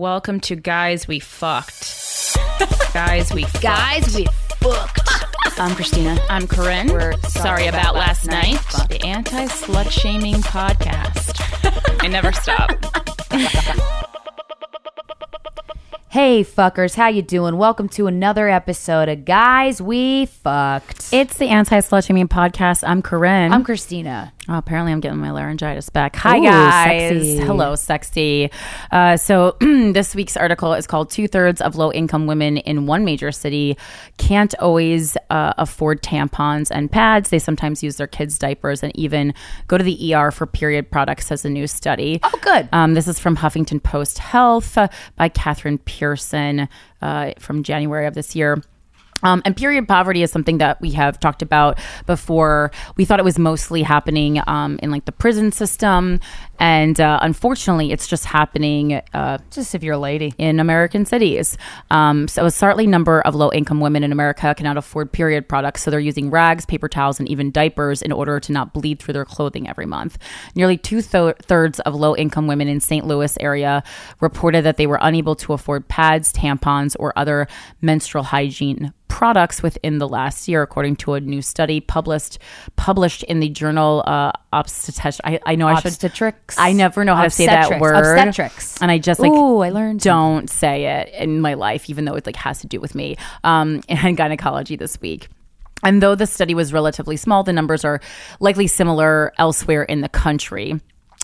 Welcome to Guys We Fucked. Guys We Fucked. Guys, we fucked. I'm Krystyna. I'm Corinne. We're sorry, about, last night. The anti slut shaming podcast. I never stop. Hey fuckers, how you doing? Welcome to another episode of Guys We Fucked. It's the Anti Slut Podcast. I'm Corinne. I'm Krystyna. oh, apparently, I'm getting my laryngitis back. Hi, Ooh, guys. sexy. Hello, sexy. Uh, so, this week's article is called Two Thirds of Low Income Women in One Major City Can't Always uh, Afford Tampons and Pads. They sometimes use their kids' diapers and even go to the ER for period products, says a new study. Oh, good. Um, this is from Huffington Post Health uh, by Catherine Pearson uh, from January of this year. Um, and period poverty is something that we have talked about before. We thought it was mostly happening um, in like the prison system, and uh, unfortunately, it's just happening uh, Just if you're a lady. in American cities. Um, so a startling number of low-income women in America cannot afford period products, so they're using rags, paper towels, and even diapers in order to not bleed through their clothing every month. Nearly two-thirds of low-income women in St. Louis area reported that they were unable to afford pads, tampons, or other menstrual hygiene products within the last year, according to a new study published published in the journal uh, Obstetrics. I, I know I should Obstetrics. I never know how to say that word. Obstetrics. And I just like Ooh, I learned don't say it in my life, even though it like has to do with me. Um, and gynecology this week. And though the study was relatively small, the numbers are likely similar elsewhere in the country.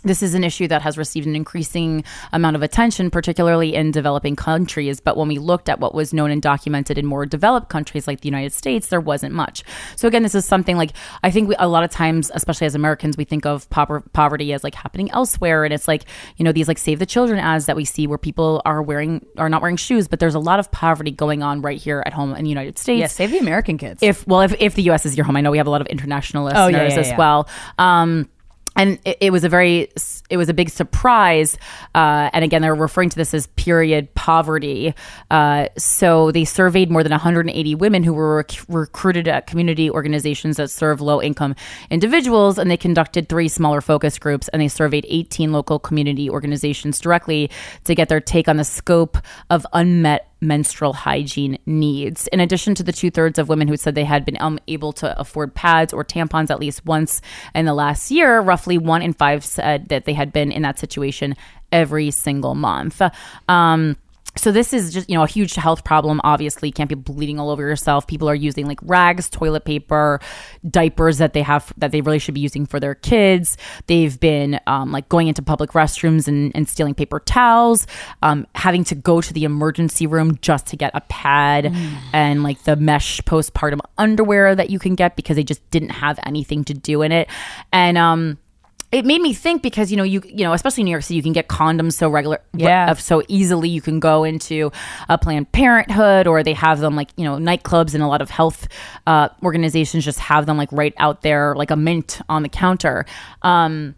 This is an issue that has received an increasing amount of attention, particularly in developing countries. But when we looked at what was known and documented in more developed countries like the United States, there wasn't much. So, again, this is something like I think we, a lot of times, especially as Americans, we think of pover- poverty as like happening elsewhere. And it's like, you know, these like Save the Children ads that we see where people are wearing, are not wearing shoes, but there's a lot of poverty going on right here at home in the United States Yeah, save the American kids. if well if, if the us is your home i know we have a lot of international listeners Oh, yeah, yeah, as yeah. well um and it, it was a very it was a big surprise uh, and again they're referring to this as period poverty. Uh, so they surveyed more than 180 women who were rec- recruited at community organizations that serve low income individuals and they conducted three smaller focus groups and they surveyed 18 local community organizations directly to get their take on the scope of unmet menstrual hygiene needs. In addition to the two thirds of women who said they had been unable to afford pads or tampons at least once in the last year, roughly one in five said that they had been in that situation every single month. Um, so this is just you know a huge health problem obviously. You can't be bleeding all over yourself. People are using like rags toilet paper diapers that they have that they really should be using for their kids. They've been um, like going into public restrooms and, and stealing paper towels um, having to go to the emergency room just to get a pad and like the mesh postpartum underwear that you can get because they just didn't have anything to do in it. And um it made me think because you know you you know especially in New York City you can get condoms so regular Yeah. so easily. You can go into a Planned Parenthood or they have them like you know nightclubs and a lot of health uh, organizations just have them like right out there like a mint on the counter. Um,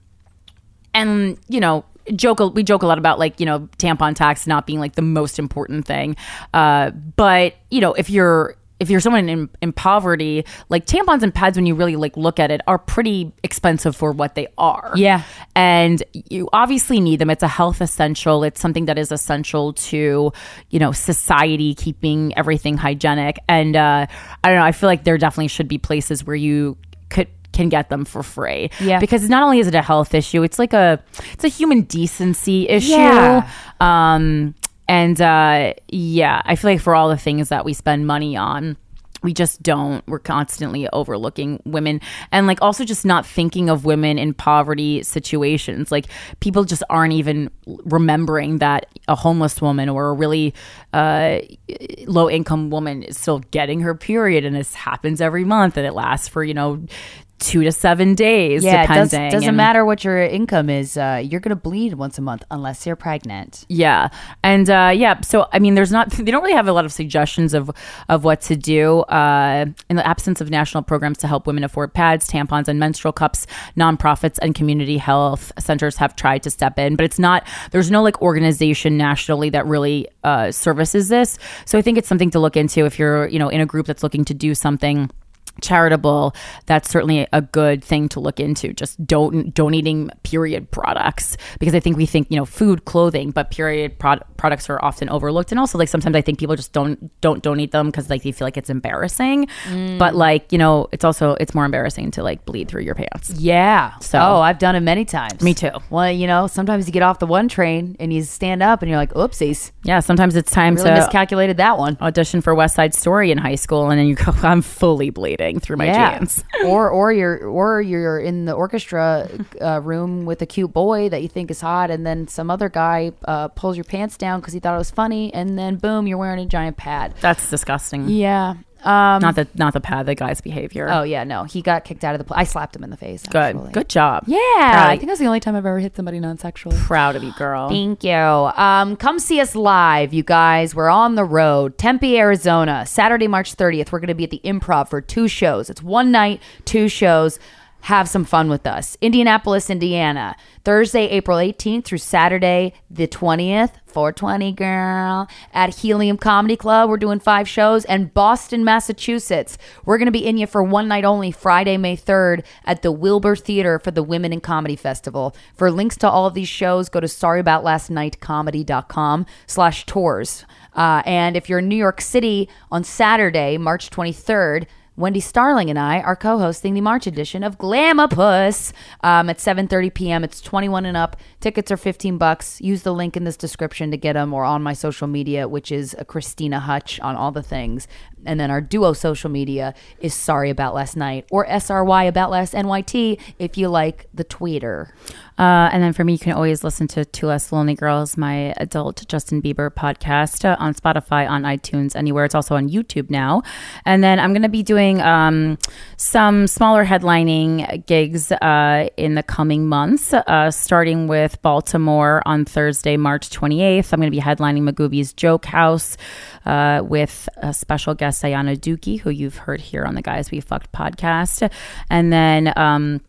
and you know joke we joke a lot about like you know tampon tax not being like the most important thing. Uh, but you know if you're if you're someone in, in poverty like tampons and pads when you really like look at it are pretty expensive for what they are Yeah. and you obviously need them it's a health essential it's something that is essential to you know society keeping everything hygienic and uh i don't know i feel like there definitely should be places where you could can get them for free Yeah. because not only is it a health issue it's like a it's a human decency issue Yeah. um and uh yeah i feel like for all the things that we spend money on we just don't. We're constantly overlooking women and like also just not thinking of women in poverty situations. Like people just aren't even remembering that a homeless woman or a really uh, low income woman is still getting her period and this happens every month and it lasts for you know two to seven days yeah, it does, And- matter what your income is. Uh, you're gonna bleed once a month unless you're pregnant. Yeah, and uh, yeah, so I mean, there's not they don't really have a lot of suggestions of of what to do uh, in the absence of national programs to help women afford pads, tampons, and menstrual cups. Nonprofits and community health centers have tried to step in, but it's not. There's no like organization nationally that really uh, services this. So I think it's something to look into if you're you know in a group that's looking to do something charitable, that's certainly a good thing to look into. Just don't donating period products because I think we think you know food, clothing, but period pro- products are often overlooked. And also like sometimes I think people just don't don't donate them because like they feel like it's embarrassing. Mm. But like you know it's also it's more embarrassing to like bleed through your pants. Yeah. So- oh, I've done it many times. Me too. Well, you know, sometimes you get off the one train and you stand up and you're like, oopsies, Yeah, sometimes it's time really to miscalculated that one. audition for West Side Story in high school, and then you go, I'm fully bleeding through my jeans. or or you're or you're in the orchestra uh, room with a cute boy that you think is hot, and then some other guy uh, pulls your pants down because he thought it was funny, and then boom, you're wearing a giant pad. That's disgusting. Yeah. Um, Not the not the pad, the guy's behavior. oh yeah, no, he got kicked out of the. Pl- I slapped him in the face. good, actually. good job. Yeah, Proud I think that's the only time I've ever hit somebody non-sexually. proud of you, girl. Thank you. Um, come see us live, you guys. We're on the road. Tempe, Arizona, Saturday, March 30th. We're going to be at the Improv for two shows. It's one night, two shows. Have some fun with us. Indianapolis, Indiana, Thursday, April 18th through Saturday, the 20th. 420 girl at Helium Comedy Club. We're doing five shows. And Boston, Massachusetts. We're going to be in you for one night only, Friday, May 3rd at the Wilbur Theater for the Women in Comedy Festival. For links to all of these shows, go to sorryboutlastnightcomedy.com slash tours. Uh, and if you're in New York City on Saturday, March 23rd, Wendy Starling and I are co-hosting the March edition of Glamapus um, at 7:30 p.m. It's 21 and up. Tickets are 15 bucks. Use the link in this description to get them, or on my social media, which is Krystyna Hutch on all the things. And then our duo social media is Sorry About Last Night or SRY About Last NYT if you like the tweeter. Uh, and then for me, you can always listen to Two Less Lonely Girls, my adult Justin Bieber podcast uh, on Spotify, on iTunes, anywhere. It's also on YouTube now. And then I'm going to be doing um, some smaller headlining gigs uh, in the coming months, uh, starting with Baltimore on Thursday, March 28th. I'm going to be headlining Magooby's Joke House uh, with a special guest, Ayana Dookie, who you've heard here on the Guys We Fucked podcast. And then, um,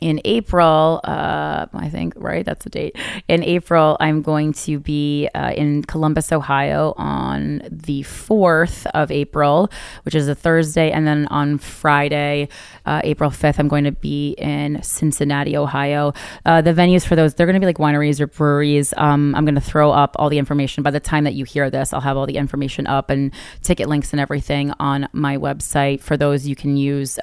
in April, uh, I think, right? That's the date. In April, I'm going to be uh, in Columbus, Ohio on the 4th of April, which is a Thursday. And then on Friday, uh, April 5th, I'm going to be in Cincinnati, Ohio. Uh, the venues for those, they're going to be like wineries or breweries. Um, I'm going to throw up all the information. By the time that you hear this, I'll have all the information up and ticket links and everything on my website. For those, you can use.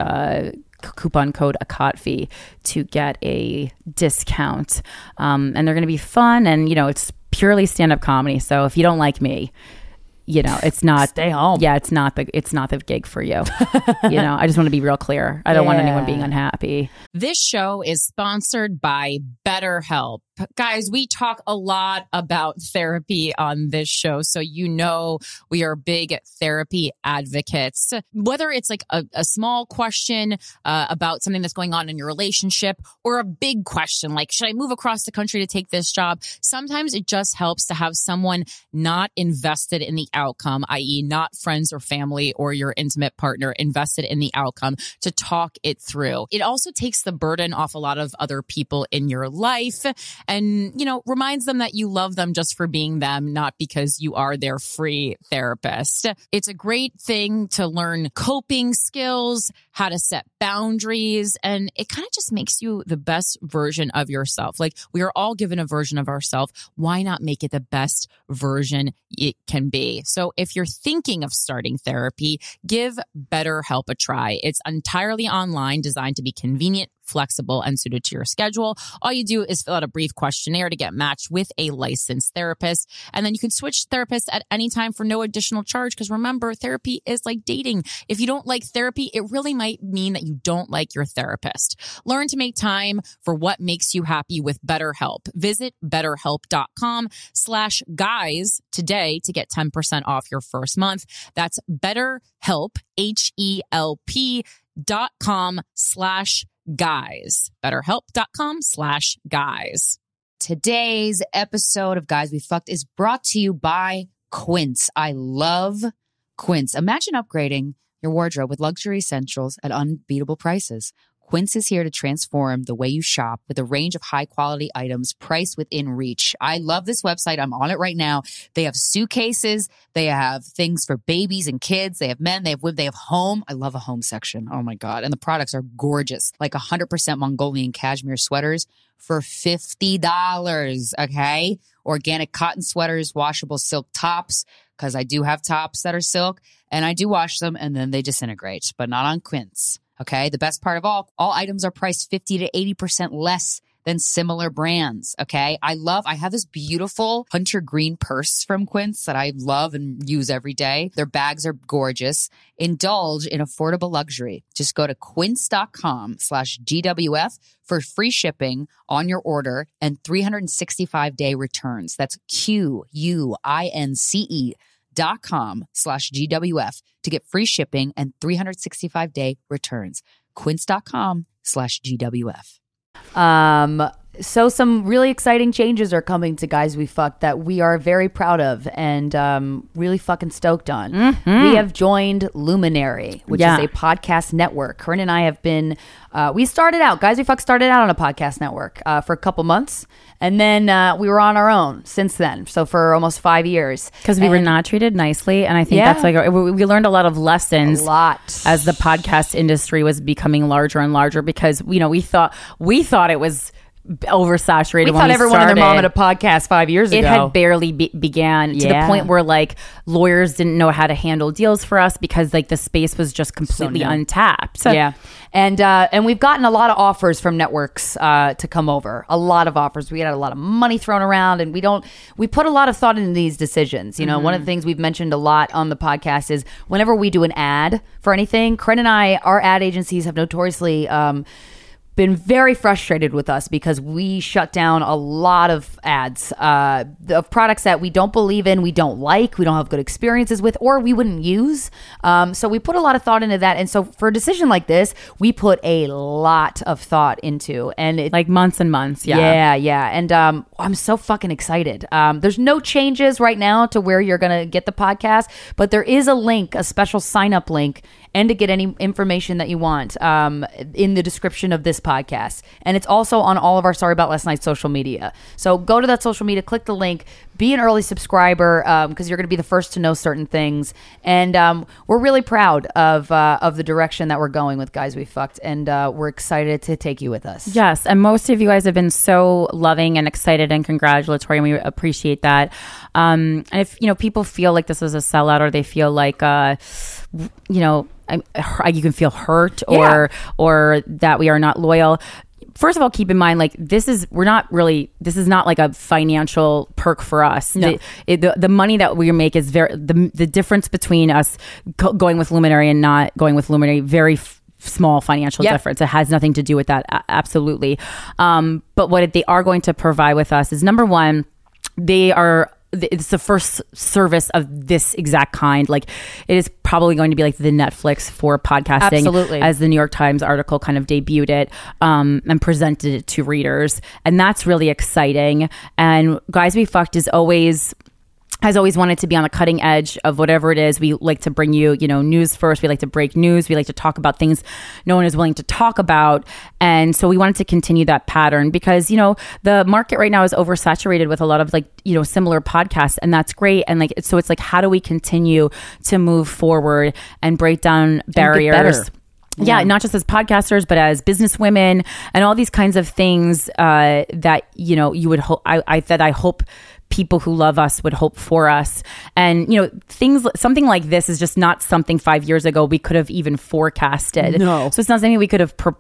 Coupon code ACOTFI to get a discount. Um, and they're going to be fun. And, you know, it's purely stand up comedy. So if you don't like me, you know, it's not. Stay home. Yeah, it's not the it's not the gig for you. you know, I just want to be real clear. I don't want anyone being unhappy. This show is sponsored by BetterHelp. Guys, we talk a lot about therapy on this show. So, you know, we are big therapy advocates. Whether it's like a, a small question uh, about something that's going on in your relationship or a big question like, should I move across the country to take this job? Sometimes it just helps to have someone not invested in the outcome, i.e., not friends or family or your intimate partner invested in the outcome to talk it through. It also takes the burden off a lot of other people in your life and, you know, reminds them that you love them just for being them, not because you are their free therapist. It's a great thing to learn coping skills, how to set boundaries, and it kind of just makes you the best version of yourself. Like we are all given a version of ourselves. Why not make it the best version it can be? So if you're thinking of starting therapy, give BetterHelp a try. It's entirely online, designed to be convenient flexible and suited to your schedule. All you do is fill out a brief questionnaire to get matched with a licensed therapist. And then you can switch therapists at any time for no additional charge. Because remember, therapy is like dating. If you don't like therapy, it really might mean that you don't like your therapist. Learn to make time for what makes you happy with BetterHelp. Visit betterhelp.com slash guys today to get 10% off your first month. That's betterhelp, H-E-L-P dot com slash guys. Betterhelp.com slash guys. Today's episode of Guys We Fucked is brought to you by Quince. I love Quince. Imagine upgrading your wardrobe with luxury essentials at unbeatable prices. Quince is here to transform the way you shop with a range of high quality items priced within reach. I love this website. I'm on it right now. They have suitcases. They have things for babies and kids. They have men. They have women. They have home. I love a home section. Oh my God. And the products are gorgeous. Like 100% Mongolian cashmere sweaters for $50. Okay. Organic cotton sweaters, washable silk tops, because I do have tops that are silk and I do wash them and then they disintegrate, but not on Quince. Okay. The best part of all, all items are priced 50 to 80% less than similar brands. Okay. I love, I have this beautiful hunter green purse from Quince that I love and use every day. Their bags are gorgeous. Indulge in affordable luxury. Just go to quince.com slash GWF for free shipping on your order and 365 day returns. That's Q U I N C E dot com slash GWF to get free shipping and 365 day returns. Quince.com slash GWF. Um, so some really exciting changes are coming to guys we fucked that we are very proud of and um, really fucking stoked on. We have joined Luminary, which Yeah. is a podcast network. Corinne and I have been. Uh, we started out, guys. We fucked started out on a podcast network uh, for a couple months, and then uh, we were on our own since then. So for almost five years, because we were not treated nicely and i think Yeah. that's like we we learned a lot of lessons a lot. as the podcast industry was becoming larger and larger because you know we thought we thought it was oversaturated we thought everyone and their mom had a podcast five years it ago. It had barely be- began to the point where like lawyers didn't know how to handle deals for us because like the space was just completely new. untapped yeah, and uh, and we've gotten a lot of offers from networks uh, to come over. A lot of offers. We had a lot of money thrown around, and we don't. We put a lot of thought into these decisions. You know, one of the things we've mentioned a lot on the podcast is whenever we do an ad for anything, Corinne and I, our ad agencies have notoriously. Um, been very frustrated with us because we shut down a lot of ads uh, of products that we don't believe in, we don't like, we don't have good experiences with, or we wouldn't use. Um, so we put a lot of thought into that, and so for a decision like this, we put a lot of thought into, and it, like months and months yeah yeah, yeah. And um, I'm so fucking excited. Um, there's no changes right now to where you're going to get the podcast, but there is a link, a special sign up link, and to get any information that you want um, in the description of this podcast. And it's also on all of our Sorry About Last Night social media. So go to that social media, click the link, be an early subscriber because you're going to be the first to know certain things. And um, we're really proud of, uh, of the direction that we're going with Guys We Fucked. And uh, we're excited to take you with us. Yes, and most of you guys have been so loving and excited and congratulatory, and we appreciate that. Um, and if you know people feel like this is a sellout, or they feel like, uh, you know, I, I- you can feel hurt, or or that we are not loyal. First of all, keep in mind, like this is we're not really this is not like a financial perk for us. The, it, the the money that we make is very the the difference between us go- going with Luminary and not going with Luminary very. F- small financial Yep. difference it has nothing to do with that absolutely um, but what they are going to provide with us is number one they are it's the first service of this exact kind. Like it is probably going to be like the netflix for podcasting. Absolutely. as the new york times article kind of debuted it um, and presented it to readers. And that's really exciting. And guys we fucked is always has always wanted to be on the cutting edge of whatever it is. We like to bring you, you know, news first. We like to break news. We like to talk about things no one is willing to talk about. And so we wanted to continue that pattern because, you know, the market right now is oversaturated with a lot of like, you know, similar podcasts and that's great. And like, so it's like, how do we continue to move forward and break down barriers? yeah, not just as podcasters, but as business women and all these kinds of things uh, that you know you would hope. I, I that I hope people who love us would hope for us. And you know, things something like this is just not something five years ago we could have even forecasted. No. so it's not something we could have. Pre-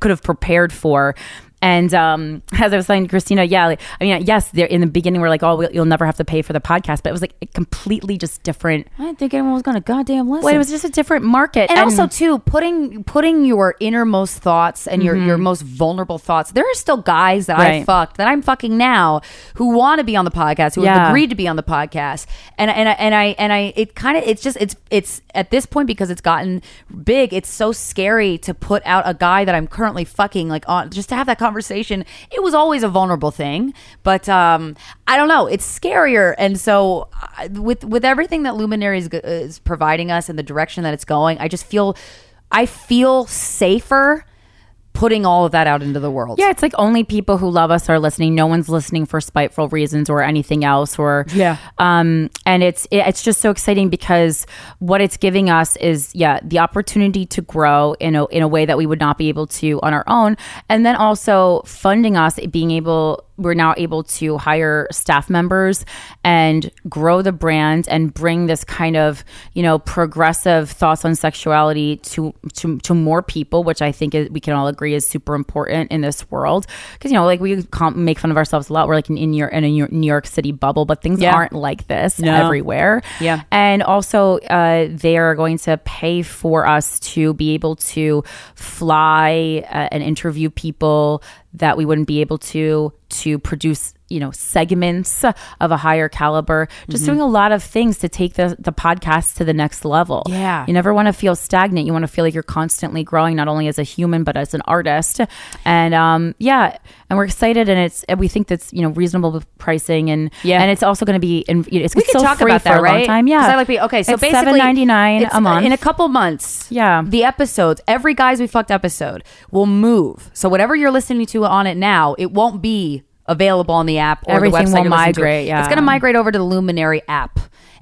could have prepared for and um, as I was saying, to Krystyna, yeah, like, I mean, yes, there in the beginning we're like, oh, we'll- you'll never have to pay for the podcast, but it was like a completely just different. I didn't think anyone was going to goddamn listen. Well, it was just a different market, and, also too putting putting your innermost thoughts and your your most vulnerable thoughts. There are still guys that I Mm-hmm. Right. fucked that I'm fucking now who want to be on the podcast, who have agreed to be on the podcast, and and I, and I and I it kind of it's just it's it's at this point because it's gotten big. It's so scary to put out a guy that I'm currently fucking like on just to have that conversation. It was always a vulnerable thing, but um I don't know. It's scarier, and so uh, with with everything that Luminary is, is providing us and the direction that it's going, I just feel I feel safer putting all of that out into the world. Yeah, it's like only people who love us are listening. No one's listening for spiteful reasons or anything else. Or Yeah. um, and it's it, it's just so exciting because what it's giving us is yeah the opportunity to grow in a in a way that we would not be able to on our own, and then also funding us being able we're now able to hire staff members and grow the brand and bring this kind of you know progressive thoughts on sexuality to to, to more people which i think is, we can all agree is super important in this world because you know like we com- make fun of ourselves a lot we're like in, in, your, in a new york city bubble but things Yeah. aren't like this No. everywhere Yeah. and also uh, they are going to pay for us to be able to fly uh, and interview people that we wouldn't be able to to produce you know segments of a higher caliber Mm-hmm. just doing a lot of things to take the the podcast to the next level Yeah. you never want to feel stagnant you want to feel like you're constantly growing not only as a human but as an artist and um yeah and we're excited and it's and we think that's you know reasonable pricing and Yeah. and it's also going to be in, it's we still talk about for that, a long right? time yeah I like be okay. So It's basically, $7.99 a month. in a couple months. Yeah. the episodes, every guys we fucked episode will move. So whatever you're listening to on it now, it won't be available on the app. Or Everything the website will listening to. yeah. it's going to migrate over to the Luminary app.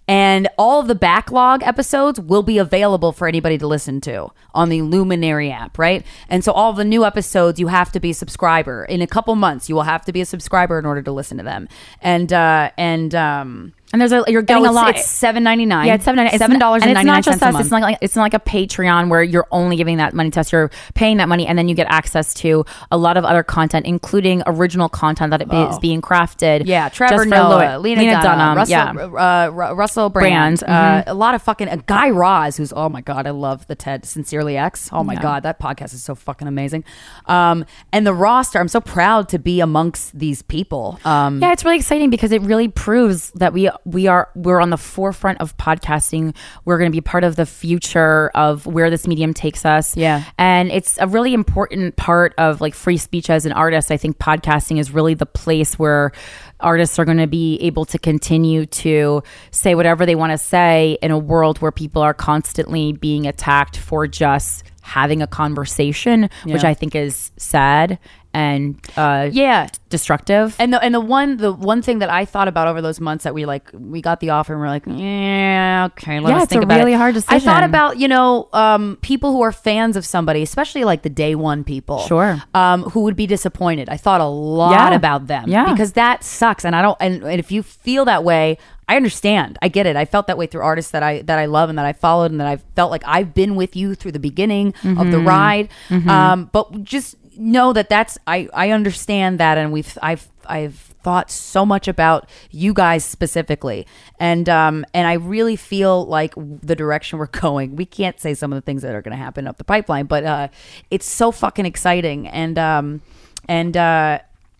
And all of the backlog episodes will be available for anybody to listen to on the Luminary app, right? And so all the new episodes, you have to be a subscriber. In a couple months, you will have to be a subscriber in order to listen to them. And uh, and um, and there's a you're getting oh, a lot It's seven ninety nine. Yeah, it's seven ninety seven dollars and it's not just a us. month. It's not like it's not like a Patreon where you're only giving that money to us. You're paying that money, and then you get access to a lot of other content, including original content that it be- is being crafted. Oh. yeah, Trevor Noah, Louis- Lena, Dunham, Russell, yeah. uh, Ru- Russell Brand, Brand, mm-hmm. uh, a lot of fucking uh, Guy Raz, who's oh my god, I love the Ted Sincerely X. Oh my Yeah. god, that podcast is so fucking amazing. Um, and the roster, I'm so proud to be amongst these people. Um, Yeah, it's really exciting because it really proves that we we are we're on the forefront of podcasting. We're going to be part of the future of where this medium takes us. Yeah. and it's a really important part of like free speech as an artist. I think podcasting is really the place where artists are going to be able to continue to say whatever they want to say in a world where people are constantly being attacked for just having a conversation, which I think is sad and uh, yeah, destructive. And the and the one the one thing that I thought about over those months that we like we got the offer and we're like yeah okay let Yeah, us think about really it. hard I thought about you know um, people who are fans of somebody especially like the day one people Sure. um, who would be disappointed. I thought a lot Yeah. about them Yeah. because that sucks and I don't and, and if you feel that way I understand. I get it. I felt that way through artists that I that I love and that I followed and that I felt like I've been with you through the beginning of Mm-hmm. the ride. Um, but just know that that's I I understand that and we've I've I've thought so much about you guys specifically and um and I really feel like the direction we're going we can't say some of the things that are going to happen up the pipeline but uh it's so fucking exciting and um and uh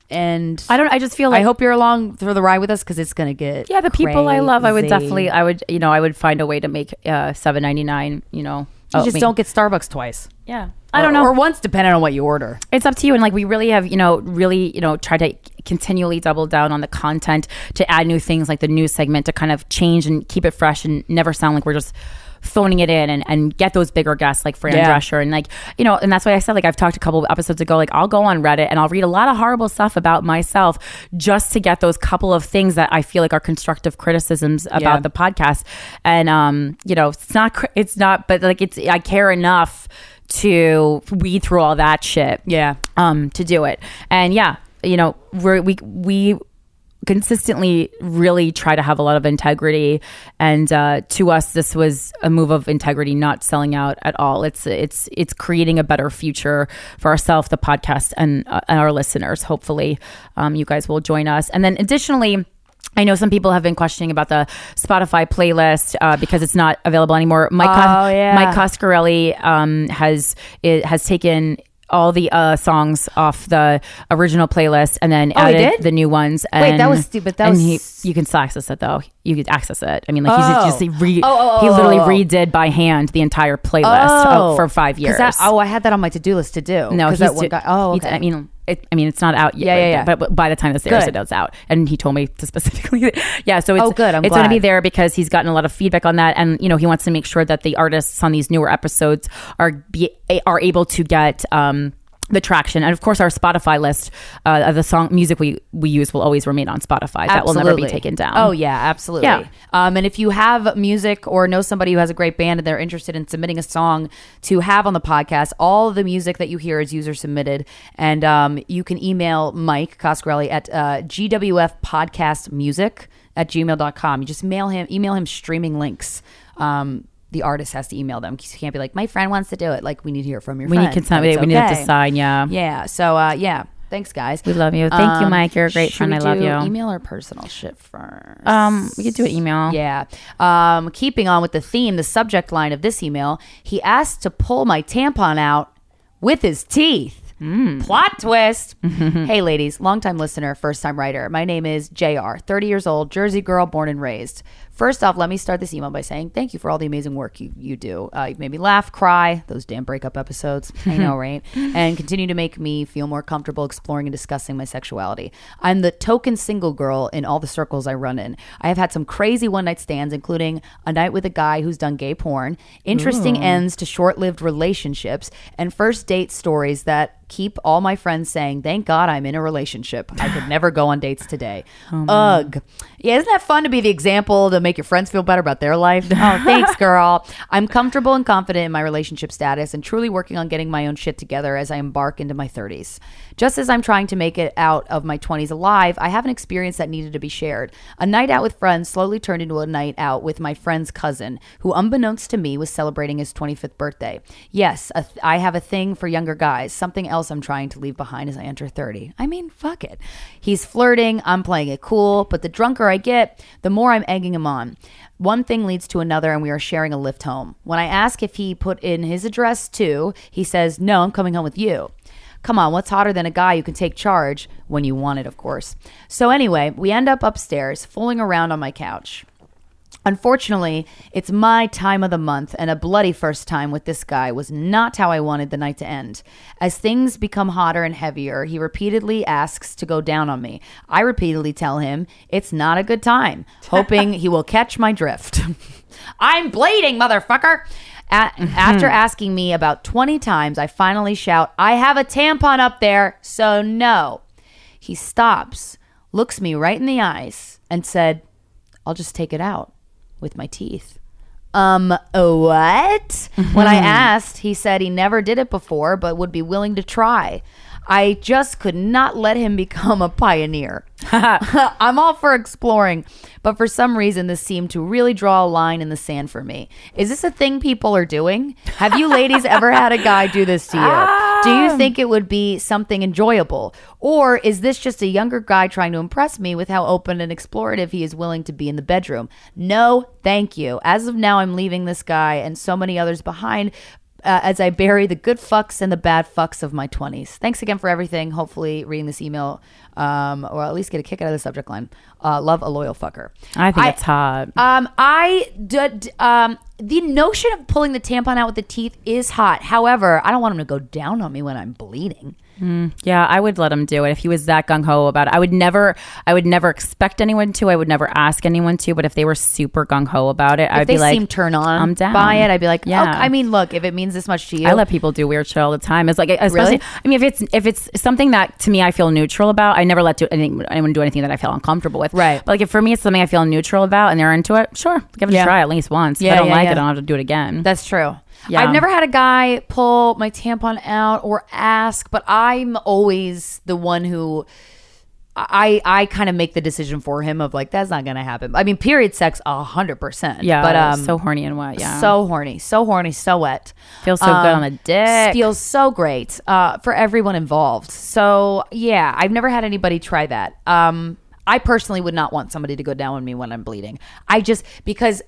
and I don't. I just feel like I hope you're along for the ride with us because it's gonna get Yeah, the people I love, I would definitely, I would, you know, I would find a way to make uh, seven ninety nine. You know, You oh, just me- don't get Starbucks twice. Yeah, I don't know. or once, depending on what you order. it's up to you and like we really have you know really you know try to continually double down on the content to add new things like the news segment to kind of change and keep it fresh and never sound like we're just phoning it in and, and get those bigger guests like Fran Yeah. Drescher and like you know and that's why I said like I've talked a couple of episodes ago like I'll go on Reddit and I'll read a lot of horrible stuff about myself just to get those couple of things that I feel like are constructive criticisms about Yeah. the podcast and um you know it's not it's not but like it's I care enough to weed through all that shit Yeah. um to do it. And yeah you know we're, we we consistently really try to have a lot of integrity. And uh, to us this was a move of integrity not selling out at all. It's it's it's creating a better future for ourselves the podcast and, uh, and our listeners hopefully. Um, you guys will join us. And then additionally I know some people have been questioning about the Spotify playlist uh, because it's not available anymore. Mike, Oh, yeah. Mike Coscarelli um, has it has taken all the uh, songs off the original playlist and then Oh, added the new ones. And, Wait, that was stupid. That and was- he, you can still access it though. You could access it. I mean, like Oh. he's just he, re, Oh, oh, oh, he literally oh, oh. redid by hand the entire playlist Oh. for five years. That, oh, I had that on my to do list to do. No, he's that one guy. Oh, okay. I mean, it, I mean, it's not out yet. Yeah, yeah, yeah. But, but by the time this airs, Good. it is out. And he told me to specifically, yeah. So it's, Oh, good. I'm it's going to be there because he's gotten a lot of feedback on that, and you know, he wants to make sure that the artists on these newer episodes are be are able to get. um the traction and of course our spotify list uh, the song music we we use will always remain on spotify that will never be taken down Oh yeah, absolutely. Yeah. Um, and if you have music or know somebody who has a great band and they're interested in submitting a song to have on the podcast, all the music that you hear is user submitted, and um, you can email Mike Coscarelli at uh, GWF Podcast Music at gmail.com. You just mail him, email him streaming links. Um, the artist has to email them. because You can't be like, my friend wants to do it. Like, we need to hear from your we friend. need consent we need to sign, yeah Yeah. So, uh, yeah. Thanks, guys. We love you. Thank you, Mike. You're a great friend. I love you. Email or personal shit first? um we could do an email Yeah. Um, keeping on with the theme, the subject line of this email, he asked to pull my tampon out with his teeth. Plot twist. hey, ladies, longtime listener, first time writer. My name is JR, 30 years old, Jersey girl, born and raised. First off, let me start this email by saying thank you for all the amazing work you, you do. Uh, you've made me laugh, cry, those damn breakup episodes. I know, right? And continue to make me feel more comfortable exploring and discussing my sexuality. I'm the token single girl in all the circles I run in. I have had some crazy one night stands, including a night with a guy who's done gay porn, interesting ends to short lived relationships, and first date stories that keep all my friends saying, Thank God I'm in a relationship. I could never go on dates today. Oh, Ugh. Yeah, isn't that fun to be the example to make your friends feel better about their life? Oh, thanks, girl. I'm comfortable and confident in my relationship status and truly working on getting my own shit together as I embark into my 30s. Just as I'm trying to make it out of my 20s alive, I have an experience that needed to be shared. A night out with friends slowly turned into a night out with my friend's cousin, who, unbeknownst to me, was celebrating his 25th birthday. Yes, a th- I have a thing for younger guys, something else I'm trying to leave behind as I enter 30. I mean, fuck it. He's flirting, I'm playing it cool, but the drunker I get, the more I'm egging him on. One thing leads to another, and we are sharing a lift home. When I ask if he put in his address too, he says, No, I'm coming home with you. Come on, what's hotter than a guy who can take charge when you want it, of course. So, anyway, we end up upstairs, fooling around on my couch. Unfortunately, it's my time of the month, and a bloody first time with this guy was not how I wanted the night to end. As things become hotter and heavier, he repeatedly asks to go down on me. I repeatedly tell him it's not a good time, hoping he will catch my drift. I'm bleeding, motherfucker. A- mm-hmm. after asking me about 20 times, I finally shout, I have a tampon up there, so no. He stops, looks me right in the eyes, and said, I'll just take it out with my teeth. Um, what? When I asked, he said he never did it before, but would be willing to try. I just could not let him become a pioneer. I'm all for exploring, but for some reason, this seemed to really draw a line in the sand for me. Is this a thing people are doing? Have you ladies ever had a guy do this to you? Do you ah. think it would be something enjoyable? Or is this just a younger guy trying to impress me with how open and explorative he is willing to be in the bedroom? No, thank you. As of now, I'm leaving this guy and so many others behind uh, as I bury the good fucks and the bad fucks of my 20s. Thanks again for everything. Hopefully, reading this email, um, or at least get a kick out of the subject line. Uh, love a loyal fucker. I think it's hot. Um, I did. Um, the notion of pulling the tampon out with the teeth is hot. However, I don't want him to go down on me when I'm bleeding. Mm, yeah, I would let him do it if he was that gung ho about it. I would never, I would never expect anyone to. I would never ask anyone to. But if they were super gung ho about it, If I'd they be like, seem turned on I'm down by it, I'd be like, yeah. yeah. I mean, look, if it means this much to you, I let people do weird shit all the time. It's like, especially, Really? I mean, if it's if it's something that to me I feel neutral about, I never let do, anything, anyone do anything that I feel uncomfortable with. Right. But like, if for me it's something I feel neutral about and they're into it, sure, give it Yeah. a try at least once. if Yeah, I don't yeah, like it, I don't have to do it again. That's true. Yeah. I've never had a guy pull my tampon out or ask, but I'm always the one who I I kind of make the decision for him of like that's not gonna happen. I mean, period sex a hundred percent. yeah, but um, so horny and wet. Yeah, so horny, so horny, so wet. feels so good on the dick. Feels so great uh, for everyone involved. So yeah, I've never had anybody try that. Um, I personally would not want somebody to go down on me when I'm bleeding. I just because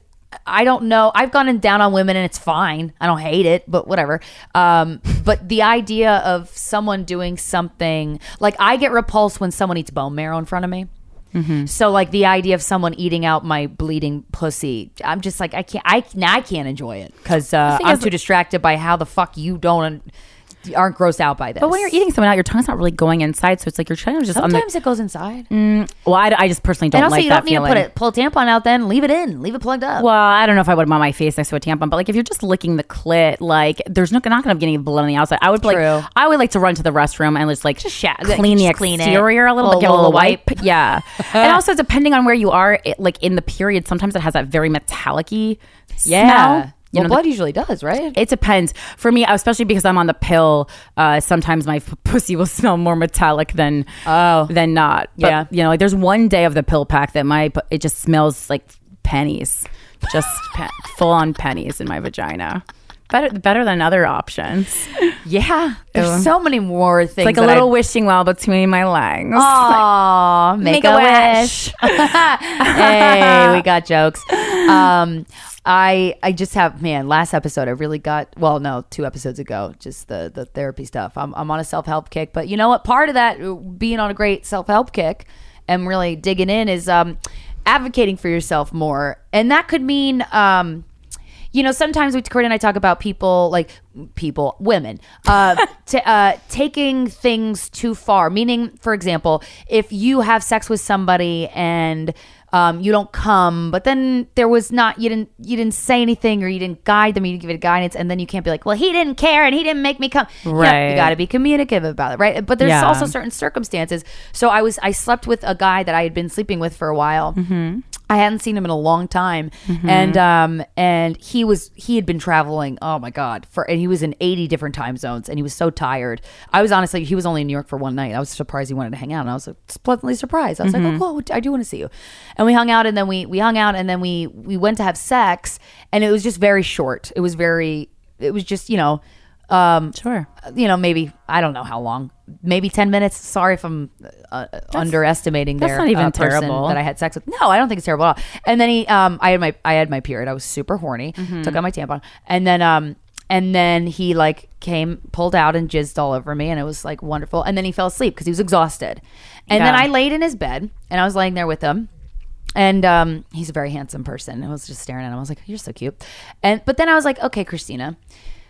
I don't know. I've gone in down on women and it's fine. I don't hate it, but whatever. Um, but the idea of someone doing something like I get repulsed when someone eats bone marrow in front of me. Mm-hmm. So like the idea of someone eating out my bleeding pussy, I'm just like I can't. I now I can't enjoy it because uh, I'm too distracted by how the fuck you don't. Aren't grossed out by this. But when you're eating someone out, your tongue's not really going inside, so it's like you're trying to just sometimes on it goes inside. the. Well, I, I just personally don't and also, like you don't need feeling. to put it pull a tampon out. Then leave it in. Leave it plugged up. Well, I don't know if I would want my face next to a tampon, but like if you're just licking the clit, like there's no, not going to be any blood on the outside. I would True. like, I would like to run to the restroom and just like Just shat- clean the clean it. exterior a little, Little- bit, a little little wipe. Yeah, and also depending on where you are, it, like in the period, sometimes it has that very metallic-y yeah. smell. You well, know, blood usually does, right? it depends. For me, especially because I'm on the pill, uh, sometimes my f- pussy will smell more metallic than Oh. than not. But, Yeah. you know, like there's one day of the pill pack that my it just smells like pennies, just pe- full on pennies in my vagina. Better better than other options. Yeah. There's so many more things. like a little I- wishing well between my legs. Aw, make, Make a, a wish. hey, we got jokes. Um, I I just have man. Last episode, I really got well. No, two episodes ago, just the the therapy stuff. I'm I'm on a self help kick, but you know what? Part of that uh, being on a great self help kick and really digging in is um advocating for yourself more, and that could mean um you know, sometimes we, Corinne and I talk about people like people, women, uh, t- uh, taking things too far. Meaning, for example, if you have sex with somebody and um, you don't come, but then there was not you didn't you didn't say anything or you didn't guide them, you didn't give it guidance, and then you can't be like, well, he didn't care and he didn't make me come. You know, Right. you got to be communicative about it, right? But there's Yeah. also certain circumstances. So I was I slept with a guy that I had been sleeping with for a while. I hadn't seen him in a long time, and um, and he was he had been traveling. Oh my god, for and he was in eighty different time zones, and he was so tired. I was honestly he was only in New York for one night. I was surprised he wanted to hang out, and I was like, pleasantly surprised. I was like, oh cool, I do want to see you, and we hung out, and then we we hung out, and then we we went to have sex, and it was just very short. It was very it was just you know. Um, Sure. you know, maybe I don't know how long, maybe ten minutes. Sorry if I'm uh, underestimating that's their not even uh, terrible. that I had sex with. No, I don't think it's terrible at all. And then he, um, I had my, I had my period. I was super horny. Mm-hmm. Took out my tampon, and then, um, and then he like came, pulled out, and jizzed all over me, and it was like wonderful. And then he fell asleep because he was exhausted. And then I laid in his bed, and I was laying there with him. And um, he's a very handsome person. I was just staring at him. I was like, "You're so cute." And but then I was like, "Okay, Krystyna."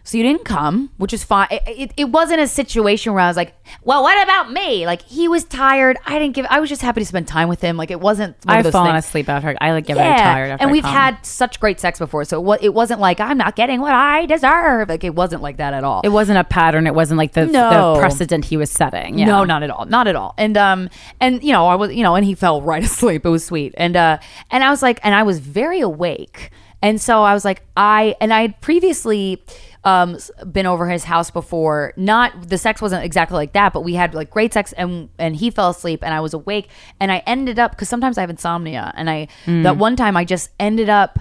So you didn't come, which is fine. It, it, it wasn't a situation where I was like, "Well, what about me?" Like he was tired. I didn't give. I was just happy to spend time with him. Like it wasn't. I've fallen things. asleep after I like get very tired after and we've had such great sex before, so it, it wasn't like I'm not getting what I deserve. Like it wasn't like that at all. It wasn't a pattern. It wasn't like the, No. the precedent he was setting. Yeah. No, not at all. Not at all. And um and you know, I was you know, and he fell right asleep. It was sweet. And uh and I was like and I was very awake. And so I was like I and I had previously um been over his house before. Not the sex wasn't exactly like that, but we had like great sex and and he fell asleep and I was awake and I ended up cuz sometimes I have insomnia and I that one time I just ended up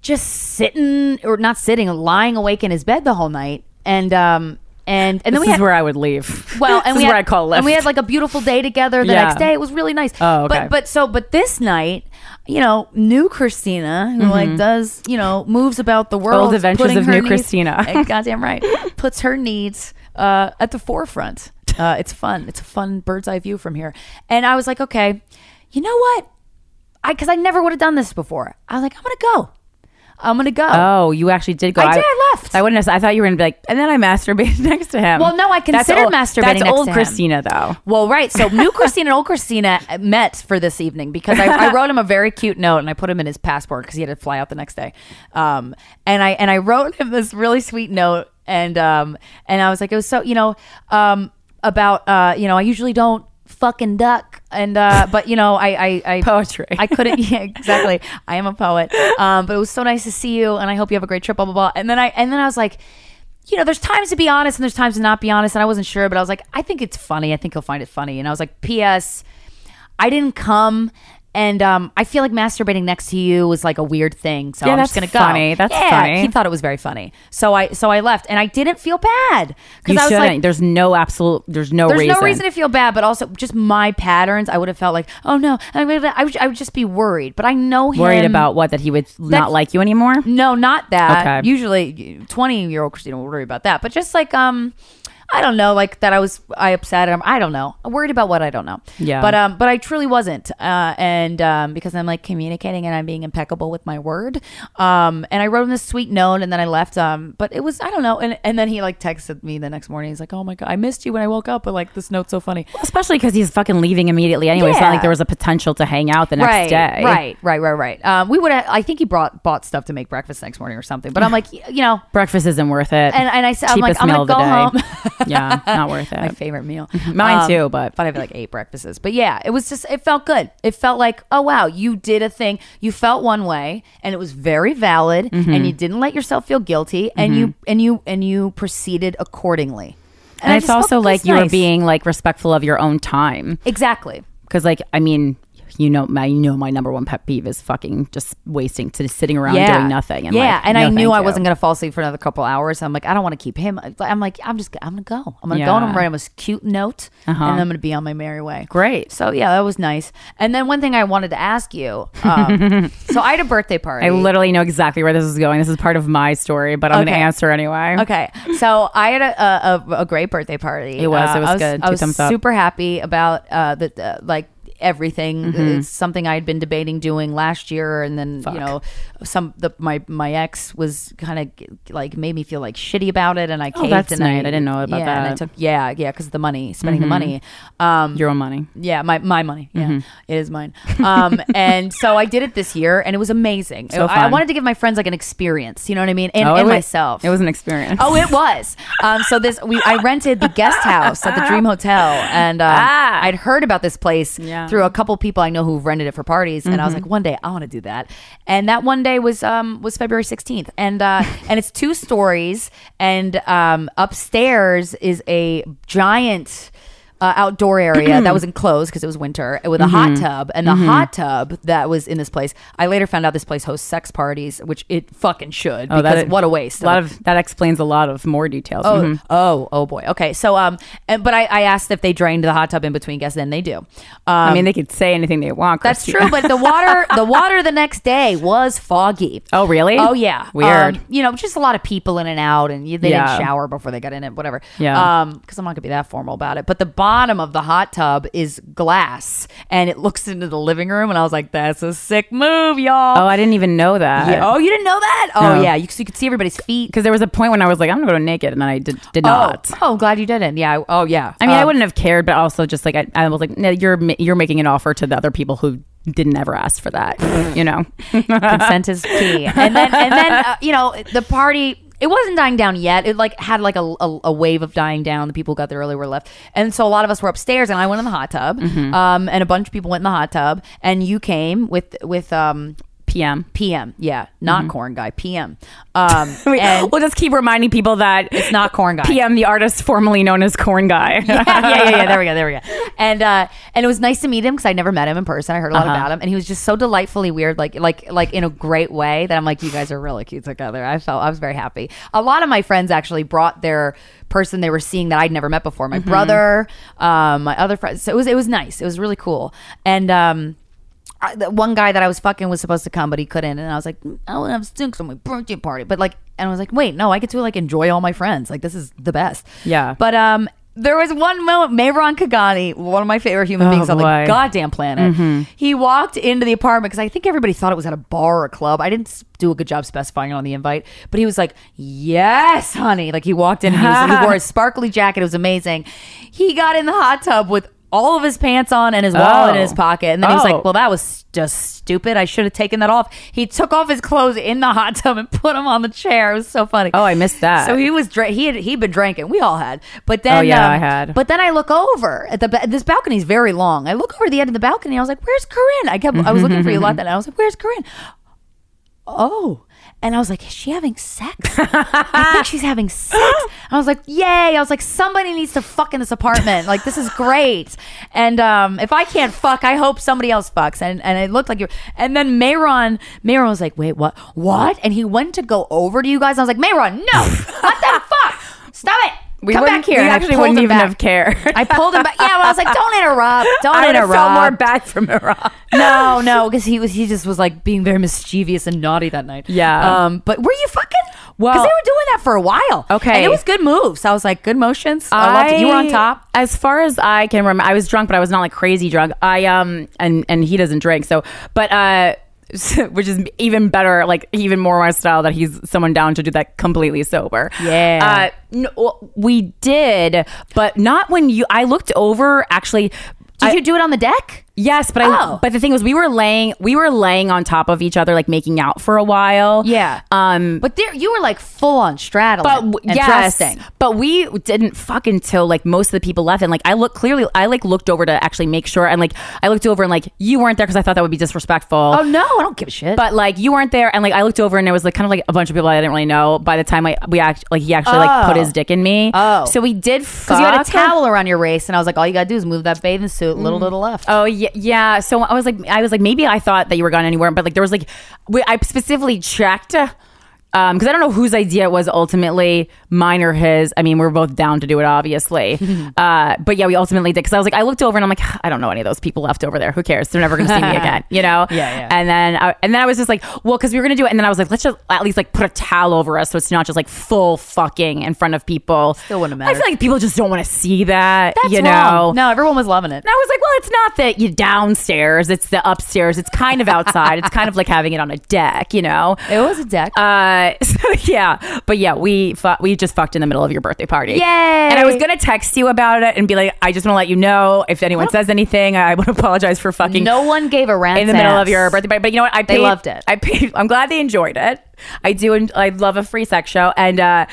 just sitting or not sitting, lying awake in his bed the whole night. And um and and then we is had where I would leave. well, and this we is had, where I call a. And we had like a beautiful day together the Yeah. next day. It was really nice. Oh, okay. But but so but this night, you know, new Krystyna who like does you know moves about the world, Mm-hmm. Old Adventures of New needs- Krystyna. Eh, goddamn right, puts her needs uh, at the forefront. Uh, it's fun. It's a fun bird's eye view from here. And I was like, okay, you know what? I because I never would have done this before. I was like, I'm gonna go. I'm gonna go. Oh, you actually did go. I did, I left. I wouldn't. Have, I thought you were gonna be like, and then I masturbated next to him. Well, no, I That's considered old- masturbating That's next old to him. Krystyna, though. Well, right. So new Krystyna and old Krystyna met for this evening because I, I wrote him a very cute note and I put him in his passport because he had to fly out the next day. Um, and I and I wrote him this really sweet note and um and I was like it was so you know um about uh you know I usually don't fucking duck and uh but you know I I, I Poetry. I couldn't yeah exactly I am a poet um but it was so nice to see you and I hope you have a great trip blah blah blah and then I and then I was like you know, there's times to be honest and there's times to not be honest. And I wasn't sure, but I was like, I think it's funny. I think he'll find it funny. And I was like, P.S. I didn't come. And um, I feel like masturbating next to you was like a weird thing, so Yeah, I'm that's just gonna go. funny. That's yeah, funny. He thought it was very funny, so I so I left, and I didn't feel bad You because I was shouldn't. like, there's no absolute. There's no there's reason. no reason to feel bad, but also just my patterns. I would have felt like, oh no, I would, I would, I would just be worried. But I know him. worried about what that he would not like you anymore. No, not that. Okay. Usually, twenty year old Krystyna will worry about that. But just like um, I don't know, like that I was I upset. I'm, I don't know. I'm worried about what I don't know. Yeah. But um, but I truly wasn't. Uh, and um, because I'm like communicating and I'm being impeccable with my word. Um, and I wrote him this sweet note and then I left. Um, but it was I don't know. And and then he like texted me the next morning. He's like, oh my god, I missed you when I woke up. But like this note's so funny. Especially because he's fucking leaving immediately anyway. It's not like there was a potential to hang out the next right, day. Right, right, right, right. Um, we would. I think he brought bought stuff to make breakfast next morning or something. But I'm like, you know, Breakfast isn't worth it. and and I said, I'm like, I'm gonna go home. yeah, not worth it. My favorite meal. Mine Um, too, but but I've like eight breakfasts. But yeah, it was just it felt good. It felt like, oh wow, you did a thing. You felt one way and it was very valid Mm-hmm. and you didn't let yourself feel guilty and you and you and you proceeded accordingly. and I it's also like you were being like respectful of your own time. Exactly. Because like I mean, you know, my you know my number one pet peeve is fucking just wasting to sitting around doing nothing. And yeah, like, and no, I knew I you. wasn't gonna fall asleep for another couple hours. I'm like, I don't want to keep him. I'm like, I'm just, I'm gonna go. I'm gonna go and I'm Yeah. write him a cute note, Uh-huh. and I'm gonna be on my merry way. Great. So yeah, that was nice. And then one thing I wanted to ask you. Um, so I had a birthday party. I literally know exactly where this is going. This is part of my story, but I'm gonna answer anyway. Okay, so I had a, a, a, great birthday party. It was. It was I was good. I was up. super happy about uh, the, the like everything. Mm-hmm. It's something I had been debating doing last year, and then you know, some the my my ex was kind of like made me feel like shitty about it, and I caved. Oh, that's and nice. I didn't know about yeah, And I that. took yeah yeah because the money, spending Mm-hmm. the money. Um, Your own money. yeah, my my money. Yeah, Mm-hmm. it is mine. Um, and so I did it this year, and it was amazing. So I, I wanted to give my friends like an experience. You know what I mean? And, Oh, and it was- myself. It was an experience. Oh, it was. Um, so this we I rented the guest house at the Dream Hotel, and um, Ah. I'd heard about this place Yeah. Through a couple people I know who've rented it for parties, and I was like, one day I want to do that. And that one day was um was February sixteenth, and uh, and it's two stories, and um, upstairs is a giant. Uh, outdoor area that was enclosed because it was winter with a hot tub and the hot tub that was in this place i later found out this place hosts sex parties which it fucking should because that- what a waste a lot of that explains a lot of more details. Oh, Mhm. oh, oh boy. Okay, so um, and, but I, I asked if they drained the hot tub in between guests, and they do. Um, I mean, they could say anything they want. that's true, but the water, the water the next day was foggy. Oh, really? Oh yeah, Weird. Um, you know, just a lot of people in and out, and you, they Yeah. didn't shower before they got in it. Whatever. Yeah. Um, because I'm not gonna be that formal about it. But the bottom of the hot tub is glass, and it looks into the living room, and I was like, "That's a sick move, y'all." Oh, I didn't even know that. yeah. Oh, you didn't know that? Oh No. yeah, you, so you could see everybody's feet. Because there was a point when I was like, I'm gonna go naked, and then I did, did not. Oh, oh, glad you didn't. Yeah. Oh yeah. I mean, I Um, wouldn't have cared, but also just like I, I was like, no, you're you're making an offer to the other people who didn't ever ask for that. you know, consent is key. And then and then uh, you know the party. It wasn't dying down yet. It like had like a, a, a wave of dying down. The people who got there early were left, and so a lot of us were upstairs. And I went in the hot tub, Mm-hmm. um, and a bunch of people went in the hot tub. And you came with with um, PM. PM, yeah, not Korn guy, PM. Um, we'll just keep reminding people that it's not Korn guy. PM, the artist formerly known as Korn Guy. yeah, yeah, yeah, yeah. There we go. There we go. And uh, and it was nice to meet him because I never met him in person. I heard a lot Uh-huh. about him, and he was just so delightfully weird, like like like in a great way that I'm like, you guys are really cute together. I felt I was very happy. A lot of my friends actually brought their person they were seeing that I'd never met before. My brother, um, my other friends. So it was it was nice. It was really cool. And um. I, the one guy that I was fucking was supposed to come, but he couldn't, and I was like, "Mm, I to have stinks on my birthday party. But like, and I was like, wait, no, I get to like enjoy all my friends. Like, this is the best. Yeah. But um, there was one moment, Mayron Kagani, one of my favorite human Oh, beings on the boy. Mm-hmm. goddamn planet. He walked into the apartment because I think everybody thought it was at a bar or a club. I didn't do a good job specifying it on the invite, but he was like, "Yes, honey!" Like he walked in and he, was, he wore a sparkly jacket. It was amazing. He got in the hot tub with. All of his pants on and his wallet in Oh. his pocket. And then he was Oh. like, Well, that was just stupid. I should have taken that off. He took off his clothes in the hot tub and put them on the chair. It was so funny. Oh, I missed that. So he was dra- he had he'd been drinking. We all had. But then Oh, yeah, um, I had. But then I look over at the ba- this balcony's very long. I look over the end of the balcony. I was like, "Where's Corinne?" I kept I was looking for you a lot. Then and I was like, "Where's Corinne?" Oh. And I was like, is she having sex? I think she's having sex. I was like, yay. I was like, somebody needs to fuck in this apartment. Like, this is great. And um, if I can't fuck, I hope somebody else fucks. And and it looked like you and then Mayron, Mayron was like, wait, what? What? And he went to go over to you guys. I was like, Mayron, no. what the fuck? Stop it. We Come back here. We And I actually wouldn't even back. have cared. I pulled him back. Yeah, well, I was like, don't interrupt. Don't I interrupt. felt more bad from Iran. No, no, because he was he just was like being very mischievous and naughty that night. Yeah. Um, but were you fucking? Well- because they were doing that for a while. Okay. and it was good moves. I was like, good motions. I, loved it. You were on top. As far as I can remember, I was drunk, but I was not like crazy drunk. I um and and he doesn't drink, so but uh. Which is even better, like even more my style that he's someone down to do that completely sober. Yeah. Uh, no, we did, but not when you. I looked over actually. Did I- you do it on the deck? Yes, but I. Oh. But the thing was, we were laying, we were laying on top of each other, like making out for a while. Yeah. Um. But there, you were like full on straddling But and yes, thrusting. but we didn't fuck until like most of the people left, and like I look clearly, I like looked over to actually make sure, and like I looked over and like you weren't there because I thought that would be disrespectful. Oh no, I don't give a shit. But like you weren't there, and like I looked over and there was like kind of like a bunch of people I didn't really know. By the time I we act like he actually like put Oh. his dick in me. Oh. so we did because you had a towel around your waist, and I was like, all you gotta do is move that bathing suit a little to the left. Oh yeah, yeah. So I was like, I was like, maybe I thought that you were gone anywhere, but like there was like, I specifically checked. Um, because I don't know whose idea it was ultimately, mine or his. I mean, we are both down to do it, obviously. uh, but yeah, we ultimately did because I was like, I looked over and I'm like, I don't know any of those people left over there. Who cares? They're never going to see me again, you know? Yeah, yeah. And then, I, and then I was just like, well, because we were going to do it, and then I was like, let's just at least like put a towel over us so it's not just like full fucking in front of people. Still wouldn't have I feel like people just don't want to see that. That's you know? wrong. No, everyone was loving it. And I was like, well, it's not that you downstairs, it's the upstairs. It's kind of outside. it's kind of like having it on a deck, you know? It was a deck. Uh, so yeah, but yeah, we fu- we just fucked in the middle of your birthday party. Yay! And I was gonna text you about it and be like, I just want to let you know if anyone says anything, I would apologize for fucking no one gave a rat's in the middle of ass. your birthday party. But you know what? I They paid, loved it. I paid. I'm glad they enjoyed it. I do. en- I love a free sex show, and uh,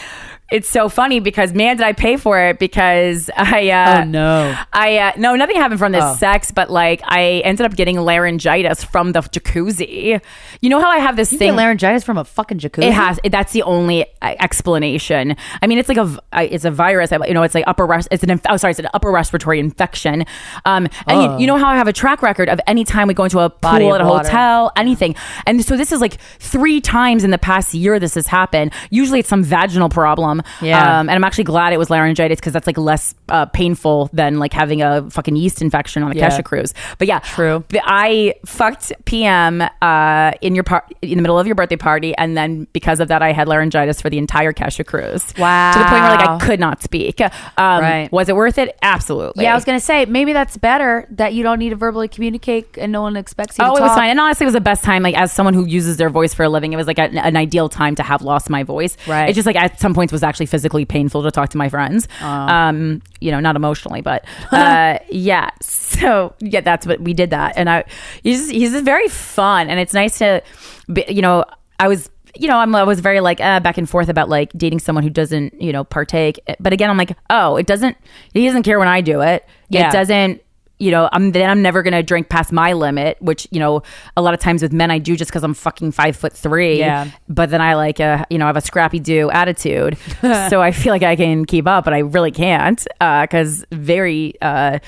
it's so funny because man, did I pay for it because I. Uh, Oh, no. I uh, no, nothing happened from this Oh. sex, but like I ended up getting laryngitis from the jacuzzi. You know how I have this You thing. laryngitis from a fucking jacuzzi. It has. That's the only uh, explanation. I mean, it's like a, it's a virus. You know, it's like upper. Res- it's an. Inf- oh, sorry, it's an upper respiratory infection. Um, and you, you know how I have a track record of any time we go into a Body pool at a water. hotel, anything. And so this is like three times in the past year this has happened. Usually it's some vaginal problem. Yeah. Um, and I'm actually glad it was laryngitis because that's like less uh, painful than like having a fucking yeast infection on a Yeah. Kesha cruise. But yeah, True. I fucked PM uh, in your par- in the middle of your birthday party, and then because of that, I had laryngitis for the entire Kesha cruise. Wow. To the point where like I could not speak. Um, Right. Was it worth it? Absolutely. Yeah, I was gonna say maybe that's better that you don't need to verbally communicate and no one expects you. Oh, to it was fine. And honestly, it was the best time. Like as someone who uses their voice for a living, it was like an, an ideal time to have lost my voice. Right. It just like at some points was actually physically painful to talk to my friends. Oh. Um, you know, not emotionally, but uh, yeah. So yeah, that's what we did that, and I he's he's just very fun, and it's nice to, be, you know, I was. You know, I'm, I was very like uh, back and forth about like dating someone who doesn't, you know, partake. But again, I'm like, oh, it doesn't. He doesn't care when I do it. Yeah. It doesn't you know, I'm then I'm never gonna drink past my limit, which you know, a lot of times with men I do just because I'm fucking five foot three. Yeah. But then I like, uh, you know, I have a Scrappy-Doo attitude, so I feel like I can keep up, but I really can't because very, uh,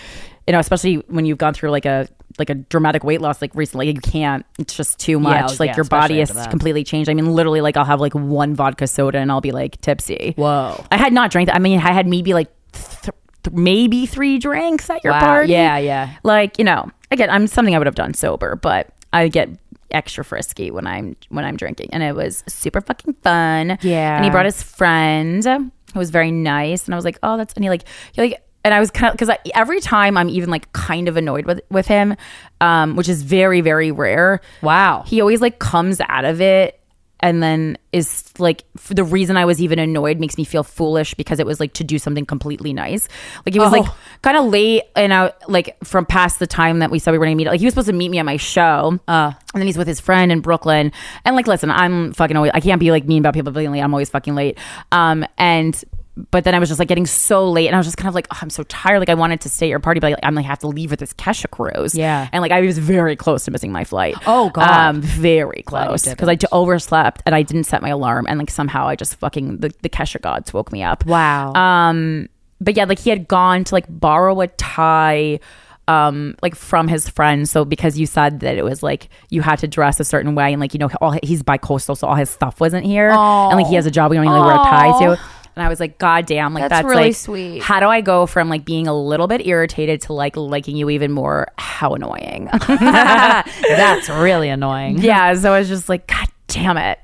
you know, especially when you've gone through like a like a dramatic weight loss like recently, you can't. It's just too much. Yeah, like yeah, your body is completely changed. I mean, literally, like I'll have like one vodka soda and I'll be like tipsy. Whoa. I had not drank that. I mean, I had maybe like. Th- th- maybe three drinks at your Wow. party. Yeah, yeah. Like, you know, again, I'm something I would have done sober, but I get extra frisky when I'm when I'm drinking. And it was super fucking fun. Yeah. And he brought his friend who was very nice. And I was like, oh, that's and he like he like and I was kind of because every time I'm even like kind of annoyed with with him, um, which is very very rare. Wow. He always like comes out of it and then is like f- the reason I was even annoyed makes me feel foolish because it was like to do something completely nice. Like he was Oh. like kind of late and I like from past the time that we said we were going to meet. Like he was supposed to meet me at my show. Uh, and then he's with his friend in Brooklyn. And like, listen, I'm fucking always, I can't be like mean about people being late. I'm always fucking late. Um, and but then I was just like getting so late, and I was just kind of like, oh, I'm so tired. Like I wanted to stay at your party, but like, I'm like have to leave with this Kesha cruise. Yeah. and like I was very close to missing my flight. Oh, God. um, very close because I overslept and I didn't set my alarm, and like somehow I just fucking the the Kesha gods woke me up. Wow. Um, but yeah, like he had gone to like borrow a tie um like from his friend so because you said that it was like you had to dress a certain way and like you know all he's bi-coastal so all his stuff wasn't here and like he has a job we don't even like, wear a tie to and I was like, God damn, like That's that's, really like, sweet. How do I go from like being a little bit irritated to like liking you even more? How annoying. That's really annoying. yeah. So I was just like, God damn it.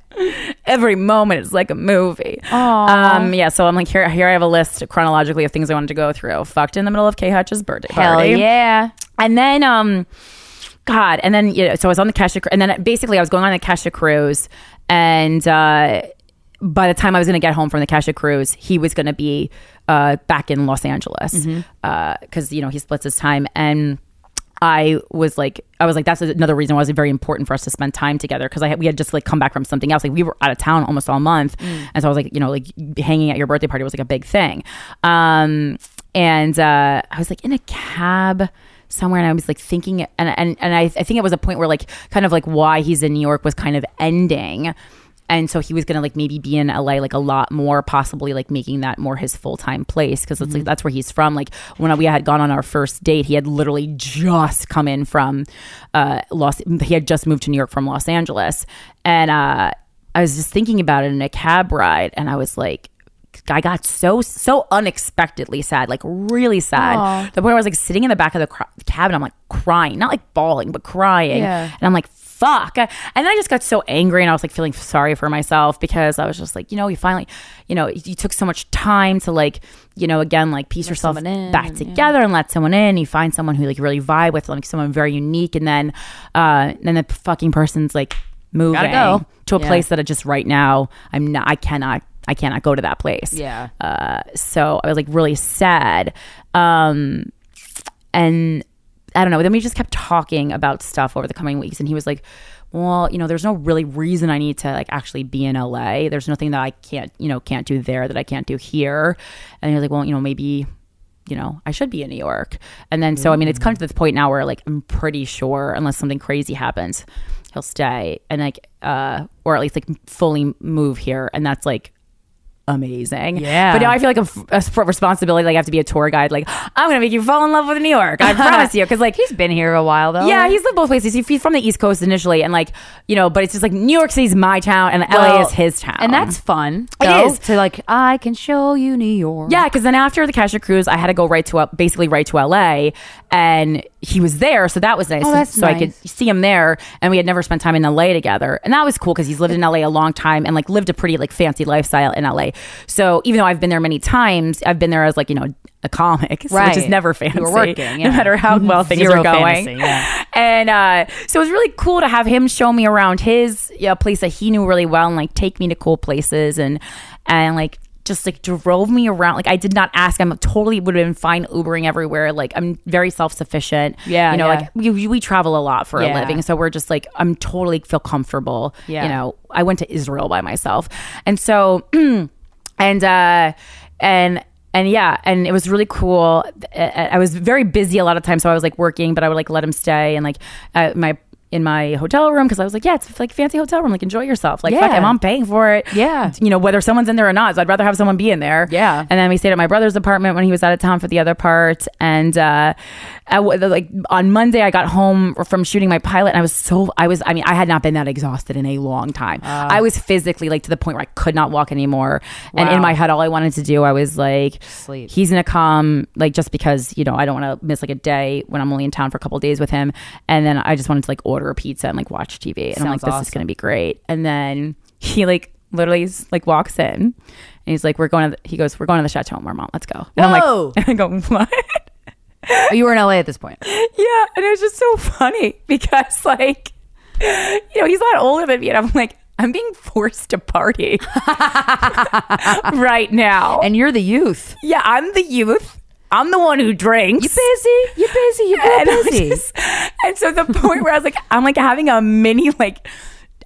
every moment is like a movie. Um, yeah, so I'm like here. Here I have a list chronologically of things I wanted to go through. Fucked in the middle of K Hutch's birthday Hell party. yeah. And then, um, God, and then you know, so I was on the Kesha, and then basically I was going on the Kesha cruise, and uh, by the time I was going to get home from the Kesha cruise, he was going to be uh, back in Los Angeles because you know he splits his time and. I was like, I was like, that's another reason why it was very important for us to spend time together because I had, we had just like come back from something else. Like we were out of town almost all month, and so I was like, you know, like hanging at your birthday party was like a big thing. Um, and uh, I was like in a cab somewhere, and I was like thinking, and and and I, I think it was a point where like kind of like why he's in New York was kind of ending. And so he was gonna like maybe be in LA like a lot more, possibly like making that more his full time place because it's like that's where he's from. Like when we had gone on our first date, he had literally just come in from uh, Los. He had just moved to New York from Los Angeles, and uh, I was just thinking about it in a cab ride, and I was like. I got so so unexpectedly sad, like really sad. The point where I was like sitting in the back of the cr- cab and I'm like crying, not like bawling, but crying. Yeah. And I'm like, fuck. And then I just got so angry and I was like feeling sorry for myself because I was just like, you know, you finally, you know, you took so much time to like, you know, again, like piece yourself in, back together and let someone in. You find someone who like really vibe with, like someone very unique. And then, uh, then the fucking person's like moving go. to a Yeah. place that I just right now, I'm not, I cannot, I cannot go to that place. Yeah. Uh, so I was like really sad. Um, and I don't know. Then we just kept talking about stuff over the coming weeks, and he was like, "Well, you know, there's no really reason I need to like actually be in LA. There's nothing that I can't, you know, can't do there that I can't do here." And he was like, "Well, you know, maybe." You know, I should be in New York. And then, so I mean, it's come to this point now where, like, I'm pretty sure, unless something crazy happens, he'll stay and, like, uh, or at least, like, fully move here. And that's, like, amazing. Yeah. But now I feel like a responsibility. Like I have to be a tour guide. Like I'm gonna make you fall in love with New York. I promise you. Because like He's been here a while though. yeah, he's lived both places. He's from the East Coast initially, and like you know, but it's just like New York City's my town, and LA is his town, and that's fun. It though, is. to like I can show you New York. Yeah, because then after the Kesha cruise, I had to go right to basically right to LA, and he was there, so that was nice. Oh, So- that's so I could see him there, and we had never spent time in LA together, and that was cool because he's lived in LA a long time and like lived a pretty like fancy lifestyle in LA. So even though I've been there many times, I've been there as like you know a comic, so- which is never fancy, working, yeah. no matter how well things Zero are going. fantasy, yeah. And uh, so it was really cool to have him show me around his yeah, place that he knew really well and like take me to cool places and and like just like drove me around. Like I did not ask. I'm totally would have been fine Ubering everywhere. Like I'm very self sufficient. Yeah, you know, yeah. like we, we travel a lot for a living, so we're just like I'm totally feel comfortable. Yeah. you know, I went to Israel by myself, and so and uh and and yeah and it was really cool. I was very busy a lot of times so i was like working but i would like let him stay and like uh, my in my hotel room because I was like, yeah, it's like fancy hotel room. Like, enjoy yourself. Like, fuck Yeah. it, I'm paying for it. Yeah. You know, whether someone's in there or not. So I'd rather have someone be in there. Yeah. And then we stayed at my brother's apartment when he was out of town for the other part. And uh, I like on Monday, I got home from shooting my pilot, and I was so I was. I mean, I had not been that exhausted in a long time. I was physically like to the point where I could not walk anymore. And in my head, all I wanted to do, I was like, Sleep. He's gonna come, like just because you know I don't want to miss like a day when I'm only in town for a couple days with him. And then I just wanted to like order a pizza and like watch TV. And I'm like, Sounds this is gonna be great. And then he like literally like walks in and he's like, we're going to. The, he goes, we're going to the Chateau Marmont. Let's go. And Whoa. I'm like, and I go, what? Oh, you were in LA at this point. yeah, and it was just so funny because like, you know, he's a lot older than me, and I'm like. I'm being forced to party right now. And you're the youth. yeah, I'm the youth. I'm the one who drinks. You're busy? You're busy? You and, busy? just- and so the point where I was like, I'm like having a mini like,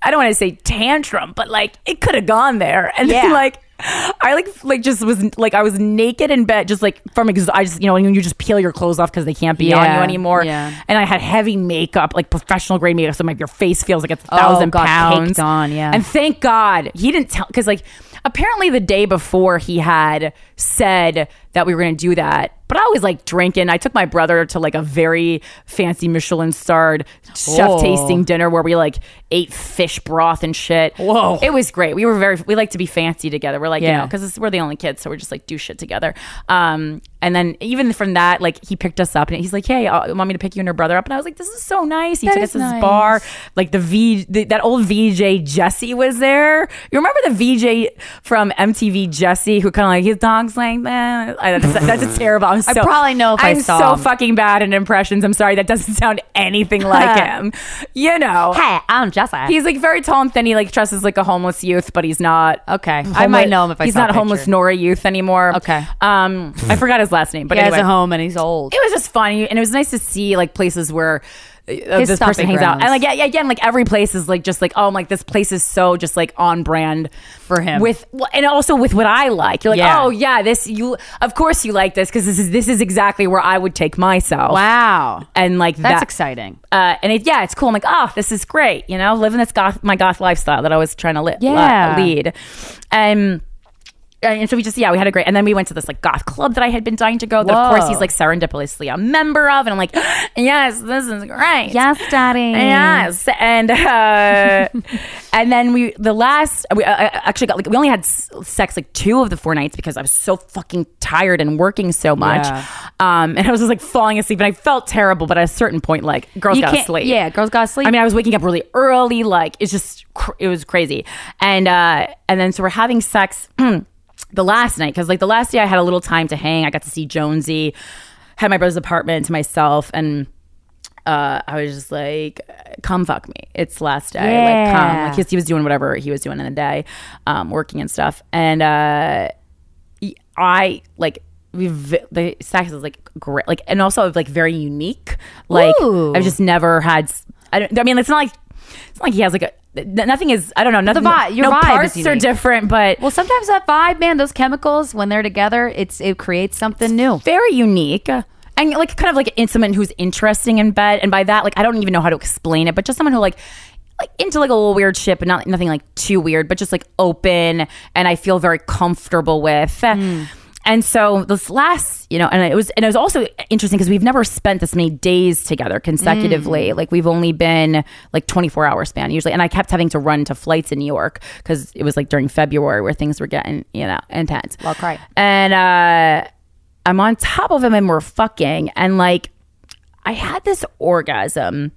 I don't want to say tantrum, but like it could have gone there. And then like, I like like just was like I was naked in bed, just like from because I just you know when you just peel your clothes off because they can't be on you anymore. yeah. And I had heavy makeup, like professional grade makeup, so my your face feels like it's a Oh, thousand got pounds on, yeah. And thank God he didn't tell because like apparently the day before he had said that we were going to do that. But I was like drinking. I took my brother to like a very fancy Michelin starred chef Oh. tasting dinner where we like ate fish broth and shit. Whoa. It was great. We were very, we like to be fancy together. We're like, you Yeah. know, because we're the only kids. So we're just like do shit together. Um, and then even from that, like he picked us up and he's like, "Hey, uh, want me to pick you and your brother up?" And I was like, "This is so nice." He That took us to this nice. bar. Like the V, the, that old VJ Jesse was there. You remember the VJ from MTV Jesse who kind of like his dog's like, man, that's, that's a terrible. I'm so, probably know if I I'm saw so him. fucking bad at impressions. I'm sorry, that doesn't sound anything like him. You know, Hey, I'm Jesse. He's like very tall and thin. He like dresses like a homeless youth, but he's not. Okay. I might know him if I he's not homeless nor a youth anymore. Okay. Um, I forgot his last name, but he has a home and he's old. it was just funny, and it was nice to see like places where. Uh, this person hangs out, and like yeah, again, like every place is like just like oh, I'm like this place is so just like on brand For him. with well, and also with what I like. You're like, Yeah. oh yeah, this you of course you like this because this is this is exactly where I would take myself. Wow. and like That's that, exciting. uh, and it, yeah, it's cool. I'm like, oh, this is great. You know, living this goth, my goth lifestyle that I was trying to li- Yeah. lead. Um, and so we just, yeah, we had a great, and then we went to this like goth club that I had been dying to go. That of course he's like serendipitously a member of, and I'm like, yes, this is great. Yes, daddy. Yes, and uh, and then we the last we uh, actually got like we only had sex like two of the four nights because I was so fucking tired and working so much, Yeah. um, and I was just like falling asleep and I felt terrible. But at a certain point, like girls You gotta can't- sleep. yeah, girls gotta sleep. I mean, I was waking up really early. Like it's just cr- it was crazy, and uh, and then so we're having sex. The last night, because like the last day I had a little time to hang, I got to see Jonesy, had my brother's apartment to myself, and uh, I was just like, "Come fuck me." It's last day, like come. Yeah. Like he was, he was doing whatever he was doing in the day, um, working and stuff, and uh, I like we the sex is like great, like and also like very unique. Like Ooh. I've just never had. I don't. I mean, it's not like it's not like he has like a. Nothing is. I don't know. Nothing. vi- your no vibe parts are different, but well, sometimes that vibe, man, those chemicals when they're together, it's it creates something new. very unique and like kind of like in someone who's interesting in bed and by that like i don't even know how to explain it but just someone who like like into like a little weird shit but not nothing like too weird but just like open and i feel very comfortable with hmm. And so this last you know and it was and it was also interesting because we've never spent this many days together consecutively. Like we've only been like 24 hour span usually. And i kept having to run to flights in new york because it was like during february where things were getting you know intense. Well, cry. and uh I'm on top of him and we're fucking. And like I had this orgasm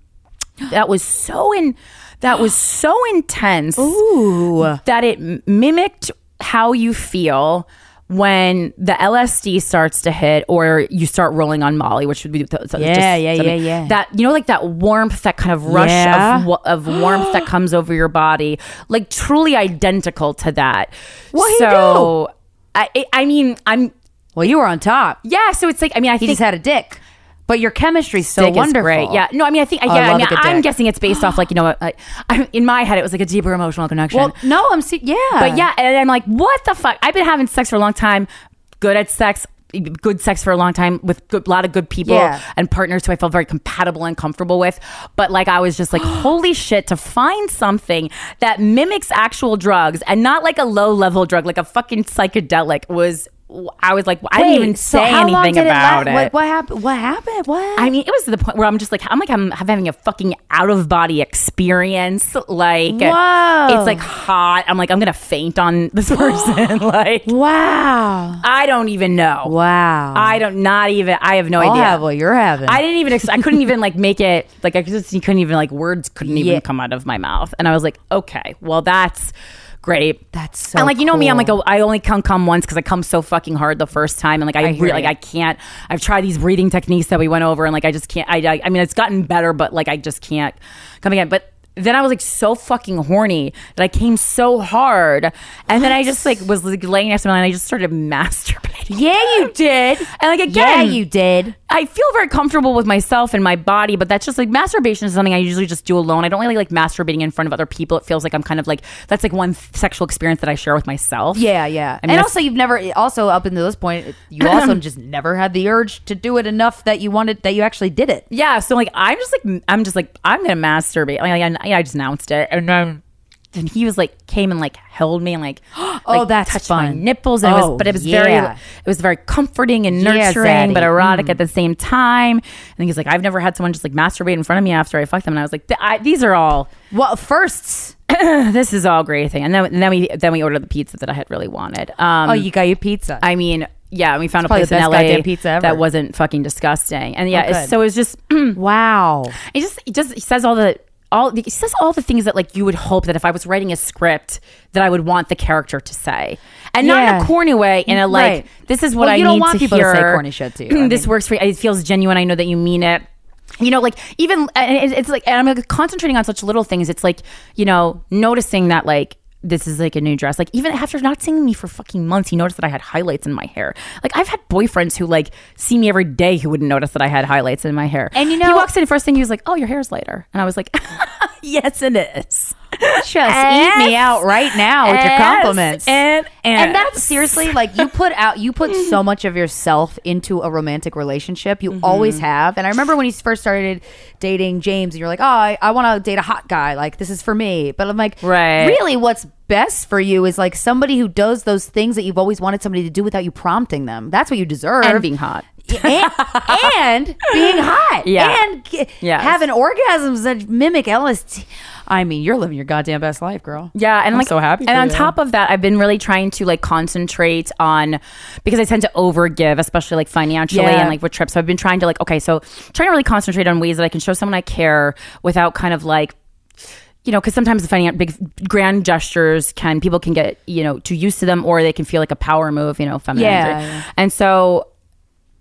that was so in that was so intense Ooh. that it mimicked how you feel when the LSD starts to hit or you start rolling on Molly, which would be th- th- Yeah, yeah, yeah, yeah. That you know, like that warmth, that kind of rush Yeah. of of warmth that comes over your body, like truly identical to that. What so, I, I mean, I'm Well, you were on top. yeah. So it's like, I mean, I He think just had a dick, but your chemistry's so is wonderful. great. Yeah. No, I mean, I think oh, yeah, I, I mean, I'm guessing it's based off like, you know, I, I, in my head, it was like a deeper emotional connection. Well, no, I'm see. Yeah, but yeah, and I'm like, what the fuck? I've been having sex for a long time, good at sex, good sex for a long time with good, a lot of good people Yeah. and partners who I felt very compatible and comfortable with. But like, I was just like, holy shit, to find something that mimics actual drugs and not like a low level drug, like a fucking psychedelic was. I was like, I didn't even so say anything about it. it. What, what happened? What happened? What? I mean, it was to the point where I'm just like, I'm like, I'm having a fucking out of body experience. Like, Whoa. it's like hot. I'm like, I'm gonna faint on this person. like, wow, I don't even know. wow. I don't, not even, I have no I'll idea. have what you're having. I didn't even, ex- I couldn't even like make it, like, I just couldn't even, like, words couldn't even Yeah. come out of my mouth. And I was like, okay, well, that's great. That's so and like you know me, I'm like a, I only come come once because I come so fucking hard the first time, and like I, I really like. I can't. I've tried these breathing techniques that we went over, and like I just can't. I I, I mean, it's gotten better, but like I just can't come again. But then I was like so fucking horny that I came so hard, and then I just like was like laying next to him, and I just started masturbating. yeah, you did. And like again, Yeah, you did. I feel very comfortable with myself and my body, but that's just like masturbation is something I usually just do alone. I don't really like masturbating in front of other people. It feels like I'm kind of like that's like one sexual experience that I share with myself. Yeah, yeah. I mean, and also, you've never, also up until this point, you also just never had the urge to do it enough that you wanted, that you actually did it. Yeah, so like I'm just like I'm just like I'm gonna masturbate. Like I, I just announced it, and then then he was like came and like held me and like Oh, like, that's touched my fun. nipples. And it Oh, was, but it was very it was very comforting and Yeah, nurturing, but Zaddy. erotic at the same time. And he's like, I've never had someone just like masturbate in front of me after I fucked them, and I was like, I, these are all Well, firsts. this is all great thing. And then and then we then we ordered the pizza that I had really wanted. Um, Oh, you got your pizza. I mean, yeah, we found a place in LA pizza ever. that wasn't fucking disgusting. And yeah, Oh, it's, so it was just Wow. it just it just he says all the all he says all the things that like you would hope that if I was writing a script that I would want the character to say, and not in a corny way, in a like Right. this is what Well, I you don't need want to people to say hear. corny shit to you. I this mean- works for you. It feels genuine. I know that you mean it. You know, like even and it's like and I'm like concentrating on such little things. It's like you know noticing that like this is like a new dress. Like even after not seeing me for fucking months, he noticed that I had highlights in my hair. Like I've had boyfriends who like see me every day who wouldn't notice that I had highlights in my hair. And you know, he walks in first thing he was like, "Oh, your hair's lighter," and I was like, "Yes, it is." Just eat me out right now with your compliments. and- and that's seriously like you put out you put so much of yourself into a romantic relationship. You always Mm-hmm. have. And I remember when you first started dating James and you're like, "Oh, I, I want to date a hot guy. Like this is for me." But I'm like, Right. really what's best for you is like somebody who does those things that you've always wanted somebody to do without you prompting them. That's what you deserve. and being hot. And, and being hot. Yeah. And g- Yes. having orgasms that mimic LSD. I mean, you're living your goddamn best life, girl. Yeah, and I'm like so happy And on you. top of that, I've been really trying to like concentrate on because I tend to overgive, especially like financially Yeah. and like with trips. So I've been trying to like okay, so trying to really concentrate on ways that I can show someone I care without kind of like you know, because sometimes the finan- big grand gestures can people can get you know too used to them, or they can feel like a power move, you know, feminine. Yeah, yeah. And so,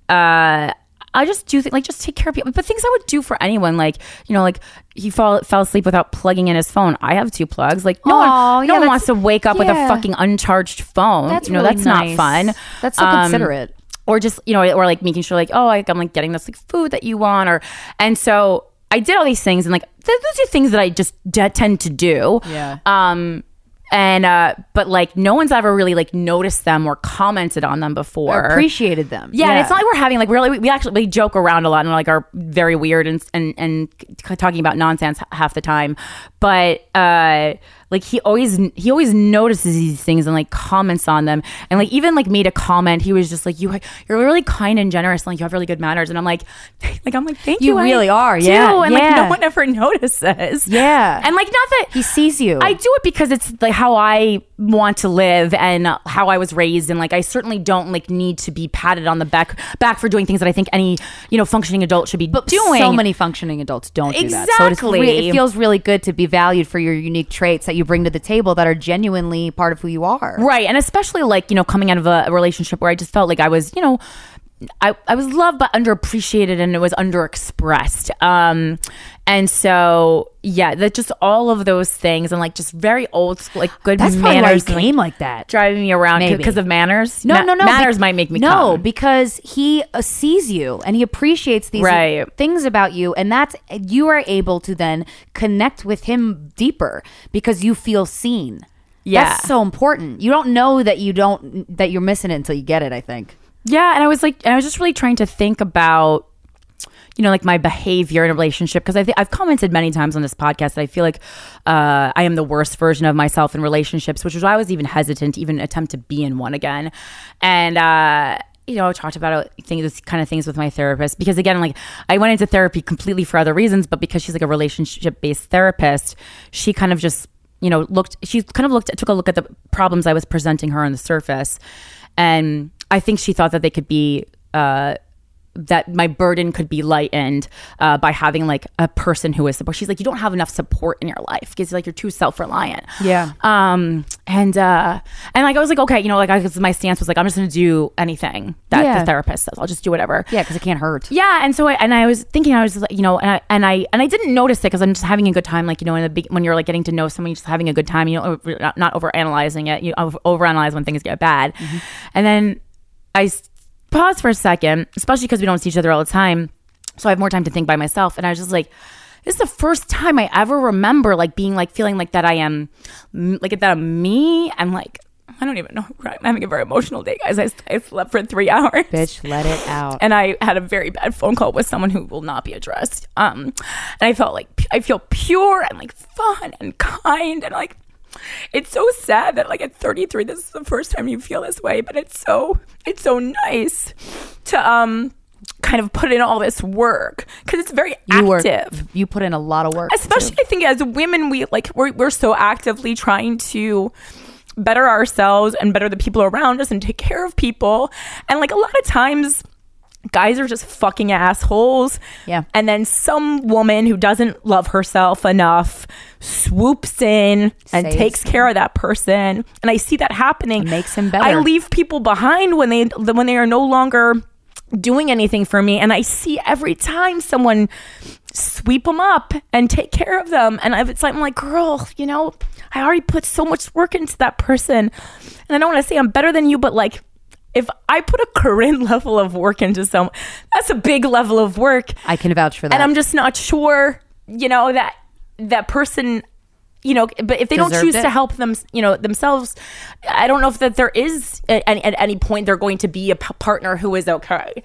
uh, I just do th- like just take care of people. But things I would do for anyone, like you know, like he fall fell asleep without plugging in his phone. I have two plugs. Like no Aw, one, yeah, one wants to wake up with a fucking uncharged phone. That's you know, really that's nice. not fun. That's so Um, considerate. Or just you know, or like making sure like oh, like I'm like getting this like food that you want, or and so I did all these things and like th- those are things that I just d- tend to do. Yeah. Um. And uh, but like no one's ever really like noticed them or commented on them before. or Appreciated them. Yeah, and it's not like we're having like we're we actually we joke around a lot and like are very weird and and and talking about nonsense half the time, but uh like he always he always notices these things and like comments on them and like even like made a comment he was just like you you're really kind and generous and like you have really good manners and I'm like like I'm like thank you You I really are, do. yeah, and like no one ever notices Yeah. and like not that he sees you. I do it because it's like how I want to live and how I was raised, and like I certainly don't like need to be patted on the back back for doing things that I think any you know functioning adult should be doing. So many functioning adults don't do that. So Exactly. re- it feels really good to be valued for your unique traits that you bring to the table that are genuinely part of who you are. right, and especially like you know coming out of a, a relationship where I just felt like I was you know. I, I was loved but underappreciated and it was underexpressed um and so yeah that just all of those things and like just very old school like good That's probably why manners he and, came like that. driving me around Maybe. because of manners No, Ma- no, no. manners bec- might make me no because he uh, sees you and he appreciates these Right. things about you, and that's you are able to then connect with him deeper because you feel seen. Yeah. that's so important. You don't know that you don't that you're missing it until you get it. I think. Yeah, and I was like, and I was just really trying to think about, you know, like my behavior in a relationship because I think I've commented many times on this podcast that I feel like uh, I am the worst version of myself in relationships, which is why I was even hesitant to even attempt to be in one again, and. uh you know, I talked about think this kind of things with my therapist because again, like I went into therapy completely for other reasons, but because she's like a relationship based therapist, she kind of just, you know, looked, she kind of looked, took a look at the problems I was presenting her on the surface. And I think she thought that they could be, uh, that my burden could be lightened uh, by having like a person who is support. She's like, you don't have enough support in your life because like you're too self reliant. Yeah. Um. And uh. And like I was like, okay, you know, like I, my stance was like, I'm just gonna do anything that Yeah. the therapist says. I'll just do whatever. Yeah, because it can't hurt. Yeah, and so I, and I was thinking, I was like, you know, and I and I and I didn't notice it because I'm just having a good time. Like you know, in the big, when you're like getting to know someone, you're just having a good time. You know, not, not over analyzing it. You over overanalyze when things get bad, and then I paused for a second, especially because we don't see each other all the time. So I have more time to think by myself, and I was just like. This is the first time I ever remember like being like feeling like that I am like that I'm me. I'm like I don't even know. I'm having a very emotional day, guys. I, I slept for three hours Bitch, let it out. and I had a very bad phone call with someone who will not be addressed. Um, and I felt like I feel pure and like fun and kind and like it's so sad that like at 33 this is the first time you feel this way, but it's so it's so nice to um kind of put in all this work because it's very you active work. You put in a lot of work. especially I think as women we like we're, we're so actively trying to better ourselves and better the people around us and take care of people. And like a lot of times, guys are just fucking assholes. Yeah. And then some woman who doesn't love herself enough swoops in and Saves takes him. care of that person. And I see that happening. It Makes him better. I leave people behind when they when they are no longer doing anything for me and I see every time someone sweep them up and take care of them and I've- it's like I'm like girl you know I already put so much work into that person and I don't want to say I'm better than you but like if I put a current level of work into some that's a big level of work I can vouch for that. and I'm just not sure, you know, that that person, you know, but if they don't choose it. to help them, you know, themselves, I don't know if that there is at, any- at any point they're going to be a p- partner who is okay.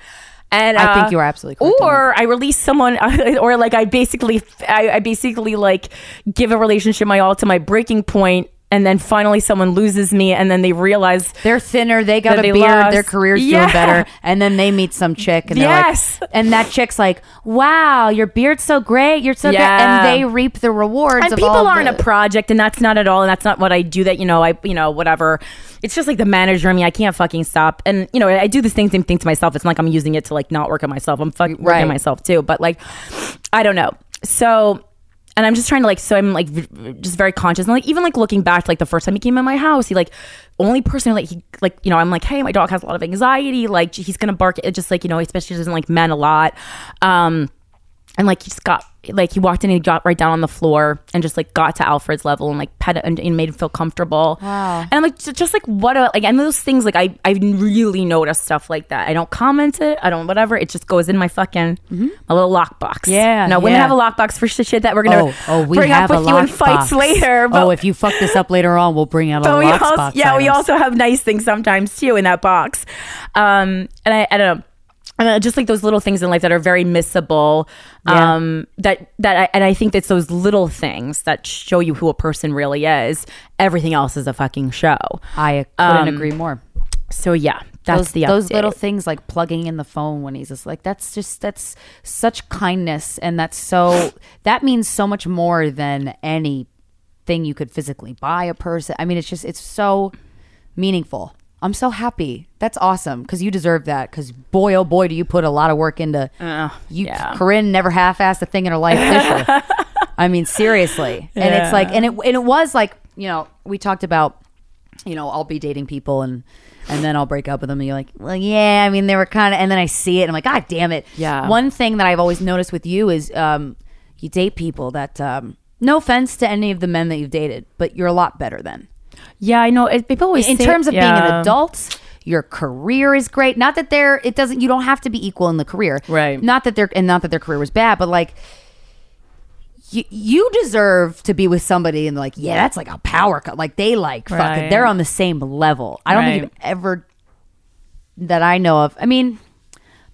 And I think uh, you are absolutely correct Or I release someone, or like I basically, I, I basically like give a relationship my all to my breaking point, and then finally someone loses me, and then they realize they're thinner, they got a they beard, lost. their career's Yeah. doing better, and then they meet some chick and Yes. like, and that chick's like, "Wow, your beard's so great, you're so Yeah. good," and they reap the rewards. and people aren't the- a project and that's not at all and that's not what i do that you know i you know whatever it's just like the manager in me i can't fucking stop and you know i do the same same thing to myself it's not like i'm using it to like not work on myself i'm fucking working Right. on myself too but like i don't know so and I'm just trying to like, so I'm like v- just very conscious. And like, even like looking back, like the first time he came in my house, he like, only person like he like, you know, I'm like, hey, my dog has a lot of anxiety. Like, he's gonna bark. It just like, you know, especially doesn't like men a lot. Um, and like he just got like he walked in and he got right down on the floor and just like got to Alfred's level and like pet it and, and made him feel comfortable. Wow. And I'm like ju- just like what a like and those things like I I really notice stuff like that. I don't comment it. I don't whatever. It just goes in my fucking my little lockbox. Mm-hmm. Yeah, No, women yeah. have a lockbox for shit that we're gonna Oh, oh, we bring up a with you in fights lockbox. later. Oh, if you fuck this up later on, we'll bring out a lockbox. yeah, we also have nice things sometimes too in that box. Um, and I, I don't know. And uh, just like those little things in life that are very missable, Yeah. um, that that I, and I think it's those little things that show you who a person really is. Everything else is a fucking show. I couldn't Um, agree more. So yeah, that's those, the those little things like plugging in the phone when he's just like that's just that's such kindness and that's so that means so much more than anything you could physically buy a person i mean it's just it's so meaningful i'm so happy that's awesome because you deserve that because boy oh boy do you put a lot of work into you yeah. corinne never half-assed a thing in her life i mean seriously Yeah. and it's like and it and it was like you know we talked about you know, I'll be dating people and and then I'll break up with them and you're like, well, yeah, I mean, they were kind of, and then I see it and I'm like, God damn it. Yeah. One thing that I've always noticed with you is um, you date people that, um, no offense to any of the men that you've dated, but you're a lot better than. Yeah, I know. It, people always In say- terms of being an adult, your career is great. Not that they're, it doesn't, you don't have to be equal in the career. Right. Not that they're, and not that their career was bad, but like, you, you deserve to be with somebody and like, yeah, that's like a power cut. Like they like fucking, they're on the same level. I don't think you've ever that I know of. I mean,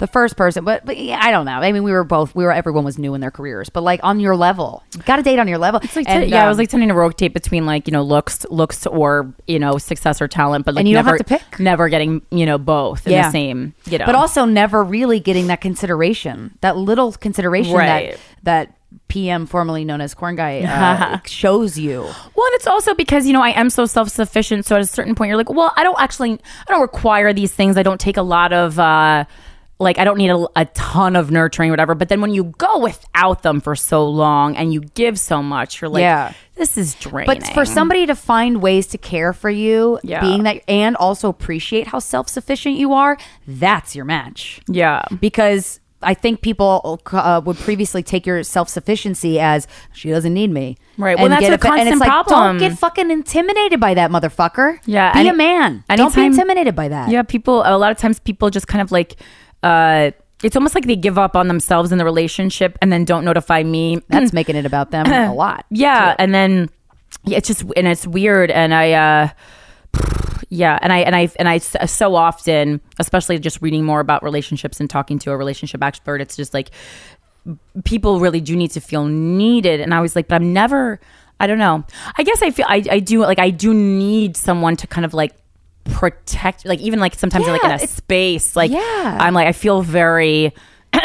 the first person, but, but yeah, I don't know. I mean, we were both, we were, everyone was new in their careers, but like on your level, you got to date on your level. It's like And, yeah, I was um, like tending to rotate between like you know looks, looks or you know success or talent, but like And you don't never have to pick. never getting you know both in the same you know. but also never really getting that consideration, that little consideration Right. that that PM, formerly known as Korn Guy, uh, shows you. Well, and it's also because you know I am so self sufficient. So at a certain point, you're like, well, I don't actually, I don't require these things. I don't take a lot of, uh like, I don't need a, a ton of nurturing, or whatever. But then when you go without them for so long and you give so much, you're like, Yeah. this is draining. But for somebody to find ways to care for you, Yeah. being that, and also appreciate how self sufficient you are, that's your match. yeah, because I think people uh, would previously take your self sufficiency as she doesn't need me. Right. Well, And that's a affa- and it's constant like, problem. Don't get fucking intimidated by that motherfucker. Yeah, Be any- a man. I don't be intimidated by that. Yeah, people. A lot of times, people just kind of like. Uh It's almost like they give up on themselves in the relationship and then don't notify me. That's making it about them a lot. Yeah, and then yeah, it's just and it's weird, and I. uh yeah and i and i and I so often especially just reading more about relationships and talking to a relationship expert it's just like people really do need to feel needed and i was like but i'm never i don't know i guess i feel i, I do like i do need someone to kind of like protect like even like sometimes you're like in a space like Yeah. i'm like i feel very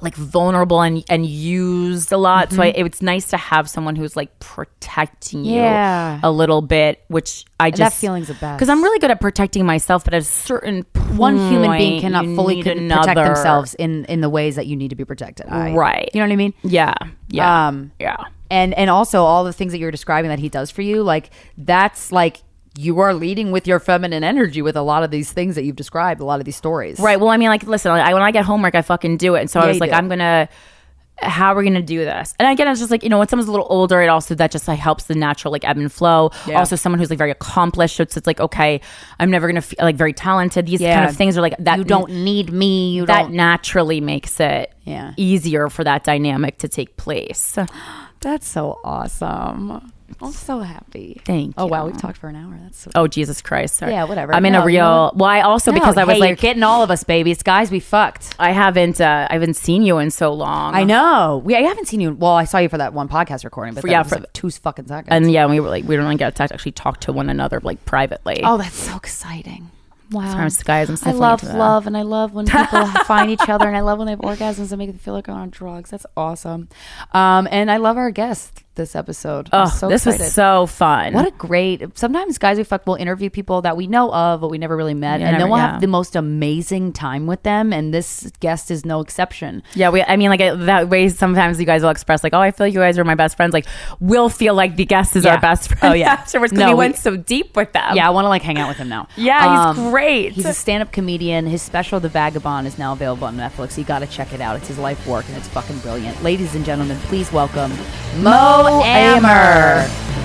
like vulnerable and and used a lot. So I, it's nice to have someone who's like protecting you Yeah. a little bit, which I That just feeling's the best. because I'm really good at protecting myself, but at a certain One human being cannot fully protect another- themselves in in the ways that you need to be protected. I- Right. You know what I mean? Yeah, yeah, Um, yeah. and and also all the things that you're describing that he does for you like that's like you are leading with your feminine energy with a lot of these things that you've described a lot of these stories Right. Well, I mean, like, listen, I, when I get homework, I fucking do it. And so Yeah, I was like, do. I'm gonna. How are we gonna do this? And again, it's just like you know, when someone's a little older, it also that just like helps the natural like ebb and flow. Yeah. Also, someone who's like very accomplished, so it's, it's like okay, I'm never gonna feel like very talented. These Yeah. kind of things are like that. you don't need me you that don't naturally makes it Yeah. easier for that dynamic to take place. that's so awesome i'm so happy Thank you. oh wow we've talked for an hour that's so Oh Jesus Christ! Sorry. Yeah, whatever. I'm in No, a real. know well, I also because No, I was hey, like you're getting all of us babies guys we fucked I haven't uh, I haven't seen you in so long. I know. We I haven't seen you. Well, I saw you for that one podcast recording, but For- that yeah, was for- like two fucking seconds. And yeah, we were like we don't really get to actually talk to one another like privately. oh, that's so exciting. Wow. Sometimes, guys, I'm I sniffling love that. love, and I love when people find each other, and I love when they have orgasms and make them feel like they're on drugs. That's awesome. Um, and I love our guest this episode. Oh, so this excited. was so fun. What a great. Sometimes guys we fuck will interview people that we know of, but we never really met, Yeah, and then we'll yeah. have the most amazing time with them. And this guest is no exception. yeah, we. I mean, like that way. Sometimes you guys will express like, "Oh, I feel like you guys are my best friends." Like, we'll feel like the guest is Yeah. our best friend. Oh, yeah. afterwards because No, we we- went so deep with them. Yeah, I want to like hang out with him now. Yeah, he's Um, great. He's a stand-up comedian. His special, The Vagabond, is now available on Netflix. You got to check it out. It's his life work, and it's fucking brilliant. Ladies and gentlemen, please welcome Mo Amer. If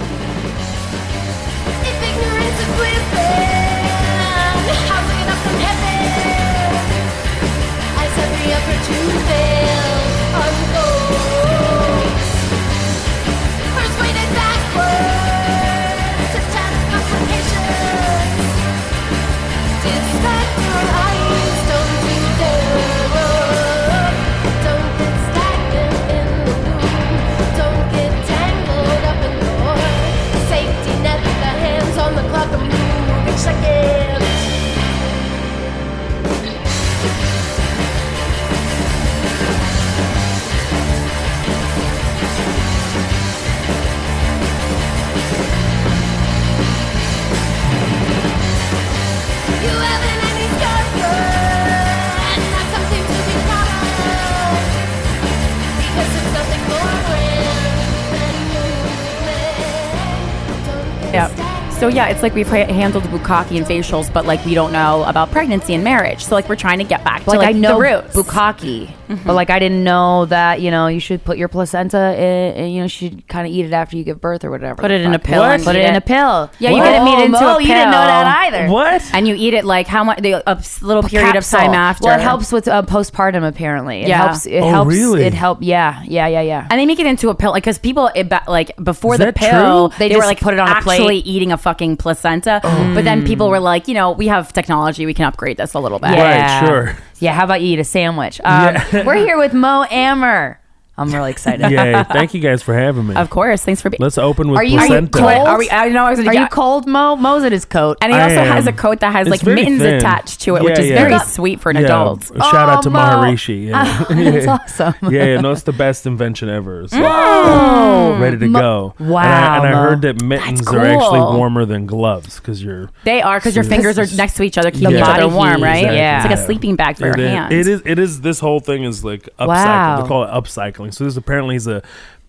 Stagnant. So yeah, it's like we've ha- handled bukkake and facials, but like we don't know about pregnancy and marriage. So like we're trying to get back to Like, like, I know the roots. bukkake, but like I didn't know that you know you should put your placenta in, and you know you should kind of eat it after you give birth or whatever. Put it in a pill and Put eat it in a pill. Yeah, you gotta eat it into Mo, a You didn't know that either. What? and you eat it like how much? The, a s- little period Capsule. of time after. Well, it helps with uh, postpartum. Apparently, it Yeah. helps. It Oh, helps. really? It help. Yeah, yeah, yeah, yeah. And they make it into a pill, like because people it, like before Is the pill, true? They they, were like put it on a actually plate. eating a fucking placenta. But then people were like, you know, we have technology, we can upgrade this a little bit. Yeah. Right, sure. Yeah, how about you eat a sandwich? Um, We're here with Mo Amer. I'm really excited. Yay. Thank you guys for having me. Of course. Thanks for being. Let's open with Are you- are you cold? Are we? I know I was. Are yeah. you cold, Mo? Mo's in his coat. And he I also has a coat that has It's like very mittens thin. attached to it, which Yeah, is yeah. very Yeah. sweet for an yeah, adult. Shout out to Oh, Mo. Maharishi. Yeah. That's awesome. yeah, no, it's the best invention ever. So mm. Oh, ready to go. Wow, And I, and I Mo. heard that mittens That's are actually cool. warmer than gloves because you're. They are because your So fingers are next to each other, keeping Yeah. each other body warm, heat, right? exactly, Yeah. It's like a yeah. sleeping bag for your is- hands. It is. It is. This whole thing is like upcycling. Wow. They call it upcycling. So this apparently is a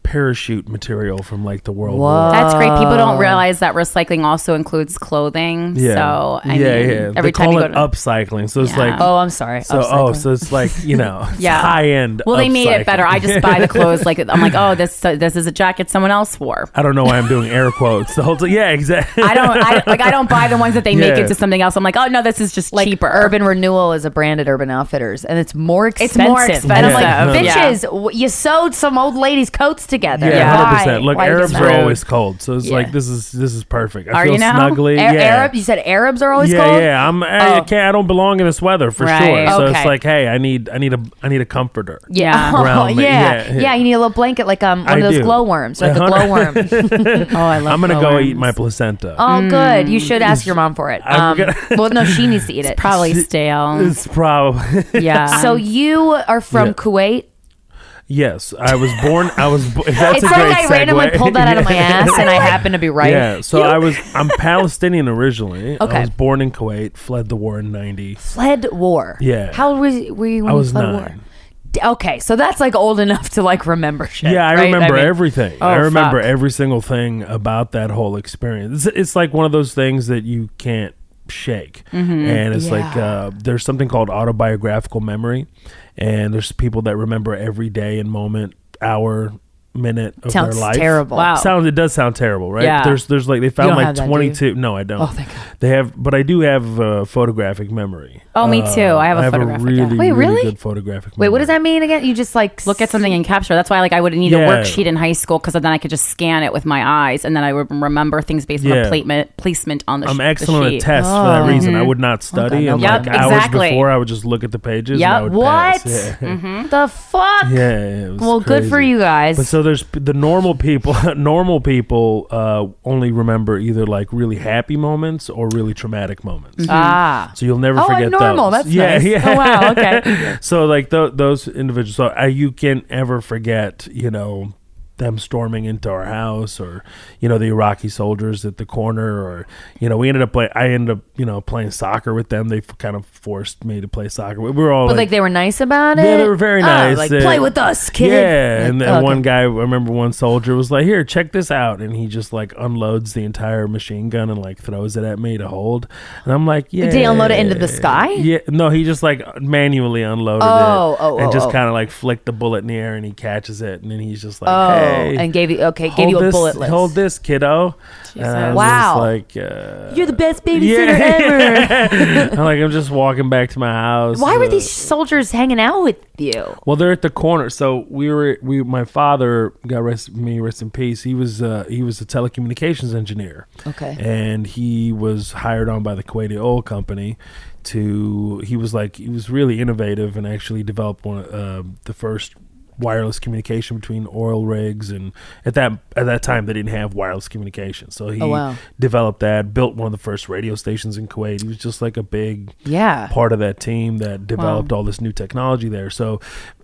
parachute material from like the World Whoa. War. That's great. People don't realize that recycling also includes clothing. Yeah. So I yeah, mean, yeah. every they time call you go it to upcycling. So it's Yeah. like. Oh, I'm sorry. So oh, so it's like you know, Yeah. high end. well, they made it better. I just buy the clothes. Like I'm like, oh, this this is a jacket someone else wore. I don't know why I'm doing air quotes the whole time. Yeah, exactly. I don't I, like. I don't buy the ones that they make Yeah. into something else. I'm like, oh no, this is just like cheaper. Urban Renewal is a brand at Urban Outfitters, and it's more expensive. It's expensive. more And I'm like, expensive. bitches, Yeah. you sewed some old ladies' coats together. Yeah, hundred Why? percent. Look, Why Arabs are always cold, so it's Yeah. like this is this is perfect. I Are feel you now? snuggly. A- yeah. Arab? You said Arabs are always yeah, cold. yeah. I'm. I Oh. can't. I don't belong in this weather for Right. sure. So Okay. it's like, hey, I need, I need a, I need a comforter. Yeah. Oh, around me. yeah. Yeah, yeah, yeah. You need a little blanket, like um, one I of those do. glowworms, like a Uh-huh. glowworm. Oh, I love. I'm gonna go glowworms. eat my placenta. oh, good. You should ask your mom for it. Um, well, no, she needs to eat it. Probably stale. It's probably yeah. So you are from Kuwait. Yes. I was born. I was. bo- That's it's a like great I randomly pulled that out of my ass, and I happen to be right. Yeah, so I was I'm Palestinian originally. Okay. I was born in Kuwait, fled the war in 90. Fled war. Yeah. How old was were you when I you was fled nine. war? D- Okay, so that's like old enough to like remember shit. Yeah, I right? remember mean- everything. Oh, I remember fuck. every single thing about that whole experience. It's, it's like one of those things that you can't shake. And it's like Mm-hmm. Yeah. uh, there's something called autobiographical memory, and there's people that remember every day and moment, hour, minute of Sounds their life. terrible. Wow. Sounds it does sound terrible, right? Yeah. There's there's like they found like that, do 22. No, I don't. Oh, thank God. They have, but I do have uh, photographic memory. Oh, me Uh, too. I have a I have photographic, a really, yeah. Wait, really? good photographic. Wait, what does that mean again? You just like look at something and capture. That's why like I would need a Yeah. worksheet in high school because then I could just scan it with my eyes and then I would remember things based on Yeah. a placement placement on the. sh- I'm the excellent at sheet. tests for that reason. I would not study. no and Yep, like hours exactly. before, I would just look at the pages. Yep. And I would What? Pass. Yeah. the fuck? Yeah, it was Well, good for crazy. you guys. But so there's the normal people. normal people uh, only remember either like really happy moments or really traumatic moments. ah. So you'll never Oh, I'm forget normal. those. That's yeah, nice. yeah. Oh, wow, okay. so like th- those individuals, so uh, you can't ever forget, you know, them storming into our house, or you know, the Iraqi soldiers at the corner, or you know, we ended up play. I ended up, you know, playing soccer with them. They f- kind of forced me to play soccer. We were all But like they were nice about it. Yeah, they were very Ah, nice. like Uh, play with us, kid. Yeah, and then okay. one guy, I remember one soldier was like, "Here, check this out," and he just like unloads the entire machine gun and like throws it at me to hold, and I'm like, "Yeah." Did he unload it into the sky? Yeah, no, he just like manually unloaded Oh, it, oh, and oh, just oh. kind of like flicked the bullet in the air, and he catches it, and then he's just like, Oh, "Hey." And gave you okay, gave you a this, bullet list. Hold this, kiddo. And I was Wow. just like, uh, You're the best babysitter ever. I'm like, I'm just walking back to my house. Why were uh, these soldiers hanging out with you? Well, they're at the corner. So we were we my father got rest me rest in peace. He was uh, he was a telecommunications engineer. Okay. And he was hired on by the Kuwaiti oil company to he was like he was really innovative and actually developed one uh, the first wireless communication between oil rigs and at that at that time they didn't have wireless communication so he Oh, wow. developed that built one of the first radio stations in Kuwait he was just like a big Yeah. part of that team that developed all this new technology there. So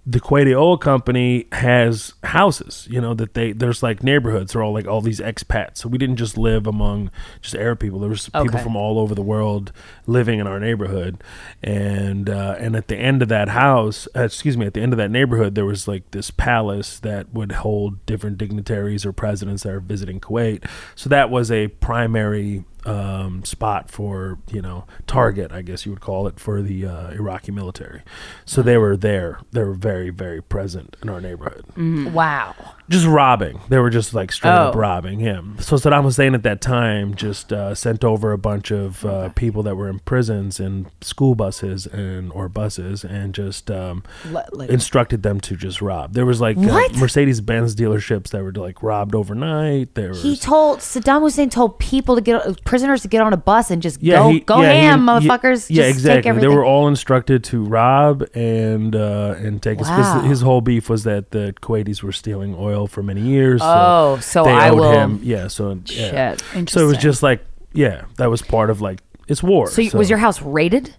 the Kuwaiti oil company has houses, you know, that they there's like neighborhoods. They're all like all these expats. So we didn't just live among just Arab people. There was people Okay. from all over the world living in our neighborhood, and uh, and at the end of that house, uh, excuse me, at the end of that neighborhood, there was like this palace that would hold different dignitaries or presidents that are visiting Kuwait. So that was a primary um, spot for you know target, I guess you would call it, for the uh, Iraqi military. So they were there. They were very very present in our neighborhood Wow. just robbing. They were just like straight up Oh. robbing him. So Saddam Hussein at that time just uh, sent over a bunch of uh, people that were in prisons and school buses and or buses and just um, Le- like- instructed them to just rob. There was like What? uh, Mercedes Benz dealerships that were like robbed overnight. There was He told Saddam Hussein told people to get prisoners to get on a bus and just yeah, go he- go yeah, ham, he- motherfuckers. Yeah, just exactly. They were all instructed to rob and uh, and take. Wow. his whole beef was that the Kuwaitis were stealing oil for many years. Oh, so they I owed will- him. Yeah, so yeah. Shit. So it was just like, yeah, that was part of like it's war. So, you was your house raided?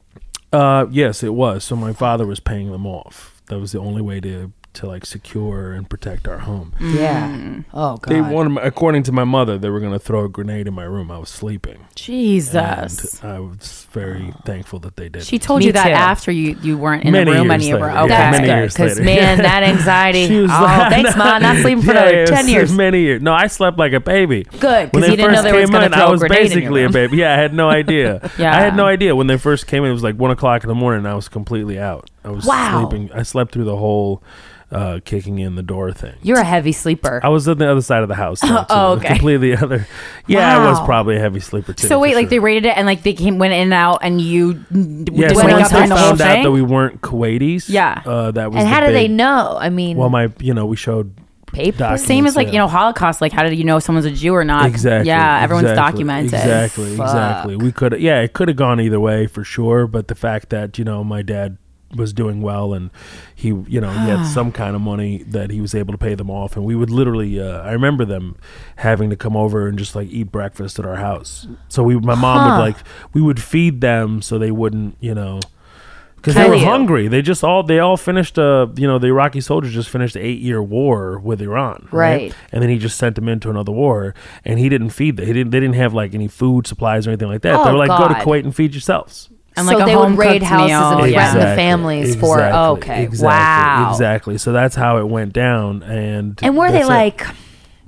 Uh, yes, it was. So my father was paying them off. That was the only way to to like secure and protect our home. Mm. Yeah. Mm. Oh god. They wanted, my, according to my mother, they were going to throw a grenade in my room. I was sleeping. Jesus. And I was very thankful that they did. She told Me you that too. after you you weren't in Many the room years and you were later, okay. yeah, That's many good years because later. man, that anxiety. She was oh, like- thanks, ma. Not sleeping for Yeah, another yeah, ten years. Many years. No, I slept like a baby. Good, 'cause When you they didn't know first they was came gonna in, throw I a was grenade in your basically a room. baby. Yeah, I had no idea. Yeah. I had no idea when they first came in. It was like one o'clock in the morning. and I was completely out. I was Wow. sleeping. I slept through the whole uh, kicking in the door thing. You're a heavy sleeper. I was on the other side of the house. though. Oh, okay. Completely other. Yeah, I was probably a heavy sleeper too. So wait, like they raided it and like they came went in and out and you Yeah, so once they the found out that we weren't Kuwaitis, Yeah. uh, that was. and how do they know? I mean, Well, my, you know, we showed Paper. Same as like yeah. you know Holocaust. Like, how did you know someone's a Jew or not? Exactly. Yeah, everyone's exactly, documented. Exactly. Exactly. We could. Yeah, it could have gone either way for sure. But the fact that you know my dad was doing well and he you know he had some kind of money that he was able to pay them off and we would literally uh, i remember them having to come over and just like eat breakfast at our house. So we my mom would like we would feed them so they wouldn't you know because they were you. hungry. They just all they all finished uh you know the iraqi soldiers just finished an eight year war with iran Right. and then he just sent them into another war and he didn't feed them he didn't they didn't have like any food supplies or anything like that. They Oh, were like go to kuwait and feed yourselves And so like a they would raid houses meal. and yeah. threaten the families for- exactly, okay, exactly, wow. exactly so that's how it went down and And were they that's it. like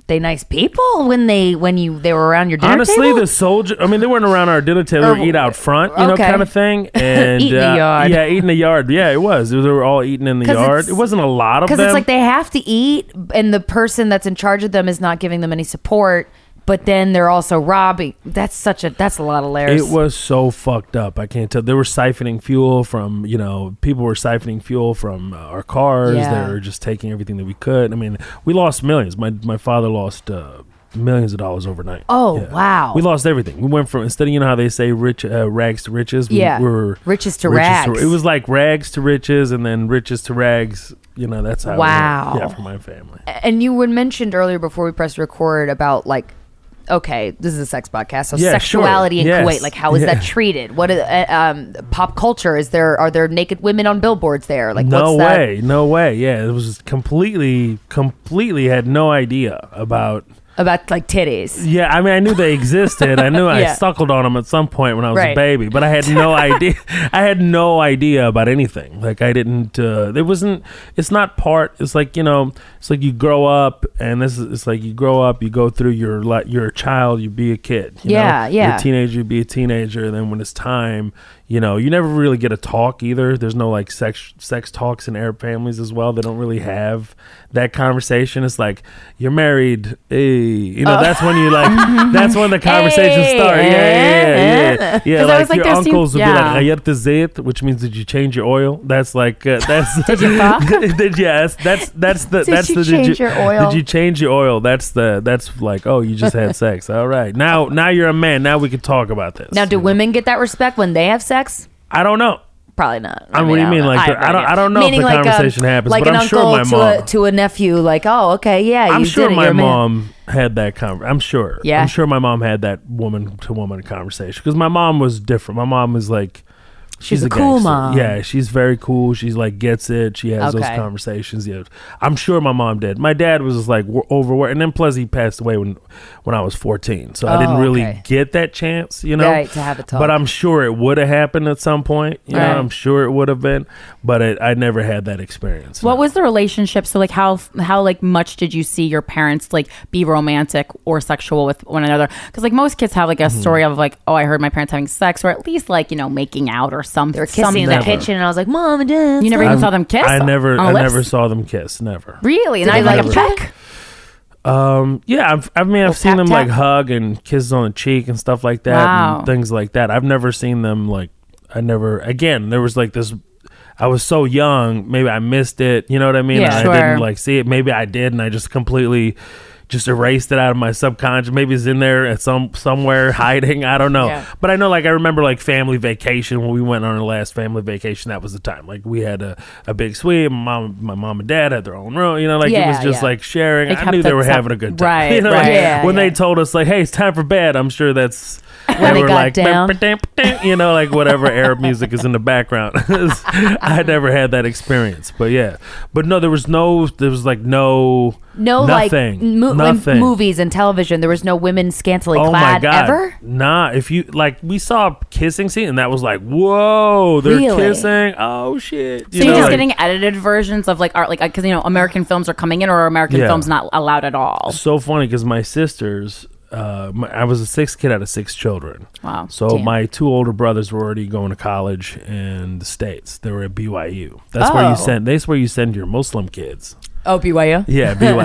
they nice people when they when you they were around your dinner table? Honestly, table? the soldier. I mean, they weren't around our dinner table. Or- They eat out front, you know, kind of thing. And Eat in the uh, yard. Yeah, eating the yard. Yeah, it was. They were all eating in the yard. It wasn't a lot of them. because it's like they have to eat, and the person that's in charge of them is not giving them any support. But then they're also robbing. That's such a that's a lot of layers. It was so fucked up. I can't tell. They were siphoning fuel from, you know, people were siphoning fuel from uh, our cars. Yeah. They were just taking everything that we could. I mean, we lost millions. My my father lost uh, millions of dollars overnight. Oh, Yeah. wow. We lost everything. We went from instead of you know how they say rich uh, rags to riches. We, Yeah. we were Riches to rags. it was like rags to riches, and then riches to rags. You know, that's how. went. Wow. Yeah, for my family. and you had mentioned earlier before we pressed record about like okay this is a sex podcast so Yeah, sexuality sure. in Yes. kuwait like how is Yeah. that treated what is, uh, um pop culture is there are there naked women on billboards there like no what's that way, no way. Yeah, it was completely, completely had no idea about. About like titties Yeah, I mean, I knew they existed. I knew I Yeah. suckled on them at some point when I was Right. a baby, but I had no idea. I had no idea about anything. Like I didn't. Uh, it wasn't. It's not part. It's like you know. It's like you grow up, and this is. It's like you grow up. You go through your. You're a child. You be a kid. you know? Yeah, You're yeah. a teenager. You be a teenager. And then when it's time, you know, you never really get a talk either. There's no like sex sex talks in Arab families as well. They don't really have that conversation. It's like you're married. Hey, you know, that's when you oh. like. that's when the conversations Hey, start. Yeah, yeah, yeah, yeah. Eh, eh, eh. Yeah, 'Cause I like, like, your there seems- uncles would yeah. be like "Ghayart zayt," which means did you change your oil? That's like uh, that's. did you did yes, that's that's the Did that's you the change your oil? Did you change your oil? That's the that's like oh you just had sex. All right, now now you're a man. Now we can talk about this. now do You know? women get that respect when they have sex I don't know. probably not I mean, what do you mean? Like, have I don't- I don't know if the like, um, conversation happens, like but an I'm sure uncle my to mom- a to a nephew like oh okay yeah I'm you sure did it, my you're a man. mom had that conversation. I'm sure. Yeah. I'm sure my mom had that woman to woman conversation because my mom was different. My mom was like. She's She's a cool gangster. mom. Yeah, she's very cool. She's like gets it. She has those conversations. Yeah, I'm sure my mom did. My dad was just like overworked, and then plus he passed away when when I was 14, so I Oh, didn't really okay. get that chance. You know, Right, to have a talk. But I'm sure it would have happened at some point. You Right. know, I'm sure it would have been, but it, I never had that experience. What no. was the relationship? So like how how like much did you see your parents like be romantic or sexual with one another? Because like most kids have like a Mm-hmm. story of like oh I heard my parents having sex or at least like you know making out or something. they were kissing in the Never. kitchen and I was like mom and dad You never even saw them kiss. I never, on the I lips? never saw them kiss. Never. Really, and I like a like peck. Um, yeah, I've, I mean, I've seen tap, them tap? like hug and kisses on the cheek and stuff like that, Wow. and things like that. I've never seen them like. I never. Again, there was like this. I was so young, maybe I missed it. You know what I mean? Yeah, I sure. didn't like see it. Maybe I did, and I just completely just erased it out of my subconscious. Maybe it's in there at some somewhere hiding. I don't know. Yeah. But I know, like, I remember like family vacation when we went on our last family vacation. That was the time. Like, we had a, a big suite. My mom, my mom and dad had their own room. You know, like it was just yeah. like sharing. They I knew they were having a good time. Right, You know, right. like, Yeah, when yeah. they told us like, "Hey, it's time for bed," I'm sure that's When they got down. you know, like whatever Arab music is in the background. I had never had that experience, but yeah, but no, there was no, there was like no, no nothing, like mo- nothing. movies and television there was no women scantily Oh my clad god! ever Nah, if you like, we saw a kissing scene, and that was like, whoa, they're Really? kissing. Oh shit! So you're just like- getting edited versions of like art, like uh, because you know American films are coming in, or American Yeah. films not allowed at all. so funny because my sisters uh my, i was the sixth kid out of six children Wow. so Damn. my two older brothers were already going to college in the states they were at byu that's where Oh. you send that's where you send your muslim kids oh BYU yeah byu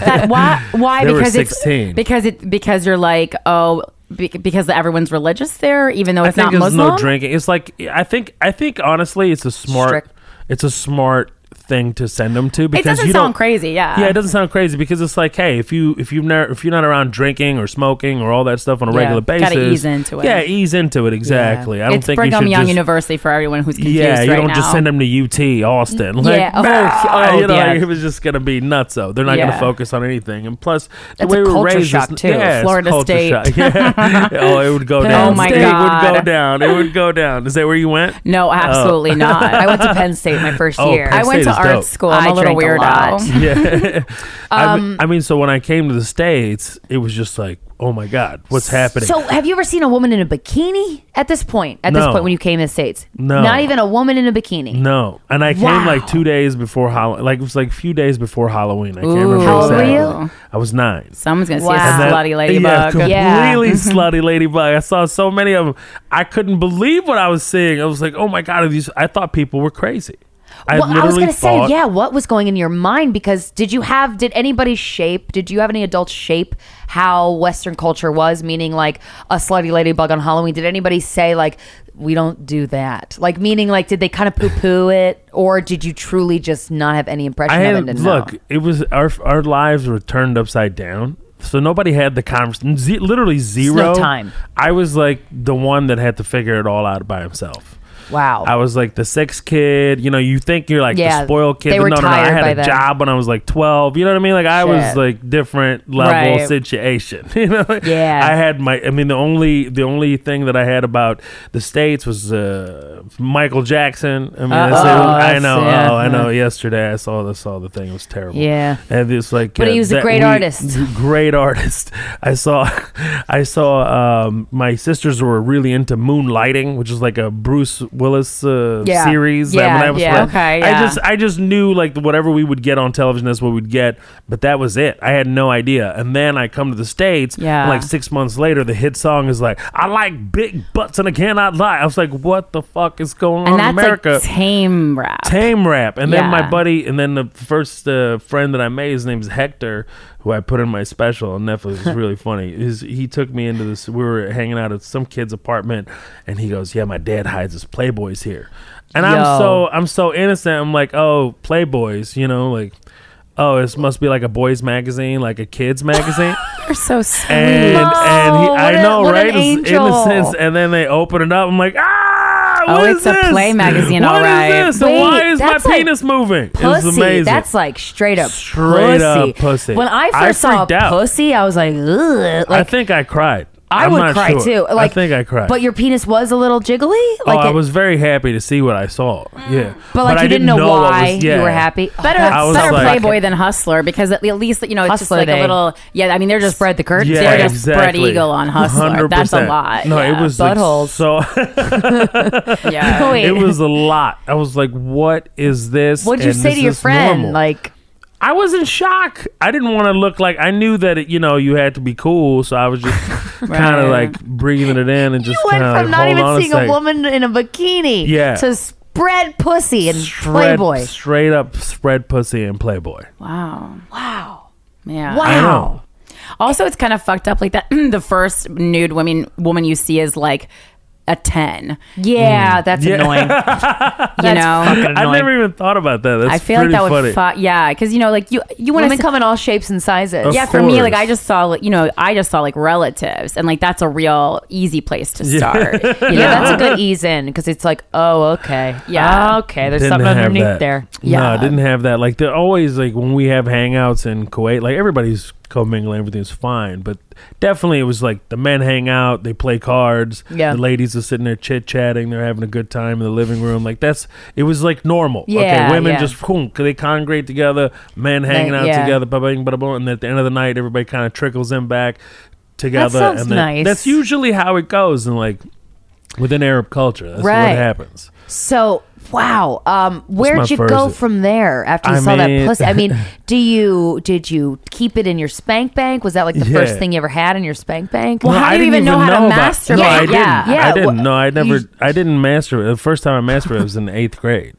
That- why? Why? They because 16. it's because it because you're like oh be, because everyone's religious there, even though i it's think not there's Muslim. no drinking it's like i think i think honestly it's a smart Strict. it's a smart thing to send them to because It doesn't you sound crazy, yeah. yeah, it doesn't sound crazy because it's like, hey, if you if you've never if you're not around drinking or smoking or all that stuff on a Yeah, regular basis, gotta ease into it. Yeah, ease into it exactly. I don't it's think Brigham you should Young just, University for everyone who's confused Yeah, you right don't now. just send them to UT Austin. Like, Yeah, oh, oh, you know, yeah. like, it was just gonna be nuts. though. they're not Yeah. gonna focus on anything. And plus, the That's way we were raised, shock, is- too. Yeah, Florida State. Yeah. oh, it would go oh down. Oh, my State would go down. It would go down. Is that where you went? No, absolutely oh. not. I went to Penn State my first Oh, year. I went to art dope. school. I'm I a little drank a weirdo. lot. Yeah. I, Um, mean, I mean, so when I came to the states, it was just like, oh my god, what's happening? So, have you ever seen a woman in a bikini at this point? At this point, when you came to the states, No. not even a woman in a bikini. no, and I came Wow. like two days before Halloween. Like it was like a few days before Halloween. I can't Ooh. remember How old were you? I was nine. Someone's gonna see Wow. a And that- slutty Yeah, ladybug. completely Yeah. slutty ladybug. I saw so many of them. I couldn't believe what I was seeing. I was like, oh my god, are these? I thought people were crazy. I well, I was going to say, yeah, what was going in your mind? Because did you have, did anybody shape, did you have any adults shape how Western culture was? Meaning, like a slutty ladybug on Halloween. Did anybody say, like, we don't do that? Like, meaning, like, did they kind of poo poo it? Or did you truly just not have any impression I of it? and look, know? it was our our lives were turned upside down. So nobody had the conversation. Z- literally zero time. I was like the one that had to figure it all out by himself. Wow. I was like the sixth kid. You know, you think you're like Yeah, the spoiled kid, they were no, no, no. I had a then. job when I was like twelve. You know what I mean? Like I was like different level Right. situation. You know? Yeah. I had my. I mean, the only the only thing that I had about the states was uh, Michael Jackson. I mean, I, said- I that's- know. yeah. Oh, I know. Yesterday I saw the saw the thing. It was terrible. Yeah. And it's like, But uh, he was a great we- artist. Great artist. I saw, I saw. Um, my sisters were really into Moonlighting, which is like a Bruce Willis uh, Yeah. series. Yeah, when I was yeah. like- Okay, I yeah. just, I just knew like whatever we would get on television, that's what we'd get. But that was it. I had no idea. And then I come to the states. Yeah. and, like six months later, the hit song is like, "I like big butts and I cannot lie." I was like, "What the fuck is going on and in America?" like tame rap. tame rap and then Yeah. my buddy and then the first uh, friend that i made his name's hector who i put in my special on netflix is really funny. Is he took me into this we were hanging out at some kid's apartment and he goes yeah my dad hides his playboys here. And i'm so i'm so innocent. I'm like oh playboys you know like oh this must be like a boys magazine like a kids magazine? You're so sweet. and and he, i a- know an right? Angel. innocence. And then they open it up. I'm like ah Oh, what is it's a this? play magazine, What all is right. this? And Wait, why is my that's like penis moving? pussy. It's amazing. That's like straight up Straight pussy. up pussy. When I I first saw freaked out. pussy, I was like, ugh. I think I cried. I I'm would not cry sure. too. Like, I think I cried. But your penis was a little jiggly. oh, Like I it- was very happy to see what I saw. Mm. Yeah, but like I you didn't know, what why was- yeah. you were happy. Oh, Better, that's I was better like- Playboy than Hustler because at least you know it's Hustler, just like they a little. Yeah, I mean they're just spread the curtains. Yeah, They're just spread exactly. eagle on Hustler. That's a 100%. lot. No, yeah. it was like Buttholes. so. Yeah. Wait, it was a lot. I was like, "What is this?" What'd you And say is to your this friend? normal? Like, I was in shock. I didn't want to look like I knew that it, you know you had to be cool, so I was just kind of Right. like breathing it in and just you went kind of from like, not even seeing a, a, woman in a bikini Yeah. to spread pussy and Shred- Playboy. straight up spread pussy and Playboy. Wow. Wow. Yeah. I know. Wow. Also, it's kind of fucked up like that. the first nude woman woman you see is like a ten. Yeah, mm. that's Yeah. annoying. You That's know. fucking I annoying. never even thought about that. That's I feel like pretty that would funny. fu- yeah, because you know, like you you want Women to come in all shapes and sizes. Of yeah, for me, like course. I just saw, like you know, I just saw like relatives, and like that's a real easy place to start. You know? Yeah, that's a good ease in because it's like, oh, okay, Yeah. Ah. okay. There's something underneath that. there. No, Yeah. I didn't have that. Like they're always like when we have hangouts in Kuwait, like everybody's commingling, everything's fine. But definitely it was like the men hang out, they play cards. Yeah. The ladies are sitting there chit chatting, they're having a good time in the living room. Like that's it was like normal. Yeah, okay. Women yeah. just boom, they congregate together, men hanging out yeah. together, blah, blah, blah, blah, and at the end of the night everybody kind of trickles in back together. sounds and then, nice. That's usually how it goes and like within Arab culture. That's Right. what happens. So, wow. Um, where'd you first- go from there after you I saw that mean- pussy? I mean, do you did you keep it in your spank bank? Was that like the first thing you ever had in your spank bank? Well, No, how I do you didn't even know how to about- masturbate? No, I Yeah. didn't. Yeah, I didn't. wh- No, I never. you- I didn't masturbate. The first time I masturbated was in eighth grade.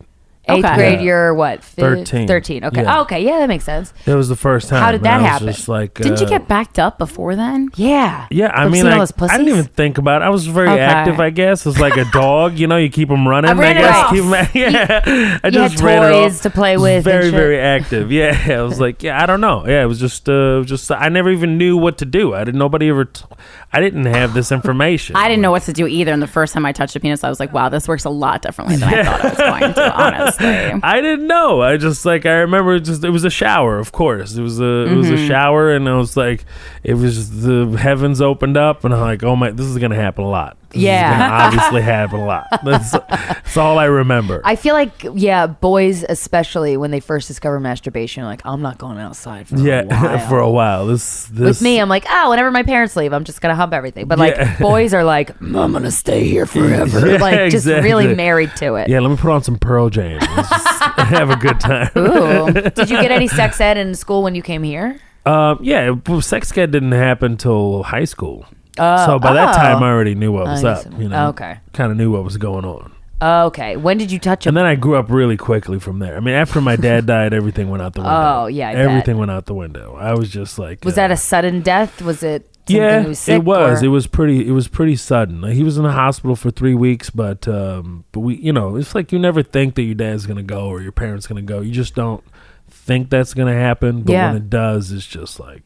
Eighth Okay. grade, Yeah. you're what? Fif- 13. 13. Okay. Yeah. Oh, okay. Yeah, that makes sense. It was the first time. How did and that I was happen? Just like, Didn't you uh, get backed up before then? Yeah. Yeah, I Ever mean, seen all I, those I didn't even think about it. I was very Okay. active, I guess. It's like a dog, you know, you keep them running. I ran it guess. off. Keep 'em- yeah, I you just had ran it toys off. to play with and Very, shit? very active. Yeah, I was like, yeah, I don't know. Yeah, it was just, uh, it was just. I never even knew what to do. I didn't. Nobody ever. T- I didn't have this information. I didn't know what to do either. And the first time I touched a penis, I was like, wow, this works a lot differently than I thought it was going to, honestly. I didn't know. I just like I remember it just it was a shower, of course. It was a it was a Mm-hmm. shower, and I was like, it was the heavens opened up, and I'm like, oh my, this is gonna happen a lot. This Yeah. obviously happen a lot. That's that's all I remember. I feel like, yeah, boys, especially when they first discover masturbation, like, I'm not going outside for a yeah, while. for a while. This this With me, I'm like, oh, whenever my parents leave, I'm just gonna hump everything. But like, Yeah. boys are like, I'm gonna stay here forever. Yeah, like, just really married to it. yeah, let me put on some Pearl Jam. Have a good time. Ooh. Did you get any sex ed in school when you came here? Um, yeah, sex ed didn't happen till high school. Uh, so by that oh. time, I already knew what was I up. You know, Okay. kind of knew what was going on. Okay. When did you touch And then I grew up really quickly from there. I mean, after my dad died, everything went out the window. Oh, yeah, I bet. everything went out the window. I was just like, Was uh, that a sudden death? Was it something yeah? who was sick? it was. or- It was pretty. It was pretty sudden. Like, he was in the hospital for three weeks, but um, but we, you know, it's like you never think that your dad's gonna go or your parents gonna go. You just don't think that's gonna happen. But Yeah. when it does, it's just like,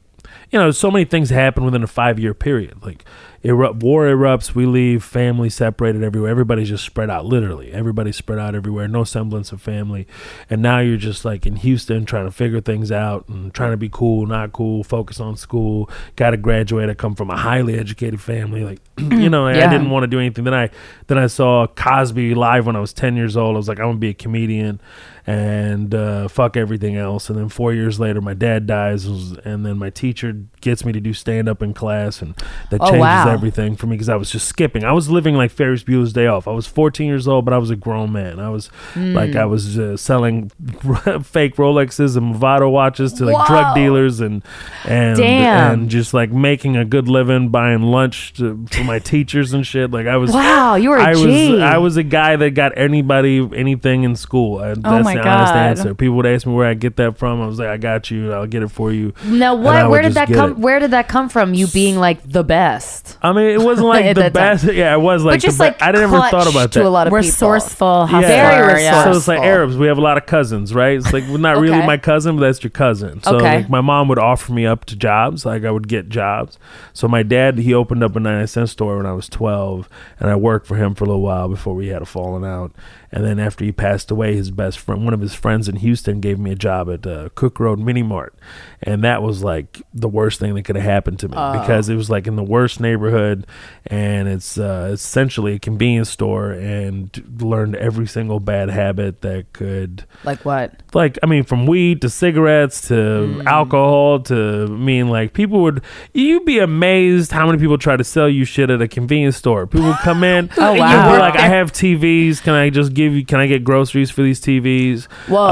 you know, so many things happen within a five year period. Like, erupt, war erupts, we leave, family separated everywhere. Everybody's just spread out. Literally, everybody's spread out everywhere. No semblance of family. And now you're just like in Houston trying to figure things out and trying to be cool, not cool, focus on school. Got to graduate. I come from a highly educated family. Like, you know, I- I didn't want to do anything. Then I then I saw Cosby live when I was ten years old. I was like, I'm gonna be a comedian and uh, fuck everything else. And then four years later, my dad dies, and then my teacher gets me to do stand up in class, and that Oh, changes wow. everything for me because I was just skipping. I was living like Ferris Bueller's Day Off. I was 14 years old, but I was a grown man. I was like, Hmm. I was uh, selling fake Rolexes and Movado watches to like Whoa. drug dealers and and Damn. and just like making a good living, buying lunch to, for my teachers and shit. Like I was. Wow, you were a I G. was I was a guy that got anybody anything in school. That's Oh my the honest God. answer. People would ask me where I get that from. I was like, I got you. I'll get it for you. Now, And what? Where did that come? it. Where did that come from? You being like the best, I mean, it wasn't like the that time. best. Yeah, it was like but just the be- like I didn't ever thought about to that. a lot of people. Resourceful, hustler. Very yeah. So it's like. Arabs. We have a lot of cousins, right? It's like we're not really my cousin, but that's your cousin. So Okay. like my mom would offer me up to jobs. Like I would get jobs. So my dad he opened up a 99 cent store when I was 12, and I worked for him for a little while before we had a falling out. And then after he passed away, his best friend, one of his friends in Houston, gave me a job at uh, Cook Road Mini Mart, and that was like the worst thing that could have happened to me Oh. because it was like in the worst neighborhood, and it's uh, essentially a convenience store, and learned every single bad habit that could Like what? like I mean from weed to cigarettes to Mm. alcohol to I mean like people would you'd be amazed how many people try to sell you shit at a convenience store. People would come in Oh, and wow. like I have TVs, can I just give you can I get groceries for these TVs? Whoa.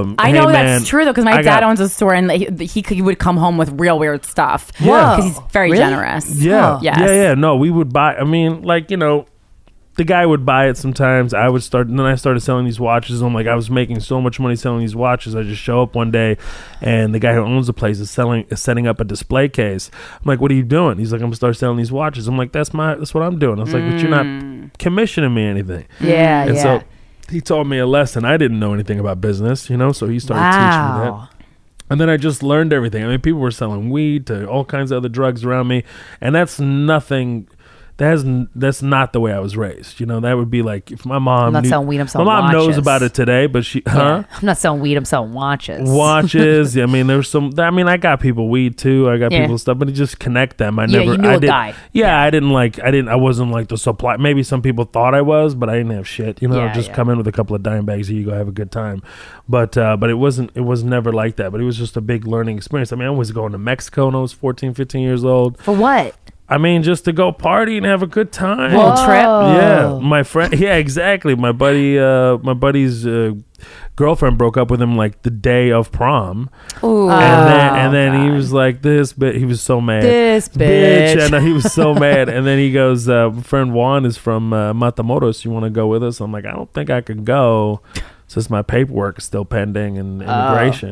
Um, I hey, know man, that's true though, because my I dad got- owns a store and he, he, could, he would come home with real weird stuff. Yeah. because he's very Really? generous. Yeah. Huh. Yes. Yeah, yeah. No, we would buy I mean, like, you know, the guy would buy it sometimes. I would start, and then I started selling these watches. I'm like, I was making so much money selling these watches. I just show up one day, and the guy who owns the place is selling, is setting up a display case. I'm like, what are you doing? He's like, I'm gonna start selling these watches. I'm like, that's my, that's what I'm doing. I was like, but you're not commissioning me anything. Yeah, And yeah. so he taught me a lesson. I didn't know anything about business, you know. So he started teaching me that. And then I just learned everything. I mean, people were selling weed to all kinds of other drugs around me, and that's nothing. That's that's not the way I was raised. You know, that would be like if my mom. I'm not knew- selling weed, I'm selling My mom knows watches. about it today, but she, huh? Yeah. I'm not selling weed. I'm selling watches. Watches. I mean, there's some. I mean, I got people weed too. I got Yeah. people stuff, but it just connect them. I Yeah, never. you knew I a did, guy. Yeah, I didn't like. I didn't. I wasn't like the supply. Maybe some people thought I was, but I didn't have shit. You know, Yeah, just yeah. come in with a couple of dime bags. Here you go, have a good time. But uh, but it wasn't. It was never like that. But it was just a big learning experience. I mean, I was going to Mexico when I was 14, 15 years old. For what? I mean, just to go party and have a good time. Trip. Yeah, my friend. Yeah, exactly. My buddy. Uh, my buddy's uh, girlfriend broke up with him like the day of prom, Ooh. and then and then he was like this, but he was so mad. This bitch. and uh, he was so mad. And then he goes, uh, "Friend Juan is from uh, Matamoros. You want to go with us?" I'm like, "I don't think I can go." since my paperwork is still pending and Oh. immigration.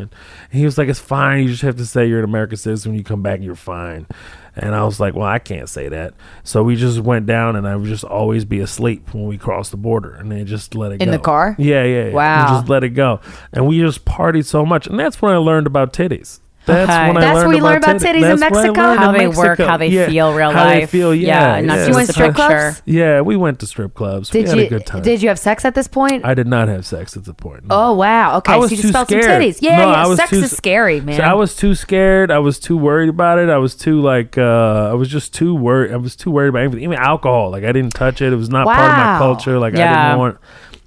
And he was like, "It's fine. You just have to say you're an American citizen when you come back. You're fine." And I was like, "Well, I can't say that." So we just went down, and I would just always be asleep when we crossed the border, and they just let it go. In go the car? Yeah, yeah. yeah. Wow. Just let it go, and we just partied so much, and that's when I learned about titties. That's Okay. when I That's learned where you learn about titties in That's when I Mexico? How in they work, how they Yeah. feel, real how they life. feel. Yeah, Yeah, not yeah. You went the strip clubs? picture. Yeah, we went to strip clubs. Did we had you a good time. did you have sex at this point? I did not have sex at the point. no. oh wow. Okay, I so was you just too felt some scared. titties. Yeah, No, yeah. I was Sex too is scary, man. So I was too scared. I was too worried about it. I was too like uh I was just too worried. I was too worried about anything. Even alcohol. Like I didn't touch it. It was not part of my culture. Like I didn't want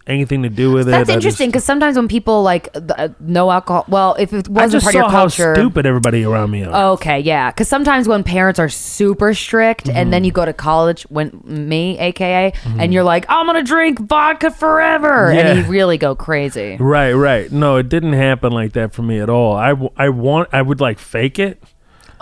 anything to do with it. That's interesting because sometimes when people like uh, no alcohol, well, if it wasn't part of your how culture, stupid everybody around me are. Okay, yeah. Because sometimes when parents are super strict and Mm-hmm. then you go to college, when me, AKA, and you're like, I'm going to drink vodka forever. Yeah. And you really go crazy. Right, right. No, it didn't happen like that for me at all. I, I want I would like fake it.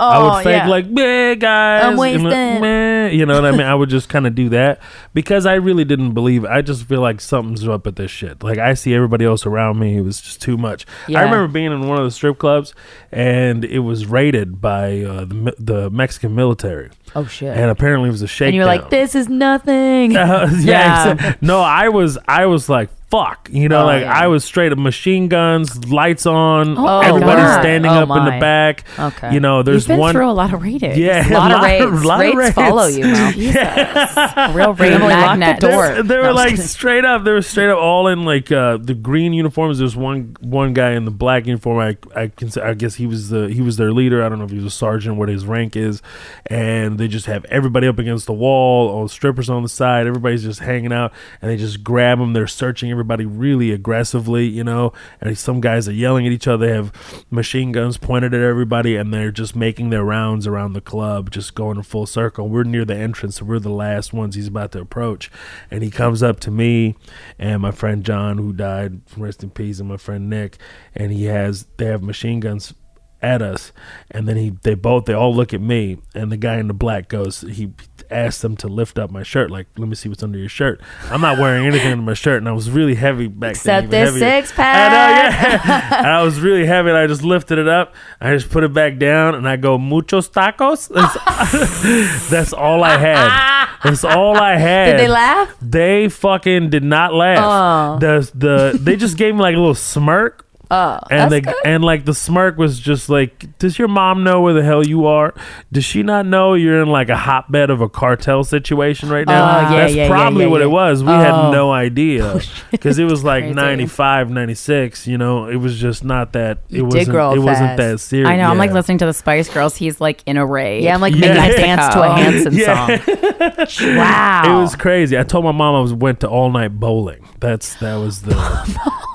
I Oh, would fake yeah. like, meh, guys. I'm and, wasted." meh," you know what I mean? I would just kind of do that because I really didn't believe. It. I just feel like something's up with this shit. Like I see everybody else around me. It was just too much. Yeah. I remember being in one of the strip clubs and it was raided by uh, the the Mexican military, Oh, shit. and apparently it was a shakedown. and you're like, this is nothing. Uh, yeah. Yeah. No, I was I was like fuck. You know, Oh, like yeah. I was straight up machine guns, lights on, Oh, everybody's God. standing Oh, up in the back. Okay. You know, there's You've been one through a lot of ratings. yeah, a lot of raids. lot Raids raids. follow you, Mo. real rating Emily, lock the magnet. door. They, they No, were like straight up. They were straight up all in like uh, the green uniforms. There's one one guy in the black uniform. I I can I guess he was the he was their leader. I don't know if he was a sergeant, what his rank is. And they just have everybody up against the wall, all the strippers on the side. Everybody's just hanging out, and they just grab them. They're searching everybody really aggressively, you know. And some guys are yelling at each other. They have machine guns pointed at everybody, and they're just making their rounds around the club, just going in full circle. We're near the entrance, so we're the last ones he's about to approach. And he comes up to me and my friend John, who died, rest in peace, and my friend Nick, and he has they have machine guns at us, and then he they both they all look at me, and the guy in the black goes he asked them to lift up my shirt, like let me see what's under your shirt. I'm not wearing anything under my shirt, and I was really heavy back Except then. even this six I know, yeah. and I was really heavy, and I just lifted it up. I just put it back down, and I go muchos tacos. That's, that's all I had. That's all I had. Did they laugh? They fucking did not laugh. Oh. The the they just gave me like a little smirk. Oh, and that's the good. and like the smirk was just like, does your mom know where the hell you are? Does she not know you're in like a hotbed of a cartel situation right now? Oh, yeah, That's yeah, yeah, probably yeah, what yeah. it was. We Oh. had no idea because it was like Crazy. 95, 96, You know, it was just not that. It You did wasn't. grow it wasn't that serious. I know. I'm like listening to the Spice Girls. He's like in a rage. Yeah, I'm like Yeah. making a dance to a Hanson Yeah. song. Wow. It was crazy. I told my mom I was went to all night bowling. That's that was the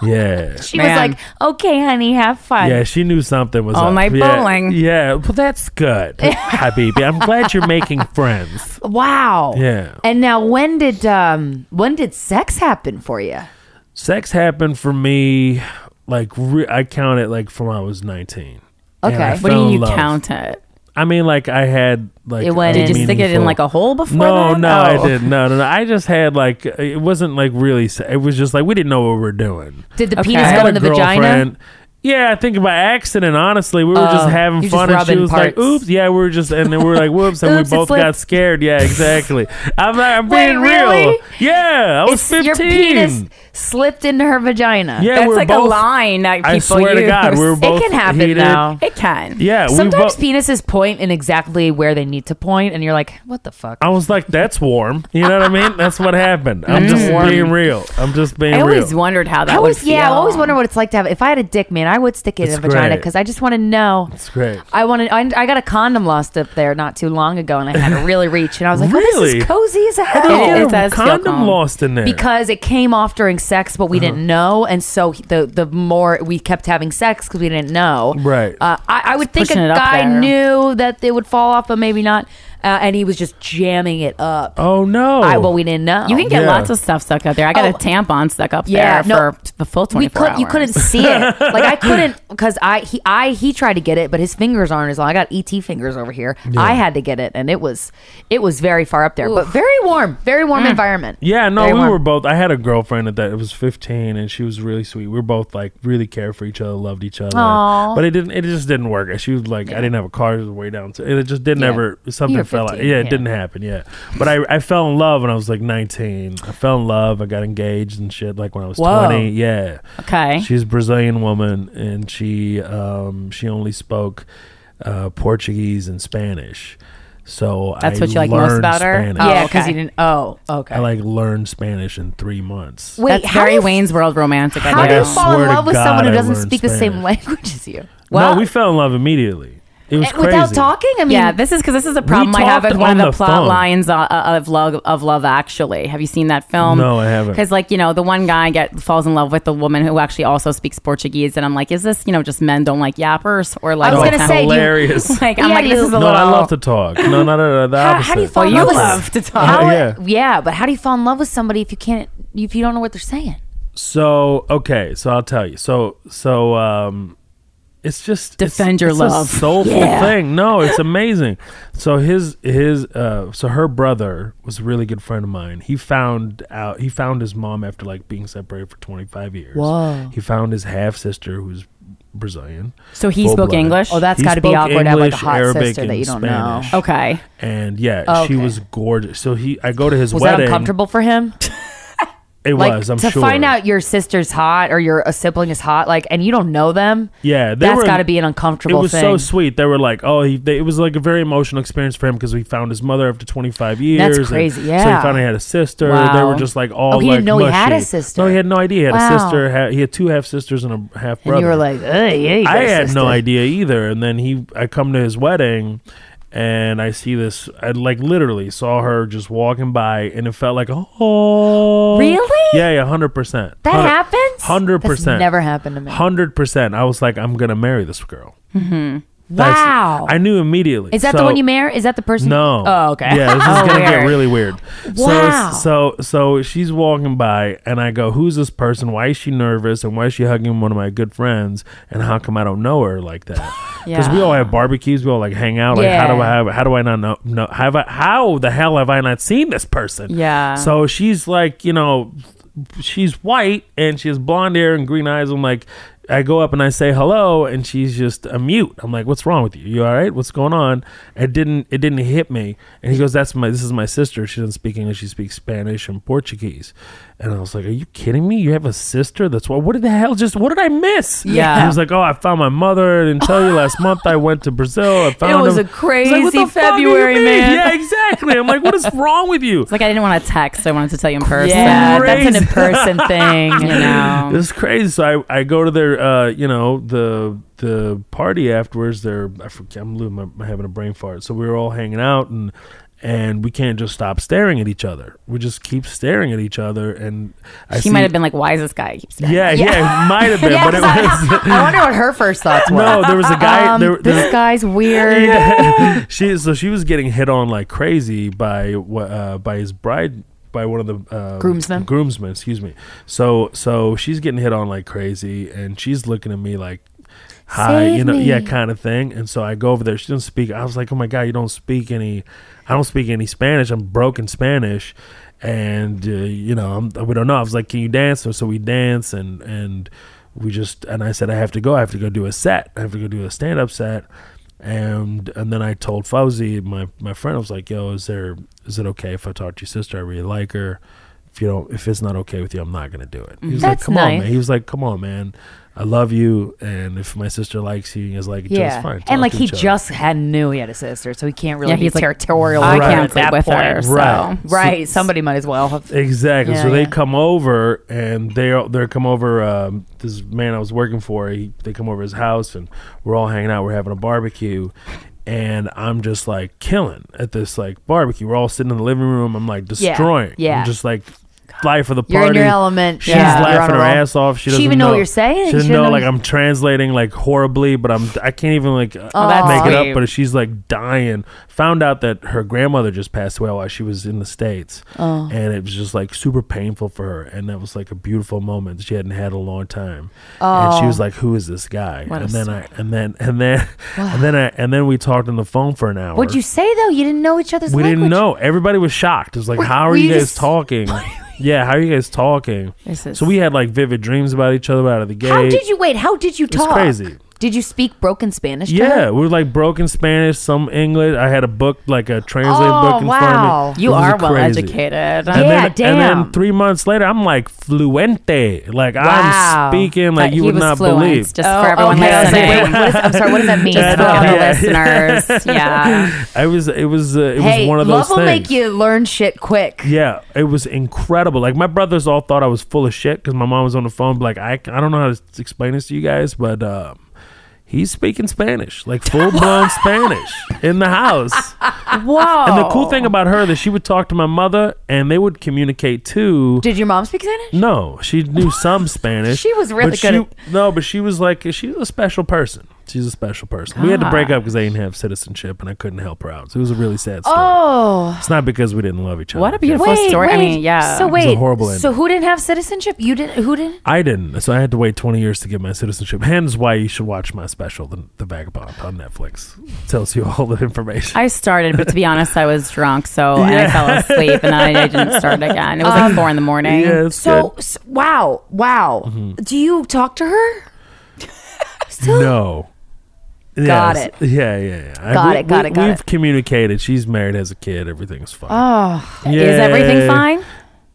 yeah. she Man. was like, okay, honey, have fun. Yeah, she knew something was All up. night yeah, bowling. Yeah, well, that's good, Habibi. I'm glad you're making friends. Wow. Yeah. And now when did um when did sex happen for you? Sex happened for me like re- I count it like from when I was 19. And Okay. I What do you fell mean you love. count it? I mean, like I had like. It went Did you stick it in like a hole before? No, that? no, Oh. I didn't. No, no, no. I just had like it wasn't like really. It was just like we didn't know what we were doing. Did the Okay. penis I I go in the vagina? Yeah, I think by accident. Honestly, we were Oh, just having fun, just and she rubbing was like, "Oops!" Yeah, we were just, and then we were like, "Whoops!" and Oops, we both got scared. Yeah, exactly. I'm, like, I'm Wait, being really? real. Yeah, I was It's- Your 15. Penis slipped into her vagina. Yeah, That's we're like a line that people I swear use. to God, we were both. It can happen, heated. though. It can. Yeah, we Sometimes both. penises point in exactly where they need to point, and you're like, "What the fuck?" I was like, "That's warm." You know what I mean? That's what happened. I'm mm. just Warm. being real. I'm just being real. I always real. wondered how that I would always, yeah, I always wonder what it's like to have. If I had a dick, man, I would stick it It's in a vagina because I just want to know. It's great. I wanted. I, I got a condom lost up there not too long ago, and I had to really reach, and I was like, "Oh, this is cozy as How hell." did you It- get it a condom lost in there? because it came off during sex, but we Uh-huh. didn't know, and so the the more we kept having sex because we didn't know. Right. Uh, I, I would think a pushing it up guy there. knew that they would fall off, but maybe not. Uh, and he was just jamming it up. Oh no! I, well, we didn't know. You can get Yeah. lots of stuff stuck up there. I got Oh. a tampon stuck up Yeah, there no, for the full we 24 could, you couldn't see it. Like I couldn't because I he I he tried to get it, but his fingers aren't as long. I got ET fingers over here. I had to get it, and it was it was very far up there, but very warm, very warm Mm. environment. Yeah, no, Very we warm. were both. I had a girlfriend at that. It was 15, and she was really sweet. We were both like really cared for each other, loved each other. Aw. But it didn't. It just didn't work. She was like, I didn't have a car. It was way down. To, it just didn't Yeah. ever. Something You're fell out. 15, Yeah, it yeah. didn't happen. Yeah, but I I fell in love when I was like 19. I fell in love. I got engaged and shit. Like when I was Whoa. 20. Yeah. Okay. She's a Brazilian woman, and she um she only spoke uh, Portuguese and Spanish. So That's I what you like most learned about her? Spanish. Oh, yeah, because okay. he didn't. Oh, okay. I like learned Spanish in three months. Wait, That's how very Wayne's World romantic. I How do you I guess. fall in love with God, someone who doesn't learned speak the same language as you? no, we fell in love immediately. It was crazy. Without talking, I mean, yeah, this is because this is a problem I have with one of the, the plot phone. lines uh, uh, of love of Love Actually. Have you seen that film? No, I haven't. Because like you know, the one guy get falls in love with the woman who actually also speaks Portuguese, and I'm like, is this you know just men don't like yappers or like? I was gonna say, of- do you- hilarious. like I'm Yeah, like this you- is a no, little. I love to talk. No, not uh, the how, how do you fall Well, in you love with love to talk. How, Yeah. yeah, but how do you fall in love with somebody if you can't if you don't know what they're saying? So okay, so I'll tell you. So so um, it's just it's- Defend your it's love. A soulful Yeah. thing. No, it's amazing. So his his uh, so her brother was a really good friend of mine. He found out he found his mom after like being separated for twenty five years. Whoa. He found his half sister who's Brazilian. So he spoke full-blooded. English. Oh, that's got to be spoke awkward to have like a hot Arabic, sister that you don't Spanish. know. okay. And yeah, she was gorgeous. So he, I go to his Was that wedding. uncomfortable for him? It Like was. I'm to sure. find out your sister's hot or your a sibling is hot, like, and you don't know them. Yeah, that's got to be an uncomfortable It was thing. so sweet. They were like, oh, he, they, it was like a very emotional experience for him because we found his mother after 25 years. and crazy, So yeah. he finally had a sister. Wow. They were just like oh, all. Oh, he like, didn't know he had a sister. No, he had no idea. He had Wow. a sister. Ha- he had two half sisters and a half brother. and you were like, "Hey, yeah, I had sister." no idea either. And then he, I come to his wedding, and I see this. I like literally saw her just walking by, and it felt like, oh, Really? Yeah, yeah, hundred percent. That happens. Hundred percent. never happened to me. Hundred percent. I was like, I'm gonna marry this girl. Mm-hmm. Wow. I knew immediately. is that the one you marry? Is that the person? No. Oh, okay. Yeah, this is Oh, gonna get really weird. Wow. So, so, so she's walking by, and I go, "Who's this person? Why is she nervous? And why is she hugging one of my good friends? And how come I don't know her like that? Because we all have barbecues, we all like hang out. Like, how do I have? How do I not know? know have I? How the hell have I not seen this person? Yeah. So she's like, you know, she's white and she has blonde hair and green eyes. I'm like, I go up and I say hello, and she's just a mute. I'm like, "What's wrong with you? You all right? What's going on?" It didn't. It didn't hit me. And he goes, "That's my. This is my sister. She doesn't speak English. She speaks Spanish and Portuguese." And I was like, "Are you kidding me? You have a sister? That's what. What did the hell? Just what did I miss?" Yeah. He was like, "Oh, I found my mother. I didn't tell you last month. I went to Brazil. I found was him." a I was like, the crazy you February, mean?" man. Yeah, exactly. I'm like, "What is wrong with you?" It's like I didn't want to text. I wanted to tell you in person. Yeah, that's an in-person thing. You know. It's crazy. So I, I go to their uh you know the the party afterwards. They're I forget I'm losing my, I'm having a brain fart. So we were all hanging out and and we can't just stop staring at each other. We just keep staring at each other and I He see, might have been like, "Why is this guy?" keep staring yeah yeah, it might have been Yeah, but it was I, wonder what her first thoughts were. no there was a guy Um, there, this there- guy's weird. yeah. she so she was getting hit on like crazy by uh, by his bride by one of the uh, Groomsmen? groomsmen excuse me so so she's getting hit on like crazy and she's looking at me like hi Save you know yeah kind of thing and so i go over there she doesn't speak i was like oh my god you don't speak any i don't speak any spanish i'm broken spanish and uh, you know I'm, we don't know i was like can you dance so we dance and and we just and i said i have to go i have to go do a set i have to go do a stand-up set and and then I told Fauzi, my my friend, I was like, "Yo, is there is it okay if I talk to your sister? I really like her. If you don't, if it's not okay with you, I'm not gonna do it." He was like, That's "Come on, nice. man." He was like, "Come on, man. I love you, and if my sister likes you, and is like, Yeah, just fine." And like he each other." just had knew he had a sister, so he can't really Yeah, be he's like, territorial. I with her can't sleep with point. her. So. Right. Right, somebody might as well have. Exactly. Yeah, so they come over and they they come over. Um, this man I was working for, he, they come over his house and we're all hanging out. We're having a barbecue, and I'm just like killing at this like barbecue. We're all sitting in the living room. I'm like Yeah, destroying. yeah. I'm just like life of the party. You're in your element. She's Yeah, laughing her ass off. She She doesn't even know what you're saying? She She doesn't didn't know know like I'm translating like horribly, but I'm I can't even like Oh. make it up. But she's like dying. Found out that her grandmother just passed away while she was in the states, Oh. and it was just like super painful for her. And that was like a beautiful moment she hadn't had in a long time. And she Oh. was like, "Who is this guy?" What and then I and then and then and then I and then we talked on the phone for an hour. What'd you say though? You didn't know each other's We language. didn't know. Everybody was shocked. It was like, Were- how are you you guys just- talking? yeah, how are you guys talking? This is- So we had like vivid dreams about each other out of the gate. How did you wait? How did you talk? It's talk? crazy. Did you speak broken Spanish? to Yeah, her? we were like broken Spanish, some English. I had a book, like a translated Oh, book in wow. front of me. You It was are well crazy. educated. And Yeah, then, And damn. then three months later, I'm like fluente. Like Wow. I'm speaking like But you he would was not fluent, believe. Just Oh, for everyone okay. I was like, listening. wait, what is, I'm sorry. What does that mean? Just for all the yeah. listeners. Yeah. I was. It was. Uh, it hey, was one of those love those will things. make you learn shit quick. Yeah, it was incredible. Like my brothers all thought I was full of shit because my mom was on the phone. Like I, I don't know how to explain this to you guys, but um, he's speaking Spanish, like full blown Spanish in the house. Whoa. And the cool thing about her that she would talk to my mother, and they would communicate too. Did your mom speak Spanish? No, she knew some Spanish. She was really good she- no, but she was like she's a special person. She's a special person. We had to break up because I didn't have citizenship, and I couldn't help her out. So it was a really sad story. Oh. It's not because we didn't love each other. What a beautiful Wait, story. wait. I mean, yeah. So It was a wait. horrible so who didn't have citizenship? You didn't. Who didn't? I didn't, so I had to wait 20 years to get my citizenship. Hence why you should watch my special, The, the Vagabond, on Netflix. tells you all the information. I started, but to be honest, I was drunk, so and I fell asleep, and I, I didn't start again. It was like four in the morning. yeah, it's So, good. s wow, wow. Mm-hmm. Do you talk to her? No. Got Yes. it. Yeah, yeah, yeah. I- Got we- it, got we- it, got We've it. communicated. She's married, has a kid. Everything's fine. Oh, yeah. Is everything fine?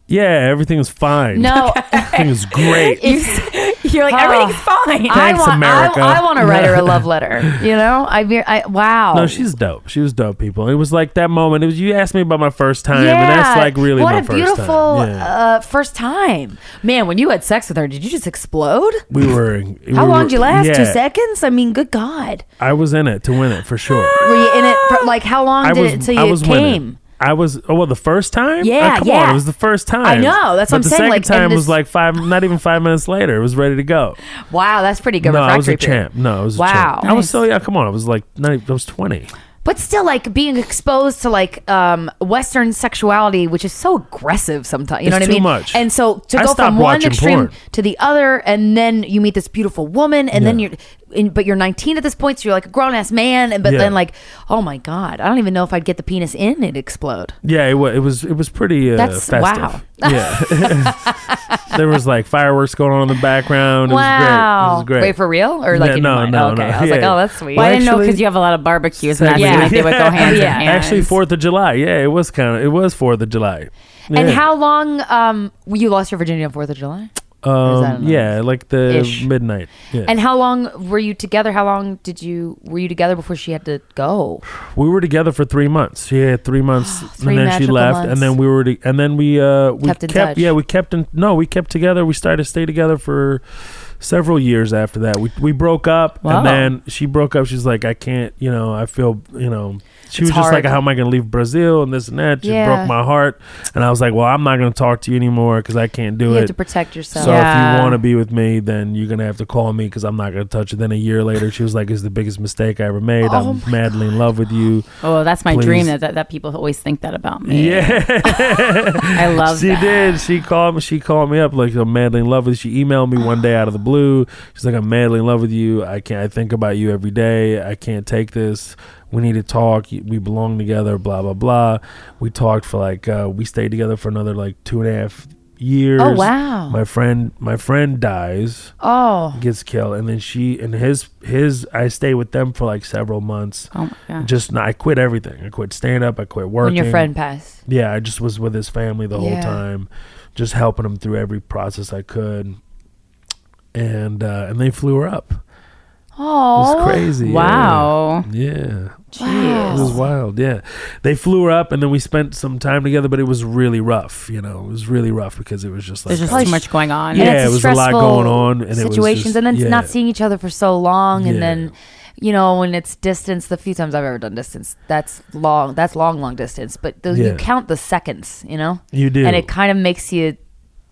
Yeah, everything's fine. no. Everything's great. You're like, Oh. everything's fine. I Thanks, want, America. I, want to write her a love letter. You know, I, mean, I wow. no, she's dope. She was dope, people. It was like that moment. It was you asked me about my first time, and that's like really what my a first beautiful time. Yeah. uh, first time, man. When you had sex with her, did you just explode? we were. How we long were- did you last? Two seconds? I mean, good God. I was in it to win it for sure. Were you in it for like how long I did was. it until I you was came? winning. I was. Oh well, the first time. Yeah, Oh, come yeah. on, it was the first time. I know, that's what I'm the saying, second like, time was like five. Not even five minutes later, it was ready to go. Wow, that's pretty good. no, I was a period. champ. No, I was Wow. a champ. I was so yeah. Come on, I was like, not, even- I was twenty. But still, like being exposed to like um, Western sexuality, which is so aggressive sometimes. You know It's what I too mean? much. And so to I go from one extreme porn. to the other, and then you meet this beautiful woman, and then you're, in, but you're 19 at this point, so you're like a grown ass man, and but Yeah. then like, oh my god, I don't even know if I'd get the penis in, it'd explode. Yeah, it was. It was. It was pretty. Uh, That's- festive. wow. Yeah. there was like fireworks going on in the background. It wow, was great. It was great. Wait for real or like Yeah, in no, your mind? no, Oh, okay, no. I was like, oh, that's sweet. Well, I didn't know because you have a lot of barbecues, and I Yeah. like they would go hand Yeah. in hand. Actually, Fourth of July. Yeah, it was kind of. It was Fourth of July. And how long um you lost your virginity on Fourth of July? Um, yeah, like the Ish. midnight. Yeah. And how long were you together? How long did you were you together before she had to go? we were together for three months. She had three months, Three and then she magical left, months. and then we were, to, and then we uh we Kept in touch. yeah, we kept in no, we kept together. We started to stay together for several years after that. We we broke up, Wow. and then she broke up. She's like, I can't, you know, I feel, you know. She was just like, "How am I going to leave Brazil and this and that?" She Yeah. broke my heart, and I was like, "Well, I'm not going to talk to you anymore because I can't do You have it." to protect yourself. So if you want to be with me, then you're gonna have to call me because I'm not gonna touch it. Then a year later, she was like, "It's the biggest mistake I ever made. Oh I'm madly in love with you." oh, that's my Please. dream that, that that people always think that about me. Yeah, I love she that. did. She called me. She called me up like I'm madly in love with. you. She emailed me one day out of the blue. She's like, "I'm madly in love with you. I can't. I think about you every day. I can't take this. We need to talk. We belong together. Blah blah blah." We talked for like uh, we stayed together for another like two and a half years. Oh wow. My friend, my friend dies. oh. gets killed and then she and his his i stay with them for like several months Oh my god. just i quit everything i quit stand up i quit working When your friend passed. yeah i just was with his family the Yeah. whole time just helping him through every process i could and uh and they flew her up Oh. was crazy. Wow. yeah Wow. it was wild yeah they flew her up and then we spent some time together but it was really rough you know it was really rough because it was just like There's just too much going on. Yeah, it was a lot going on, and it was situations, just- and then yeah. not seeing each other for so long, and then you know when it's distance. The few times I've ever done distance, that's long. That's long, long distance. But the, you count the seconds, you know, you do and it kind of makes you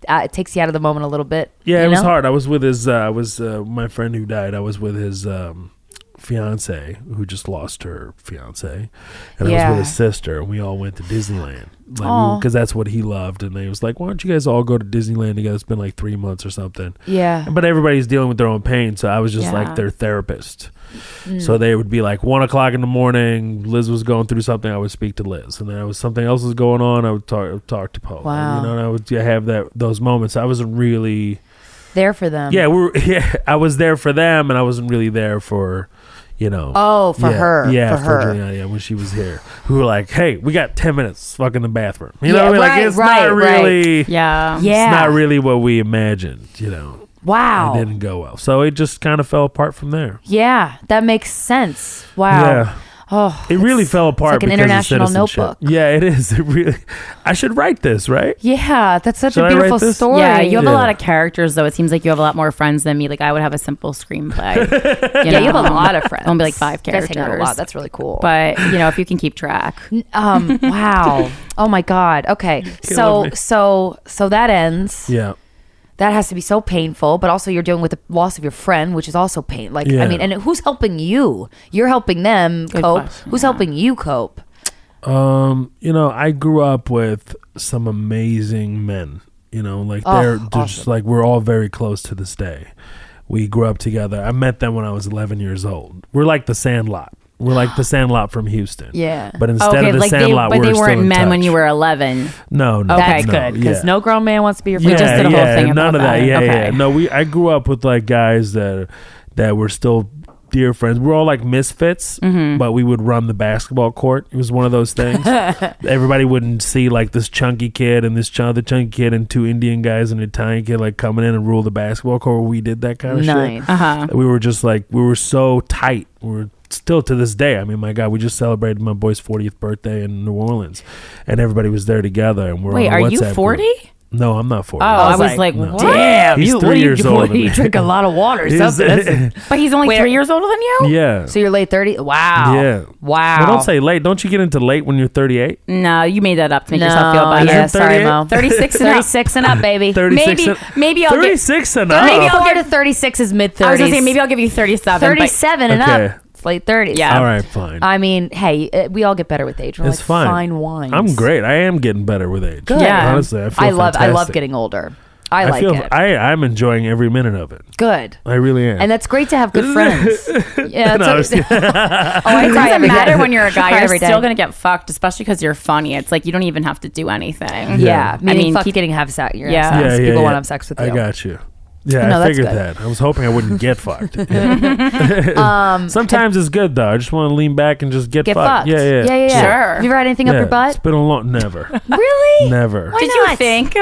uh, it takes you out of the moment a little bit. Yeah, it was hard. I was with his. Uh, I was uh, my friend who died. I was with his um, fiance who just lost her fiance, and I was with his sister, and we all went to Disneyland because that's what he loved. And they was like, "Why don't you guys all go to Disneyland together?" It's been like three months or something. Yeah. But everybody's dealing with their own pain, so I was just Yeah. like their therapist. Mm. So they would be like one o'clock in the morning. Liz was going through something. I would speak to Liz, and then I was something else was going on. I would talk talk to Poe. Wow. You know, and I would have that those moments. I wasn't really. There for them. Yeah, we were. Yeah, I was there for them, and I wasn't really there for, you know. Oh, for yeah, her. Yeah, For for, her. Juliana. Yeah, when she was here, Who were like, "Hey, we got ten minutes. Fuck in the bathroom." You Yeah, know, what I mean? right, like it's right, not right. really. Yeah. Yeah. It's not really what we imagined. You know, Wow. it didn't go well, so it just kind of fell apart from there. Yeah, that makes sense. Wow. Yeah. Oh, It really fell apart. like an international notebook. Yeah, it is. It really. I should write this, right? Yeah, that's such Should a I write beautiful this? story. Yeah, you have Yeah. a lot of characters though. It seems like you have a lot more friends than me. Like I would have a simple screenplay. You yeah, you have a lot of friends. Only like five You guys characters. hang out a lot. That's really cool. But you know, if you can keep track. um, wow. Oh my God. Okay. So me. so so that ends. Yeah. That has to be so painful. But also, you're dealing with the loss of your friend, which is also pain. Like I mean, and who's helping you? You're helping them cope. question, Who's helping you cope? Um, you know, I grew up with some amazing men. You know, like Oh, they're, they're just like we're all very close to this day. We grew up together. I met them when I was 11 years old. We're like the Sandlot. We're like the Sandlot from Houston. Yeah. But instead okay, of the like they, Sandlot, but we're they weren't men when you were eleven. No, no, Okay, That's no, good because yeah. no grown man wants to be your friend We just did a whole thing none of that. that. Yeah, Okay. yeah. No, we. I grew up with like guys that that were still dear friends. We're all like misfits, Mm-hmm. but we would run the basketball court. It was one of those things. Everybody wouldn't see like this chunky kid and this ch- other chunky kid and two Indian guys and an Italian kid like coming in and rule the basketball court. We did that kind of Nice. shit. Uh huh. We were just like we were so tight. We were still to this day. I mean, my God, we just celebrated my boy's 40th birthday in New Orleans, and everybody was there together. And we're Wait, on a are you WhatsApp group. forty? No, I'm not 40. Oh, I was like, no. damn. He's you, three what you, years what older than you me. drink a lot of water or He's- something. But he's only Wait, three years older than you. yeah. so you're late 30? Wow. Yeah. Wow. Well, don't say late. Don't you get into late when you're 38? No, you made that up to make no, yourself feel better. yeah, Isn't sorry, 38? Mo. 36 and up. 36 and up, baby. 36 Maybe- and, maybe I'll get- 36 and up. Maybe I'll 34 get- to 36 is mid 30s. I was gonna say maybe I'll give you thirty-seven. but- 37 and Okay. up. It's late 30s. Yeah. All right, fine. I mean, hey, uh, we all get better with age. We're it's like fine. fine wines. I'm great. I am getting better with age. Good. Yeah. Honestly, I feel I love I love fantastic. getting older. I, I like feel it. I I'm enjoying every minute of it. Good. I really am. And that's great to have good friends. Yeah, that's No, it's it's- oh, I It cry doesn't every matter when you're a guy. You're every day. still gonna get fucked, especially because you're funny. It's like you don't even have to do anything. Yeah, I meaning mean, fuck keep- getting have sex. You're Yeah. have sex. yeah, yeah, People yeah. want to have sex with you. I got you. Yeah, No, I figured good. that. I was hoping I wouldn't get fucked. Yeah. Sometimes it's good though. I just want to lean back and just get, Um, Get fucked. fucked. Yeah, yeah, yeah, yeah. Sure. Have you ever had anything Yeah, up your It's butt? been a long. Never, Really? never. Why Did not? you think? I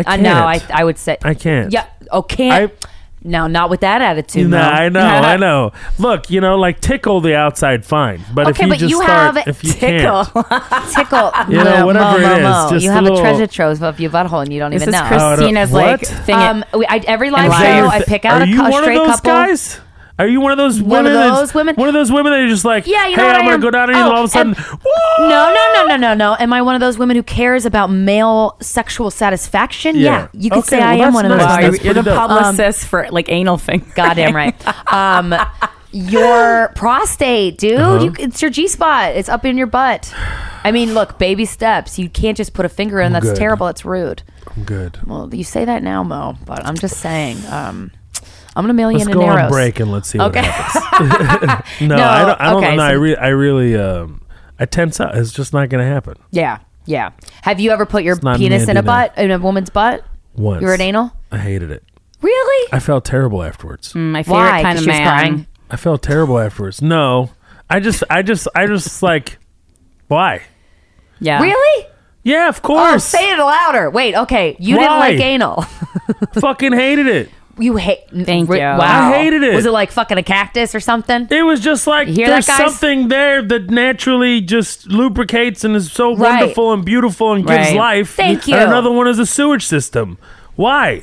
Uh, can't. no, I I would say. I can't. Yeah. Oh, can't. I- no, not with that attitude. No, Mo. I know, I know. Look, you know, like tickle the outside, fine. But if you but just you start, have if you Tickle. can't, tickle. You know, No, whatever mo, it mo, is, mo. just you a have a, little- treasure trove of your butthole and you don't This even is know. Krystyna's like What? thing. um, we, I, every live show, why I pick out Are a, you cou- one straight of those couple. guys? Are you one of those One women? of those women? One of those women that are just like, Yeah, you know what I'm I gonna am? go down here Oh, and all of a sudden, and- whoa! No, no, no, no, no, no. Am I one of those women who cares about male sexual satisfaction? Yeah. Yeah, you could Okay, say I am that's one of those. Wow, That's you're, you're the dope. publicist for like anal thing. Goddamn right. Um, your prostate, dude. Uh-huh. You, it's your G spot. It's up in your butt. I mean, look, baby steps. You can't just put a finger in. I'm That's good. terrible. That's rude. I'm good. Well, you say that now, Mo, but I'm just saying. Um, I'm gonna mail you Let's in go an on arrows. break and let's see what happens. no, No, I don't. I don't okay, know. I, re- I really, um, I tense up. It's just not going to happen. Yeah, yeah. Have you ever put your penis in a Mandy butt in a woman's butt? Once You're an anal. I hated it. Really? I felt terrible afterwards. Mm, My favorite Why? kind 'Cause of man. crying? I felt terrible afterwards. No, I just, I just, I just like, why? Yeah. Really? Yeah, of Oh, course. say it louder. Wait, okay. You didn't like anal. Fucking hated it. You hate. Thank Re- you. Wow. I hated it. Was it like fucking a cactus or something? It was just like You hear there's that, guys? something there that naturally just lubricates and is so Right. wonderful and beautiful and gives Right. life. Thank you. And another one is a sewage system. Why?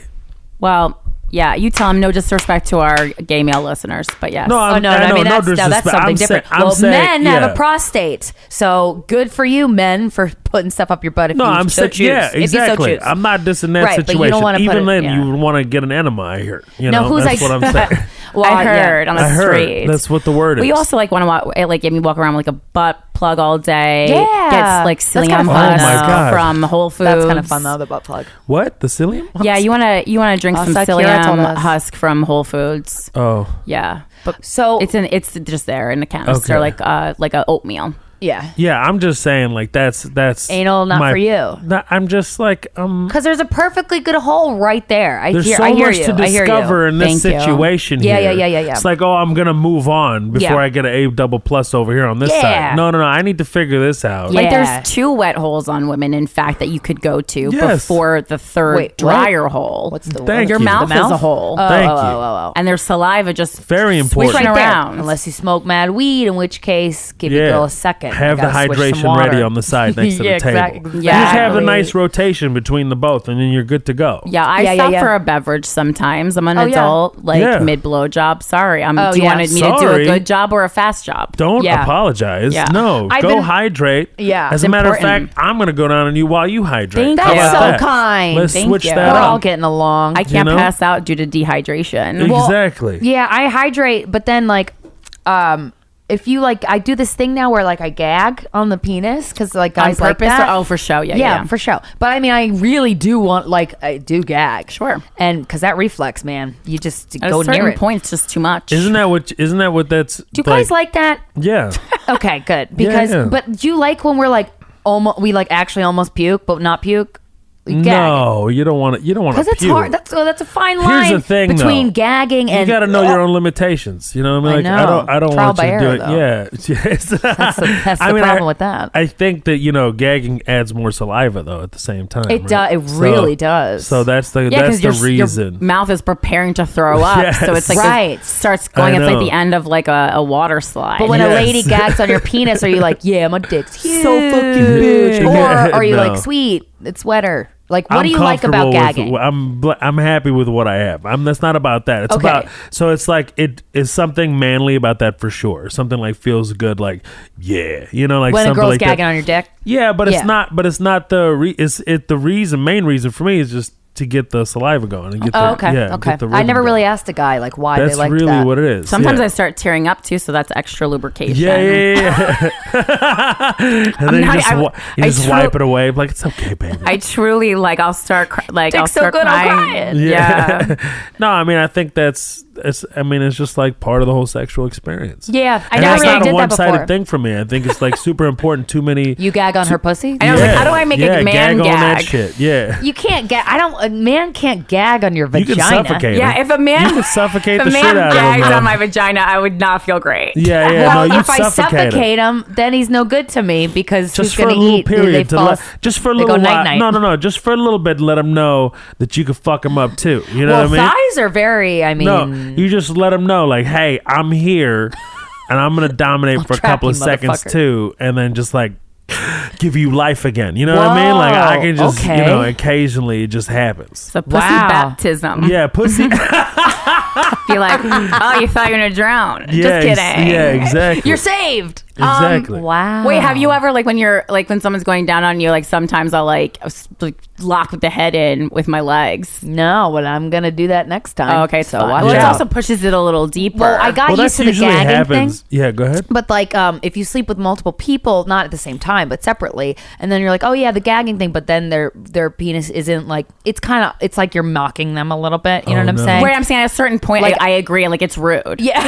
Well, Yeah, you tell him no disrespect to our gay male listeners, but yes. No, oh, I'm, Oh no, no, I, mean that's, no, that's something I'm different. Say, well, saying, men have a prostate, so good for you, men, for putting stuff up your butt. If No, you I'm so saying choose. yeah, so exactly. choose. I'm not dissing that Right, but you situation. don't wanna put Even it- then, yeah. you would want to get an enema. I hear. You No, know, who's that's like- what I'm saying. Well, I yeah. heard on the I heard. street. That's what the word is. We also like want to walk, like get me walk around with like a butt plug all day. Yeah. gets like That's kinda psyllium Oh from Whole Foods. That's kind of fun though. The butt plug. what the psyllium? Yeah, you want to you want to drink Oh, some Sakura psyllium husk from Whole Foods. Oh, Yeah, but So it's in it's just there in the canister, Okay. like uh like a oatmeal. Yeah, yeah. I'm just saying, like that's that's Anal, not my- for you. No, I'm just like um. because there's a perfectly good hole right there. I There's hear. so I hear much you. to I hear discover in this Thank you. situation. Yeah, here. yeah, yeah, yeah, yeah. It's like, oh, I'm gonna move on before Yeah. I get an A double plus over here on this Yeah. side. No, no, no. I need to figure this out. Yeah. Like there's two wet holes on women, in fact, that you could go to Yes. before the third Wait, what? hole. What's the Thank Your you. mouth, The is a hole, Oh, Thank oh, you. oh, oh, oh. and their saliva just Very important. swishing Right there. around. Unless you smoke mad weed, in which case, give your Yeah. girl a second. Have the gotta switch some hydration ready on the side next to Yeah, the table. exact- You just have a nice rotation between the both, and then you're good to go. Yeah, I Yeah, yeah, stop yeah. for a beverage sometimes. I'm an Oh, yeah. adult, like Yeah. mid blow job. Sorry, I'm. Oh, do you yeah. wanted me to do a good job or a fast job? Don't Yeah. apologize. Yeah. No, I've go been- hydrate. Yeah. As It's a matter important. of fact, I'm going to go down on you while you hydrate. Thank How you. about so that? kind. Let's Thank switch you. that We're up. all getting along. I can't pass out due to dehydration. Exactly. Yeah, I hydrate, but then like, um, if you like, I do this thing now where like I gag on the penis because like On guys like purpose? that. Or, oh, for show. Yeah, yeah, yeah. for sure. But I mean, I really do want like I do gag. Sure. And because that reflex, man, you just At go a certain near it. point, it's just too much. Isn't that what? Isn't that what that's? Do you guys like that? Yeah. Okay, good. Because yeah. but do you like when we're like almost we like actually almost puke but not puke? We gag. no, you don't want to. You don't want to. Because it's hard. That's oh, that's a fine Here's line the thing, between though. gagging and you got to know your own limitations. You know what I mean? I Like I, know. don't. I don't Trial want you to do error, it. though. Yeah. Yes. That's the, that's I the mean, problem I, with that. I think that you know gagging adds more saliva though at the same time. It right? does. It So- really does. So that's the Yeah, that's the your, reason. your mouth is preparing to throw up, Yes. so it's like Right. it starts going. I It's like the end of like a, a water slide. But when a lady gags on your penis, are you like, yeah, my dick's huge? So fucking big. Or are you like, sweet, it's wetter? Like, what I'm do you like about with- gagging? I'm I'm happy with what I have. I'm that's not about that. It's Okay. about so it's like it is something manly about that for sure. Something like feels good. Like yeah, you know, like when a girl's like gagging that. on your dick? Yeah, but it's not. But it's not the. Re- it's it. The reason, main reason for me is just to get the saliva going and get oh, the. Oh, okay. Yeah, okay. Get the I never rhythm really going. asked a guy like why That's they like really that. what it is. Sometimes yeah. I start tearing up too, so that's extra lubrication. Yeah, yeah, yeah. and then you just, I- you I just tru- wipe it away. Like it's okay, baby. I truly like. I'll start cry- like. I'll Dick's so start good, I'm crying. crying. Yeah. no, I mean I think that's it's. I mean it's just like part of the whole sexual experience. Yeah, I and never that's really not a did that one-sided thing for me. I think it's like super important. Too many. You gag on her pussy? I was like, how do I make a man gag, on that shit? Yeah, You can't gag. I don't. A man can't gag on your you vagina. can suffocate. Yeah, if a man you can suffocate a the man shit out of him. gags on my vagina, I would not feel great. yeah, yeah. well, no, you if I suffocate, him. him, then he's no good to me because just who's for a going to little eat? Period to fall let, just for a little while. night-night. No, no, no. Just for a little bit, let him know that you can fuck him up too. You know what I mean? thighs are very. I mean, No, you just let them know, like, hey, I'm here, and I'm gonna dominate for a couple you, of seconds too, and then just like give you life again. You know what I mean? Like I can just, you know, occasionally it just happens. It's a pussy Wow. baptism. Yeah, pussy. Be like, oh, you thought you were gonna drown. yeah, Just ex- kidding. Yeah, exactly. you're saved. Exactly. Wow. Wait, have you ever like when you're like when someone's going down on you? Like sometimes I'll like, like lock the head in with my legs. No, but I'm gonna do that next time. Oh, okay, so watch well, it out. also pushes it a little deeper. Well, I got well, used to the gagging happens. thing. Yeah, go ahead. But like, um, if you sleep with multiple people, not at the same time, but separately, and then you're like, oh yeah, the gagging thing, but then their their penis isn't like it's kind of it's like you're mocking them a little bit. You know Oh, what I'm saying? Where I'm saying at a certain point, Like- I, I agree. Like it's rude. yeah,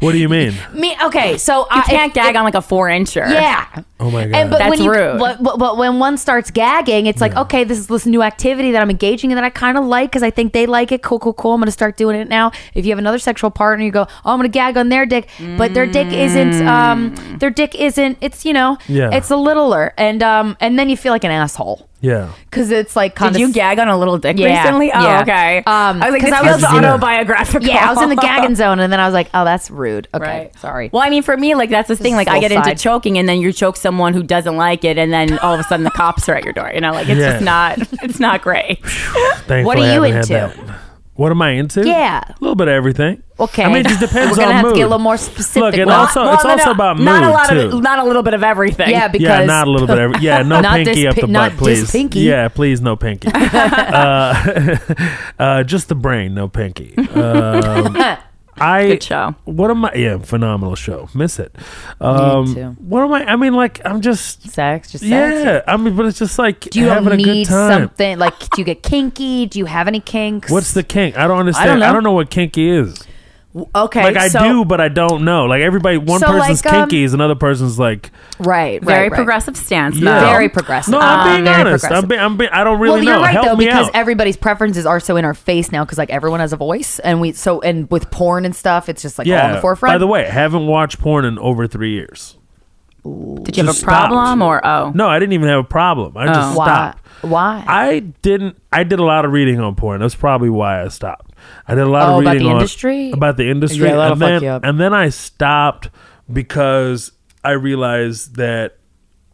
What do you mean? me. Okay, so You I can't if- gag if- on like a four incher. Yeah. Oh my god. And but That's when you, rude. But, but, but when one starts gagging, it's like okay, this is this new activity that I'm engaging in that I kind of like because I think they like it. Cool, cool, cool. I'm gonna start doing it now. If you have another sexual partner, you go, oh, I'm gonna gag on their dick, but their dick isn't. Um, their dick isn't. It's you know, Yeah. it's a littler, and um, and then you feel like an asshole yeah. because it's like kind Did of you gag on a little dick Yeah, recently? Oh, yeah. okay. Um, I was like, 'cause this I feels was- Yeah. autobiographical. Yeah, I was in the gagging zone, and then I was like, oh, that's rude. Okay, Right. sorry. Well, I mean, for me, like that's the thing. Like, I full get into side. choking, and then you choke someone who doesn't like it, and then all of a sudden the cops are at your door. You know, like it's Yeah. just not. It's not great. Thankfully, What are I you haven't had into? that. What am I into? Yeah. a little bit of everything. Okay. I mean, it just depends We're gonna on have mood. to get a little more specific. Look, and Well, also Well, it's no, also no, about mood not a lot too. of not a little bit of everything. yeah, because yeah, not a little bit. Of, yeah, no Not pinky this up the pi- butt, not this please. pinky. Yeah, please, no pinky. uh, uh, just the brain, no pinky. Um, I Good show. What am I? Yeah, phenomenal show. Miss it. Um, too. What am I? I mean, like, I'm just. sex, just sex. Yeah, I mean, but it's just like Do you having a good need time. something like? Do you get kinky? Do you have any kinks? What's the kink? I don't understand. I know. don't know what kinky is. Okay? Like I so- do, but I don't know. Like everybody, one So, person's like, um, kinky is another person's like. Right, Very right, right. progressive stance. Yeah. Mel. Very progressive. No, I'm Um, being very honest. I'm progressive. being, I'm being, I don't really well, know. you're right Help though me because out. everybody's preferences are so in our face now because like everyone has a voice and we so and with porn and stuff it's just like all in yeah. the forefront. By the way, I haven't watched porn in over three years. Did you have a problem stopped. or oh? No, I didn't even have a problem. I just why? stopped. Why? I didn't. I did a lot of reading on porn. That's probably why I stopped. I did a lot Oh, of about reading the on- industry? about the industry, Yeah, and fuck then you up. and then I stopped because I realized that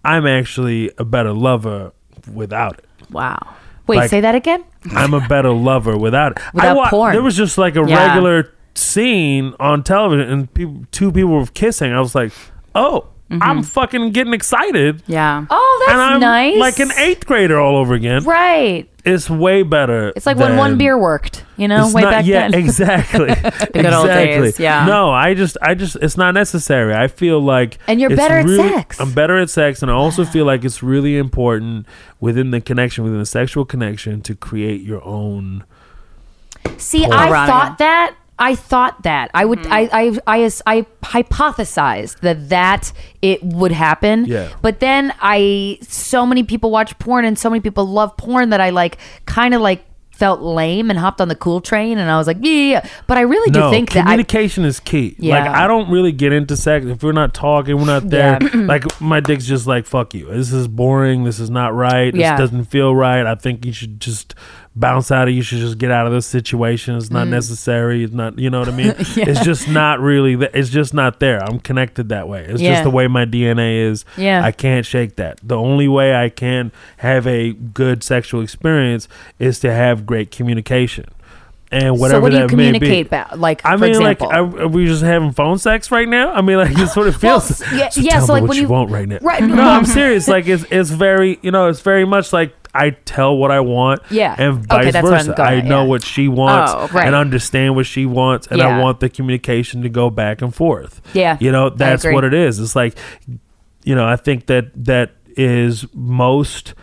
I'm actually a better lover without it. Wow. Wait, like- say that again. I'm a better lover without it. Without I porn. There was just like a Yeah. regular scene on television, and people, two people were kissing. I was like, oh. I'm mm-hmm. fucking getting excited. Yeah. Oh, that's and I'm nice. like an eighth grader all over again. Right. It's way better. It's like when one beer worked. You know, way not- back yeah, then. exactly. good old exactly. days, yeah. No, I just, I just, it's not necessary. I feel like, And you're it's better at sex. I'm better at sex, and I also feel like it's really important within the connection, within the sexual connection, to create your own. See, Porn. I thought that. I thought that I would. Mm-hmm. I, I I I hypothesized that that it would happen. Yeah. But then I so many people watch porn and so many people love porn that I like kind of like felt lame and hopped on the cool train and I was like yeah, yeah. But I really do no, think that I, communication is key. Yeah. Like I don't really get into sex if we're not talking, we're not there. Yeah. like my dick's just like fuck you. This is boring. This is not right. Yeah. This doesn't feel right. I think you should just bounce out of. You should just get out of this situation. It's Mm. not necessary. It's not. You know what I mean? It's just not really. th- It's just not there. I'm connected that way. It's Yeah. just the way my DNA is. Yeah. I can't shake that. The only way I can have a good sexual experience is to have great communication. And whatever so what do you that may be. communicate about? Like I for mean, example, like, are, are we just having phone sex right now? I mean, like, it's what it Well, feels. yeah, so yeah, so, like, what when you you- want right now. Right. No, I'm serious. Like, it's it's very, you know, it's very much like I tell what I want. Yeah. And Okay, vice what I'm versa. going I know yeah. what she wants Oh, right. and understand what she wants, and I want the communication to go back and forth. Yeah, You know, that's what it is. It's like, you know, I think that that is most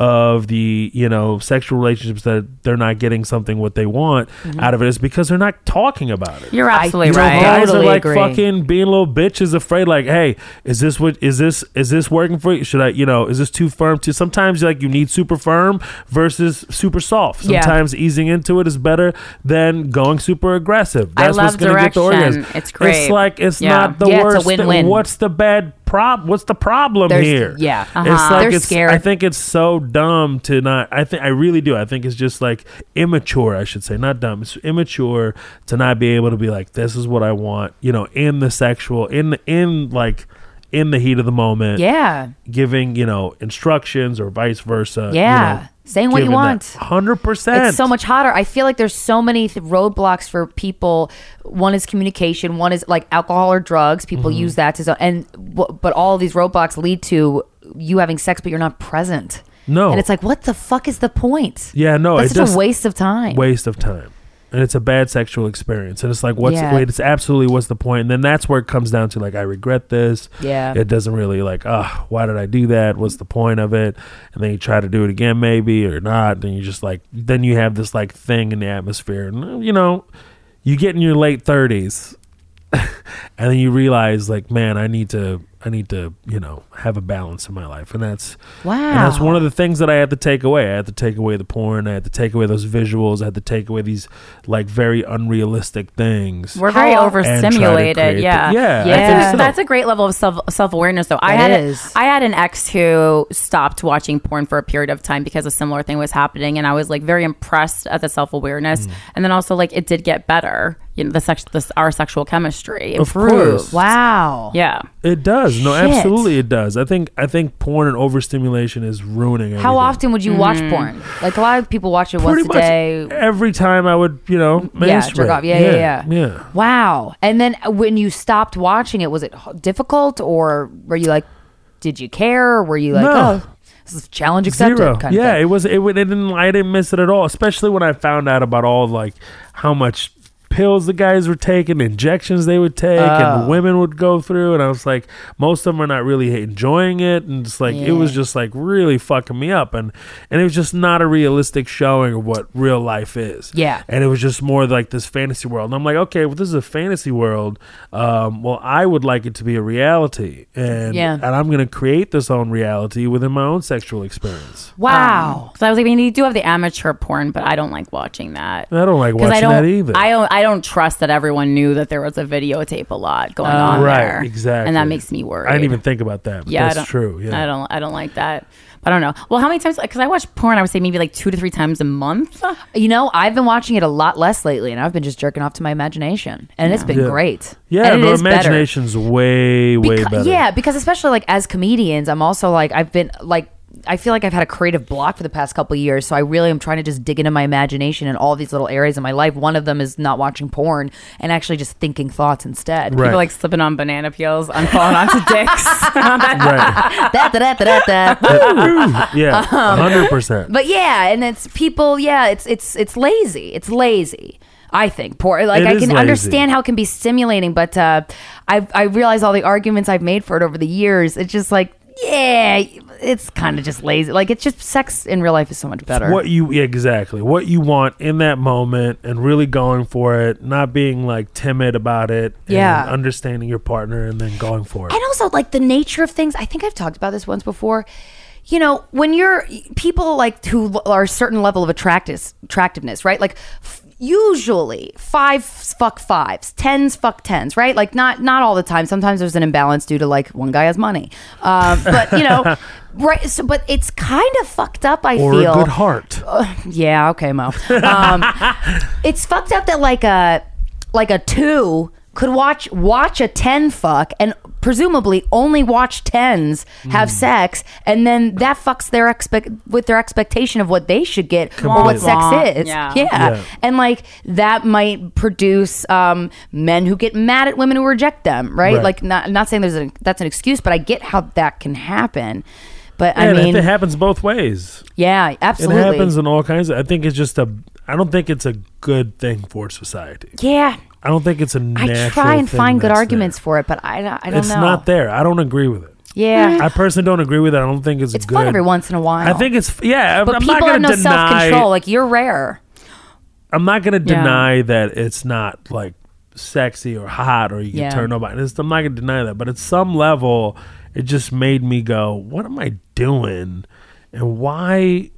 of the you know sexual relationships that they're not getting something what they want Mm-hmm. out of it is because they're not talking about it You're absolutely I- right. guys Totally are like agree. fucking being little bitches afraid like hey is this what is this is this working for you should i you know is this too firm too sometimes like you need super firm versus super soft Yeah. sometimes easing into it is better than going super aggressive I that's what's love gonna get the direction. orgasm It's great. it's like it's Yeah. not the Yeah, it's a worst thing. win-win. what's the bad prob what's the problem There's- here yeah. it's Uh-huh. like They're it's scared. i think it's so dumb to not i think i really do i think it's just like immature i should say not dumb it's immature to not be able to be like this is what i want you know in the sexual in the in like in the heat of the moment yeah, giving you know instructions or vice versa Yeah. Saying what you want. 100% It's so much hotter. I feel like there's so many th- roadblocks for people. One is communication. One is like alcohol or drugs. People Mm-hmm. use that to and but all these roadblocks lead to you having sex, but you're not present. No. and it's like, what the fuck is the point? yeah no that's such just a waste of time. waste of time and it's a bad sexual experience. And it's like what's Yeah. wait it's absolutely what's the point? And then that's where it comes down to like i regret this. Yeah. it doesn't really like ah why did i do that? What's the point of it? And then you try to do it again maybe or not. Then you just like then you have this like thing in the atmosphere. And you know you get in your late 30s and then you realize like man i need to i need to you know have a balance in my life and that's Wow, and that's one of the things that I had to take away. I had to take away the porn. I had to take away those visuals. I had to take away these like very unrealistic things. We're very How- and overstimulated. Yeah, the- yeah, Yeah. That's, so. a, that's a great level of self self awareness, though. I It had is. I had an ex who stopped watching porn for a period of time because a similar thing was happening, and I was like very impressed at the self awareness, Mm. and then also like it did get better. You know the sex this our sexual chemistry Of improve. course. Wow. Yeah. It does. No, Shit. absolutely it does. I think I think porn and overstimulation is ruining everything. How often would you watch porn? Like a lot of people watch it once a day. every time I would, you know, Yeah, jerk off. Yeah, yeah, yeah. yeah. Wow. And then uh, when you stopped watching it, was it difficult or were you like, did you care? Or were you like, No. oh, this is challenge accepted? Zero. Kind yeah, of thing? it was. It, it didn't. I didn't miss it at all. Especially when I found out about all like how much pills the guys were taking, injections they would take, Oh. and the women would go through. And I was like, most of them are not really enjoying it, and it's like it was just like really fucking me up, and and it was just not a realistic showing of what real life is. Yeah. and it was just more like this fantasy world. And I'm like, okay, well, this is a fantasy world. Um, well, I would like it to be a reality, and Yeah. and I'm gonna create this own reality within my own sexual experience. Wow. So I was like, I mean, you do have the amateur porn, but I don't like watching that. I don't like watching I don't, that either. I don't. I don't trust that everyone knew that there was a videotape a lot going ah, on Oh, right, there. exactly. and that makes me worried. I didn't even think about that. But Yeah, I that's don't- true. Yeah, I don't. I don't like that. I don't know. Well, how many times? Because I watch porn. I would say maybe like two to three times a month. You know, I've been watching it a lot less lately, and I've been just jerking off to my imagination, and it's been Yeah. great. Yeah, and it no, is better. imagination's way, way Beca- better. Yeah, because especially like as comedians, I'm also like I've been like I feel like I've had a creative block for the past couple of years, so I really am trying to just dig into my imagination in all these little areas of my life. One of them is not watching porn and actually just thinking thoughts instead. Right. People like slipping on banana peels. I'm falling onto dicks. right. Da, da, da, da, da, da. Yeah, Um, hundred percent. But yeah, and it's people. Yeah, it's it's it's lazy. It's lazy. I think poor. Like It I can lazy. understand how it can be stimulating, but uh, I I realize all the arguments I've made for it over the years. It's just like yeah, it's kind of just lazy. Like it's just sex in real life is so much better. What you exactly what you want in that moment, and really going for it, not being like timid about it. and Yeah. understanding your partner, and then going for it. and also like the nature of things. I think I've talked about this once before. You know, when you're people like who are a certain level of attractiveness, attractiveness, right? Like usually five fuck fives, tens fuck tens, right? Like not not all the time. Sometimes there's an imbalance due to like one guy has money, um, but you know, right? So, but it's kind of fucked up. I or feel a good heart. yeah, okay, Mo. Um, it's fucked up that like a like a two could watch watch a ten fuck and presumably only watch tens have Hmm. sex and then that fucks their expect with their expectation of what they should get or what sex is. Yeah. Yeah. And like that might produce um, men who get mad at women who reject them, right? Right. Like not not saying there's a, that's an excuse, but I get how that can happen. But I mean, if it happens both ways, yeah, absolutely. it happens in all kinds. of I think it's just a. I don't think it's a good thing for society. yeah, I don't think it's a I try and thing find good arguments there. for it, but I, don't- I don't It's know. not there. I don't agree with it. Yeah, I personally don't agree with it. I don't think it's it's good. fun every once in a while. I think it's yeah. but I'm people not have no self control. Like you're rare. I'm not going to Yeah. deny that it's not like sexy or hot or you can Yeah. turn nobody. It's- I'm not going to deny that, but at some level, it just made me go, "What am I doing?" And why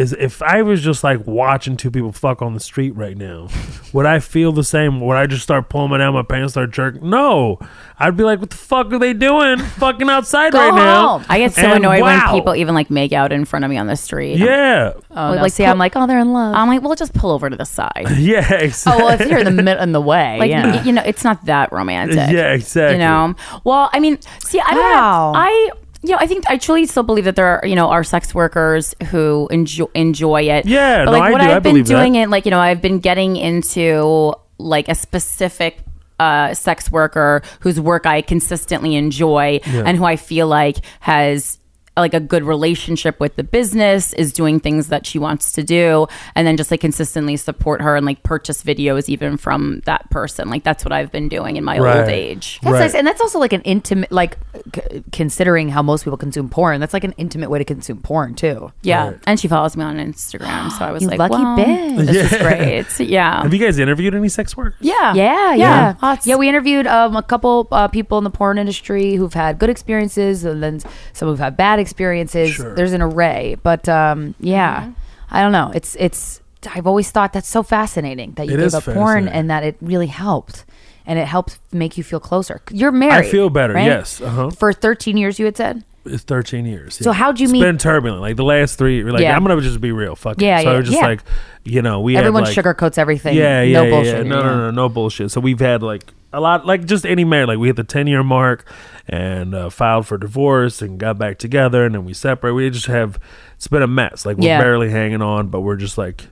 is if I was just like watching two people fuck on the street right now, would I feel the same? Would I just start pulling my down my pants, start jerking? No, I'd be like, "What the fuck are they doing? Fucking outside Go right now." I get so And annoyed wow. when people even like make out in front of me on the street. Yeah, Oh, no. like, see, I'm like, oh, they're in love. I'm like, well, just pull over to the side. yeah, exactly. oh, well, if you're in the mid- in the way, Like, yeah. y- you know, it's not that romantic. Yeah, exactly. You know, well, I mean, see, I don't Wow. know. I, you know, I think I truly still believe that there are, you know, are sex workers who enjoy enjoy it. Yeah, but no, like I what do. I I've been believe that. doing it, like you know, I've been getting into like a specific. Uh, sex worker whose work I consistently enjoy and who I feel like has like a good relationship with the business is doing things that she wants to do and then just like consistently support her and like purchase videos even from that person like that's what i've been doing in my Right. old age That's Right. nice, and that's also like an intimate, like c- considering how most people consume porn. That's like an intimate way to consume porn too. Yeah, Right. and she follows me on Instagram, so I was like, lucky well, bitch. This is great. Yeah, Have you guys interviewed any sex workers? yeah, Yeah, yeah, Yeah. yeah. Lots. we interviewed um, a couple uh, people in the porn industry who've had good experiences, and then some who've had bad experiences. Sure. There's an array, but um, yeah, Mm-hmm. I don't know. It's it's. I've always thought that's so fascinating that you It gave up porn and that it really helped, and it helped make you feel closer. You're married. I feel better. right? Yes. Uh huh. For 13 years, you had said. It's 13 years. So yeah. how'd you It's meet- been turbulent. Like the last three, like Yeah. I'm gonna just be real. Fuck it. Yeah, So yeah, it's just yeah. like, you know, we Everyone had like, sugarcoats everything. Yeah, yeah, no yeah, bullshit. yeah. No, no, no, no bullshit. So we've had like a lot, like just any marriage. Like we hit the 10 year mark and uh, filed for divorce and got back together and then we separate. We just have. It's been a mess. Like we're Yeah. barely hanging on, but we're just like,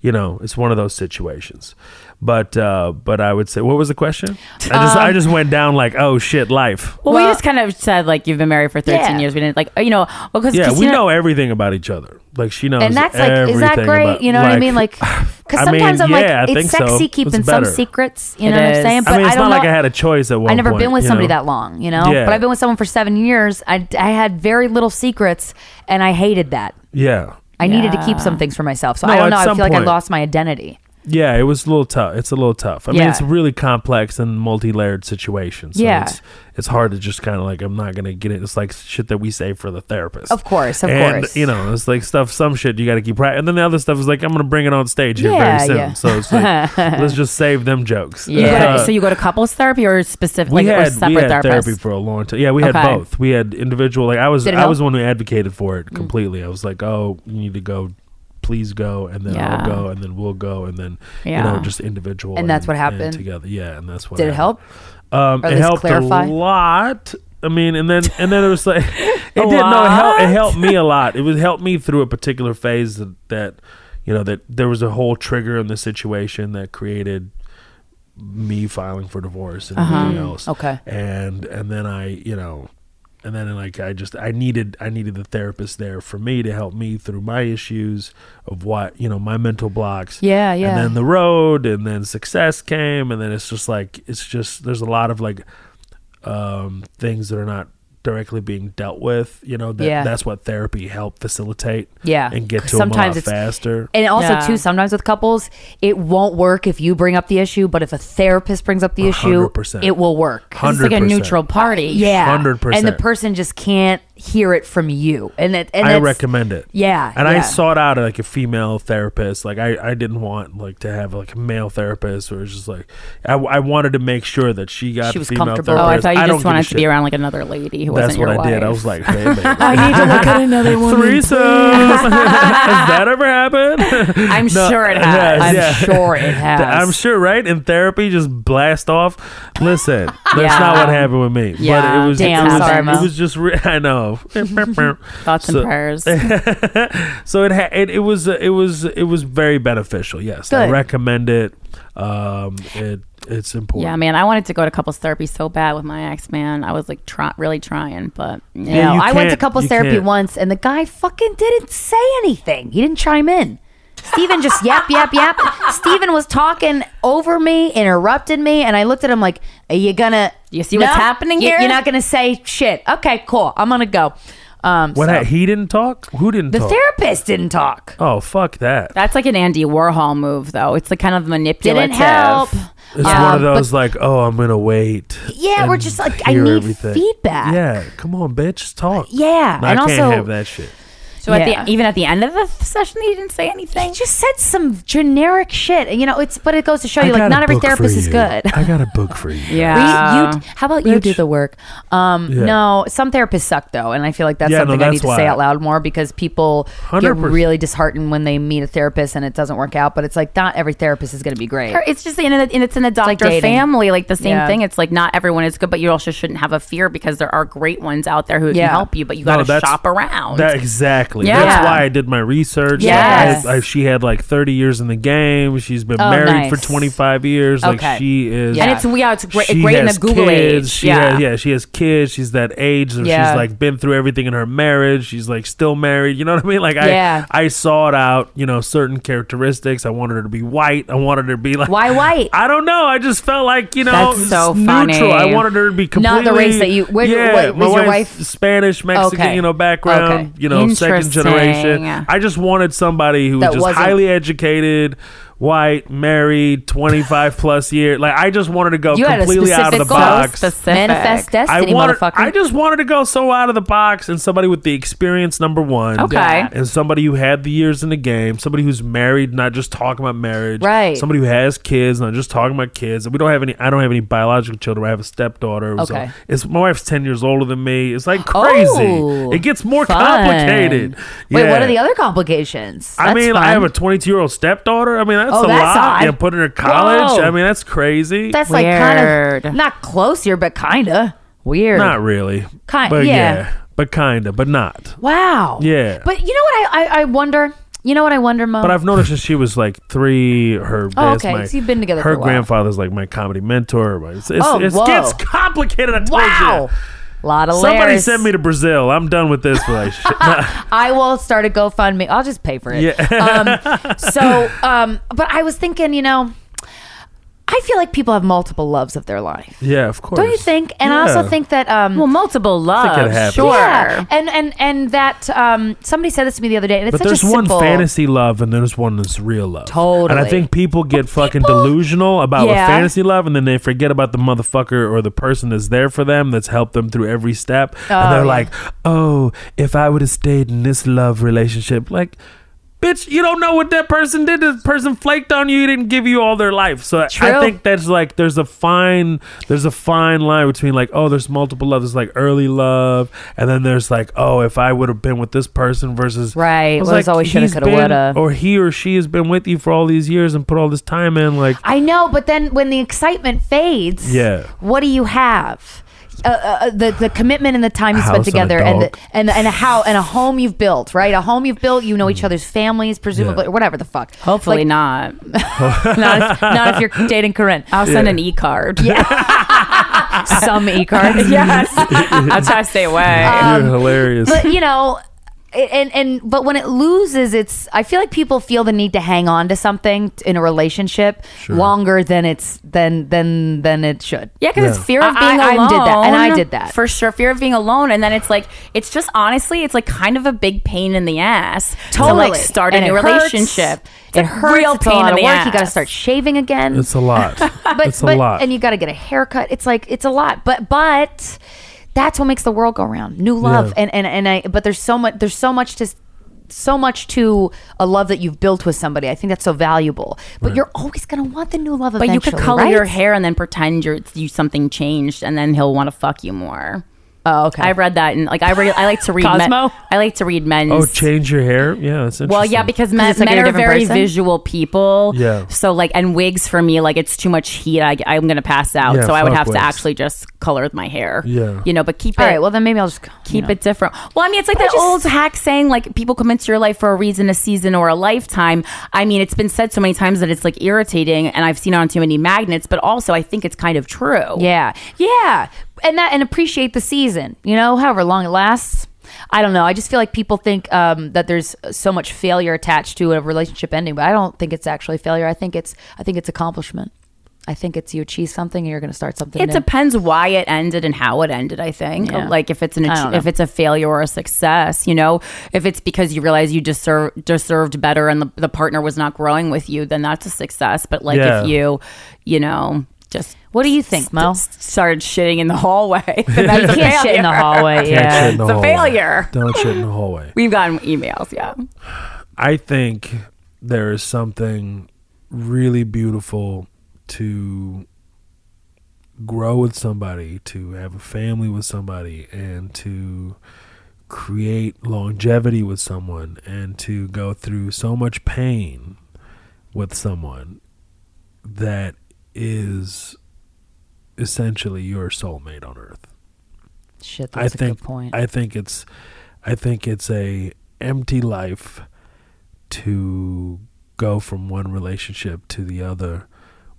you know, it's one of those situations. But uh but I would say, what was the question? I just I just went down like, oh shit, life. Well, we just kind of said like you've been married for 13 Yeah. years. We didn't like you know well because Yeah, we know everything about each other. Like she knows, and that's like, is that great? about- you know what I mean? Like, because I mean, sometimes I'm yeah, like, it's think so. sexy It's keeping some secrets. You It know what I'm is. saying? But I mean, it's don't not like I had a choice at one. I've never point, been with somebody know? that long, you know. Yeah. But I've been with someone for seven years. I, I had very little secrets, and I hated that. Yeah, I needed to keep some things for myself. So No, I don't know. I some feel like I lost my identity. Yeah. It was a little tough. It's a little tough. I mean, it's a really complex and multi-layered situation. So Yeah. it's, it's hard to just kind of like I'm not gonna get it. It's like shit that we say for the therapist. Of course, of and, course. You know, it's like stuff. Some shit you got to keep right, and then the other stuff is like I'm gonna bring it on stage here Yeah, very soon. yeah. So it's like let's just save them jokes. To- Uh, so you go to couples therapy or specific we like had we had therapy for a long time. Yeah, we had Okay. both. We had individual. Like I was, I help? Mm. was the one who advocated for it completely. I was like, oh, you need to go. Please go, and then Yeah. I'll go, and then we'll go, and then you know, just individual. And that's what happened? together. Yeah, and that's what Did it help? Um, it helped clarify? a lot. I mean, and then and then it was like it did no, it helped. It helped me a lot. It was helped me through a particular phase that, that you know that there was a whole trigger in the situation that created me filing for divorce and everything else. Uh-huh. Okay. and and then I you know. And then, like, I just I needed I needed the therapist there for me to help me through my issues of what you know my mental blocks. Yeah, yeah. And then the road, and then success came, and then it's just like it's just there's a lot of like um, things that are not directly being dealt with. You know, that, Yeah. that's what therapy helped facilitate. Yeah. and get to sometimes them a lot faster. And also, Yeah. too, sometimes with couples, it won't work if you bring up the issue, but if a therapist brings up the issue, 100%. it will work. It's like a neutral party. Yeah, 100%. And the person just can't hear it from you, and it, and I recommend it. Yeah, and I sought out like a female therapist. Like I, I didn't want like to have like a male therapist, or just like I, I wanted to make sure that she got She was female comfortable. therapist. Oh, I thought you don't just wanted to shit. be around like another lady who That's wasn't what your I did. I was like, hey, baby. I need to look at another one. Threesomes. Has that ever happened? I'm No, sure it yes, has. I'm yeah. sure it has. I'm sure, right? In therapy, just blast off. Listen, that's Yeah. not what happened with me. Yeah, but it was, damn, it was, sorry, it was just, re- I know. Thoughts So- and prayers. so it, ha- it it was it was it was very beneficial. Yes, I recommend it. Um, it it's important. Yeah, man, I wanted to go to couples therapy so bad with my ex man. I was like try- really trying, but You Yeah, know, you I went to couples therapy can't. once, and the guy fucking didn't say anything. He didn't chime in. Steven just yap, yap, yap. Steven was talking over me, interrupted me, and I looked at him like, Are you gonna You see what's happening You- here? You're not gonna say shit. Okay, cool. I'm gonna go. Um What so- ha- he didn't talk? Who didn't the talk? therapist didn't talk. oh fuck that! that's like an Andy Warhol move, though. It's like kind of manipulative. Didn't help. It's Um, one of but- those like, oh, I'm gonna wait. Yeah, we're and just like, I hear need everything. feedback. Yeah, come on, bitch, just talk. Yeah, No, and I can't also have that shit. So at Yeah. the even at the end of the session, he didn't say anything. He just said some generic shit. You know, it's but it goes to show I you like not every therapist is good. I got a book for you. Yeah. We- you, how about you do the work? Um, Yeah. No, some therapists suck though, and I feel like that's Yeah, no, something I need to say why. out loud more because people get 100%. really disheartened when they meet a therapist and it doesn't work out. But it's like not every therapist is going to be great. It's just in a, and it's in a doctor dating. family, like the same Yeah. thing. It's like not everyone is good, but you also shouldn't have a fear because there are great ones out there who Yeah. can help you, but you got to that's- shop around. That exactly. Yeah. That's why I did my research. Like, I, I, she had like 30 years in the game. She's been Oh, married for 25 years. Like she is. Yeah. and it's yeah, it's great, great in the Google kids. age. She yeah, has, yeah, she has kids. She's that age. where Yeah. She's like been through everything in her marriage. She's like still married. You know what I mean? Like Yeah. I, I sought out, you know, certain characteristics. I wanted her to be white. I wanted her to be like Why white? I don't know. I just felt like you know, That's so it's neutral. funny. I wanted her to be completely Not the race that you- where- yeah, what- my was your wife- Spanish, Mexican, Okay. you know, background. Okay. You know, second. Generation. I just wanted somebody who was just highly educated, white, married, 25 plus years. Like I just wanted to go You completely out of the goal. box. Specific. Manifest destiny, I wanted, motherfucker. I just wanted to go so out of the box and somebody with the experience number one. Okay. And somebody who had the years in the game, somebody who's married, not just talking about marriage. Right. Somebody who has kids, not just talking about kids. We don't have any I don't have any biological children. I have a stepdaughter. So Okay. it's my wife's ten years older than me. It's like crazy. Oh, it gets more fun. complicated. Wait, what are the other complications? I That's mean, I have a 22 year old stepdaughter. I mean, that's Oh, a that's lot. odd. Yeah, put her in college. Whoa. I mean, that's crazy. That's like kind Weird. of not close here, but kind of weird. not really. Kind- but yeah. but kinda, but not. wow. Yeah. But you know what? I, I I wonder. You know what I wonder, Mo? But I've noticed that she was like three. Her Oh, okay. my- So you've been together Her for a while. grandfather's like my comedy mentor. It's, it's, Oh, it gets complicated. I told wow. you. A lot of Somebody layers. send me to Brazil. I'm done with this relationship. I will start a GoFundMe. I'll just pay for it. Yeah. um, so, um, but I was thinking, you know, I feel like people have multiple loves of their life. yeah, of course. Don't you think? And I also Yeah. think that um, Well, multiple it loves. happens. Sure. Yeah, and and and that um, somebody said this to me the other day, and it's But such there's a one simple. fantasy love and there's one that's real love. Totally. And I think people get fucking people- delusional about Yeah. what fantasy love and then they forget about the motherfucker or the person that's there for them that's helped them through every step. Oh, and they're yeah. like, oh, if I would have stayed in this love relationship, like, bitch, you don't know what that person did. This person flaked on you. He didn't give you all their life. So I- I think that's like there's a fine there's a fine line between like oh there's multiple love. There's like early love, and then there's like oh if I would have been with this person versus Right. Was Well, it's always shoulda, coulda, woulda. Or he or she has been with you for all these years and put all this time in. Like, I know, but then when the excitement fades, Yeah. what do you have? Uh, uh, the the commitment and the time you spent house and a together, and the, and and a how and a home you've built, right? A home you've built. You know each other's families, presumably, Yeah. or whatever the fuck. Hopefully Like, not. not if, not if you're dating Corinne. I'll send Yeah. an e card. Some e cards. yes. I'll try to stay away. you're hilarious. but you know and and but when it loses its i feel like people feel the need to hang on to something in a relationship longer than it's than than than it should Yeah, because Yeah. it's fear of being I- I alone. did that, and I did that. for sure. Fear of being alone, and then it's like it's just honestly, it's like kind of a big pain in the ass to Totally. like start And a new it hurts. relationship. It's it a hurts real it's a pain lot in of the work ass. you got to start shaving again it's a lot. but, it's a but- lot. and you got to get a haircut it's like it's a lot but but that's what makes the world go round new love Yeah. and and and i but there's so much there's so much to so much to a love that you've built with somebody. I think that's so valuable. But you're always going to want the new love But you could color right? your hair and then pretend you're you something changed, and then he'll want to fuck you more. Oh, okay. I've read that, and like I re- I like to read. men- Cosmo? I like to read men's. oh, change your hair? Yeah, that's interesting. Well, yeah, because men, like men are very person? visual people. Yeah. So like, and wigs for me, like it's too much heat. I, I'm gonna pass out. Yeah, so I would have wigs. to actually just color my hair. Yeah. You know, but keep All it. right. Well, then maybe I'll just keep you know. it different. Well, I mean, it's like But that just- old hack saying, like, people come into your life for a reason, a season, or a lifetime. I mean, it's been said so many times that it's like irritating, and I've seen it on too many magnets, but also I think it's kind of true. Yeah, yeah, and that and appreciate the season. You know, however long it lasts. I don't know. I just feel like people think um, that there's so much failure attached to a relationship ending, but I don't think it's actually failure. I think it's I think it's accomplishment. I think it's you achieve something and you're going to start something. It new. depends why it ended and how it ended. I think, Yeah. like if it's an I if it's a failure or a success, you know, if it's because you realize you deserve deserved better and the, the partner was not growing with you, then that's a success. But like Yeah. if you, you know, just What do you think, Mo? st- started shitting in the hallway, then that's You can't shit in the failure. hallway. Can't Yeah, shit in the It's a hallway. failure. Don't shit in the hallway. We've gotten emails, yeah. I think there is something really beautiful to grow with somebody, to have a family with somebody, and to create longevity with someone, and to go through so much pain with someone that is essentially your soulmate on earth. shit. I That's a think good point. I think it's I think it's a empty life to go from one relationship to the other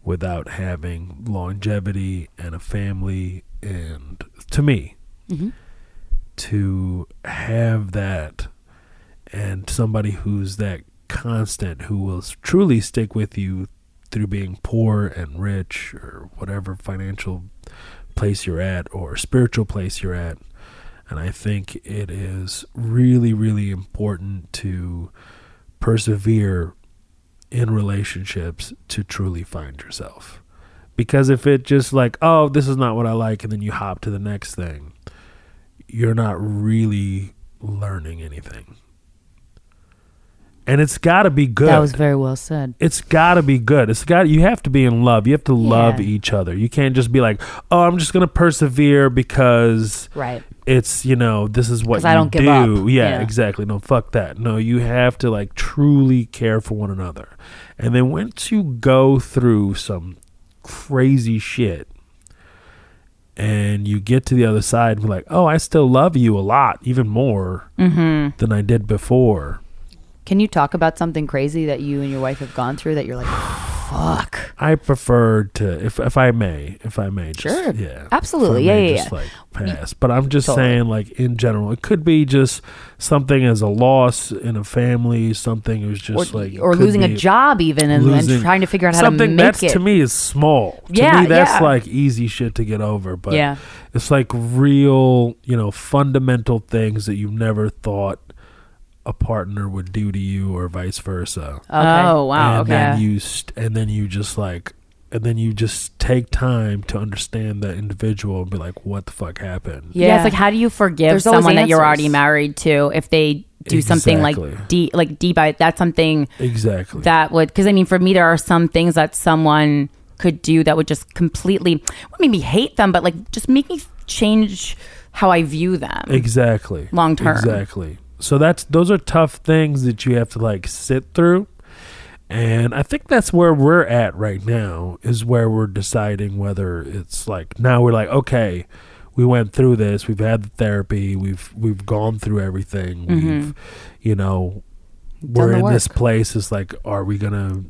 without having longevity and a family and to me Mhm. to have that and somebody who's that constant who will truly stick with you through being poor and rich or whatever financial place you're at or spiritual place you're at. And I think it is really, really important to persevere in relationships to truly find yourself. Because if it just like, oh, this is not what I like, and then you hop to the next thing, you're not really learning anything. And it's got to be good That was very well said. it's got to be good. It's got you have to be in love. You have to love each other. You can't just be like, "Oh, I'm just going to persevere because Right. it's, you know, this is what you I don't give up. Yeah, Yeah. exactly. No, fuck that. No, you have to like truly care for one another. And then once you go through some crazy shit and you get to the other side and be like, "Oh, I still love you a lot, even more Mm-hmm. than I did before." Can you talk about something crazy that you and your wife have gone through that you're like, fuck? I prefer to, if if I may, if I may, just, Sure. yeah, Absolutely. if I may Yeah, yeah, just yeah. like pass. But I'm just Totally. saying, like in general, it could be just something as a loss in a family, something who's just Or, like, or losing a job even and, and trying to figure out how to make that's it. to me is small. To Yeah, me, that's yeah. like easy shit to get over. But Yeah. it's like real, you know, fundamental things that you never thought a partner would do to you, or vice versa Okay. Oh wow. and okay. then you st- and then you just like and then you just take time to understand that individual and be like what the fuck happened Yeah. it's like how do you forgive There's someone that you're already married to if they do something like deep, like deep? I- That's something exactly that would because I mean, for me, there are some things that someone could do that would just completely not make me hate them, but like just make me change how I view them. exactly Long term. exactly so that's those are tough things that you have to like sit through and i think that's where we're at right now is where we're deciding whether it's like now we're like okay we went through this we've had the therapy we've we've gone through everything mm-hmm. we've you know we're in this place is like are we gonna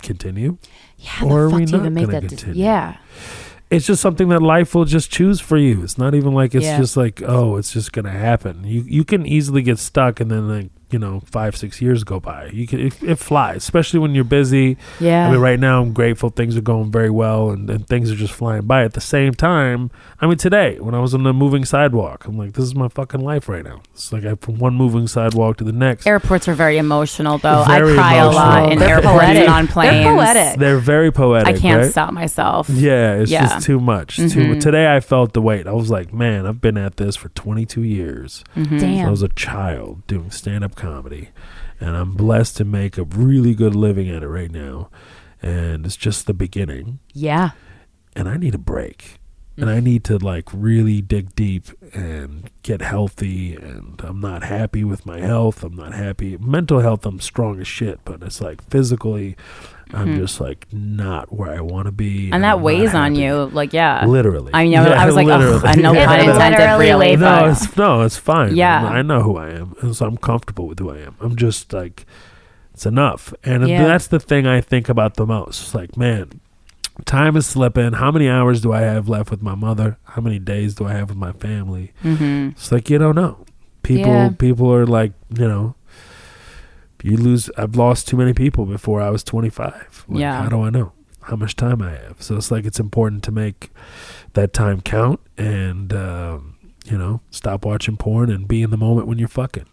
continue yeah, or are the we fuck do you not gonna that? dec- continue? yeah. It's just something that life will just choose for you. It's not even like it's Yeah. just like oh, it's just gonna happen. You you can easily get stuck, and then like you know five six years go by. You can it, it flies, especially when you're busy. Yeah. I mean, right now I'm grateful things are going very well, and, and things are just flying by. At the same time, I mean today when I was on the moving sidewalk, I'm like, this is my fucking life right now. It's like I from one moving sidewalk to the next. Airports are very emotional, though. Very I cry a lot emotional. in They're airports poetic. and on planes. They're poetic. They're very poetic. I can't right? stop myself. Yeah, it's Yeah. just too much. Too Mhm. today I felt the weight. I was like, man, I've been at this for 22 years. Mhm. I was a child doing stand-up comedy, and I'm blessed to make a really good living at it right now. And it's just the beginning, yeah. and I need a break. And I need to like really dig deep and get healthy. And I'm not happy with my health. I'm not happy. Mental health, I'm strong as shit, but it's like physically, I'm just like not where I want to be. Mm-hmm. And that I'm weighs on you. Like, yeah. Literally. I know. Yeah, I was like, oh. I know It pun intended, literally really. no, it's no, it's fine. Yeah. I know who I am, and so I'm comfortable with who I am. I'm just like, it's enough, and Yeah. that's the thing I think about the most. It's like, man, time is slipping. How many hours do I have left with my mother? How many days do I have with my family? Mhm. It's like you don't know. People, Yeah. people are like, you know. You lose. I've lost too many people before I was 25. Like, Yeah. How do I know how much time I have? So it's like it's important to make that time count and um, you know stop watching porn and be in the moment when you're fucking.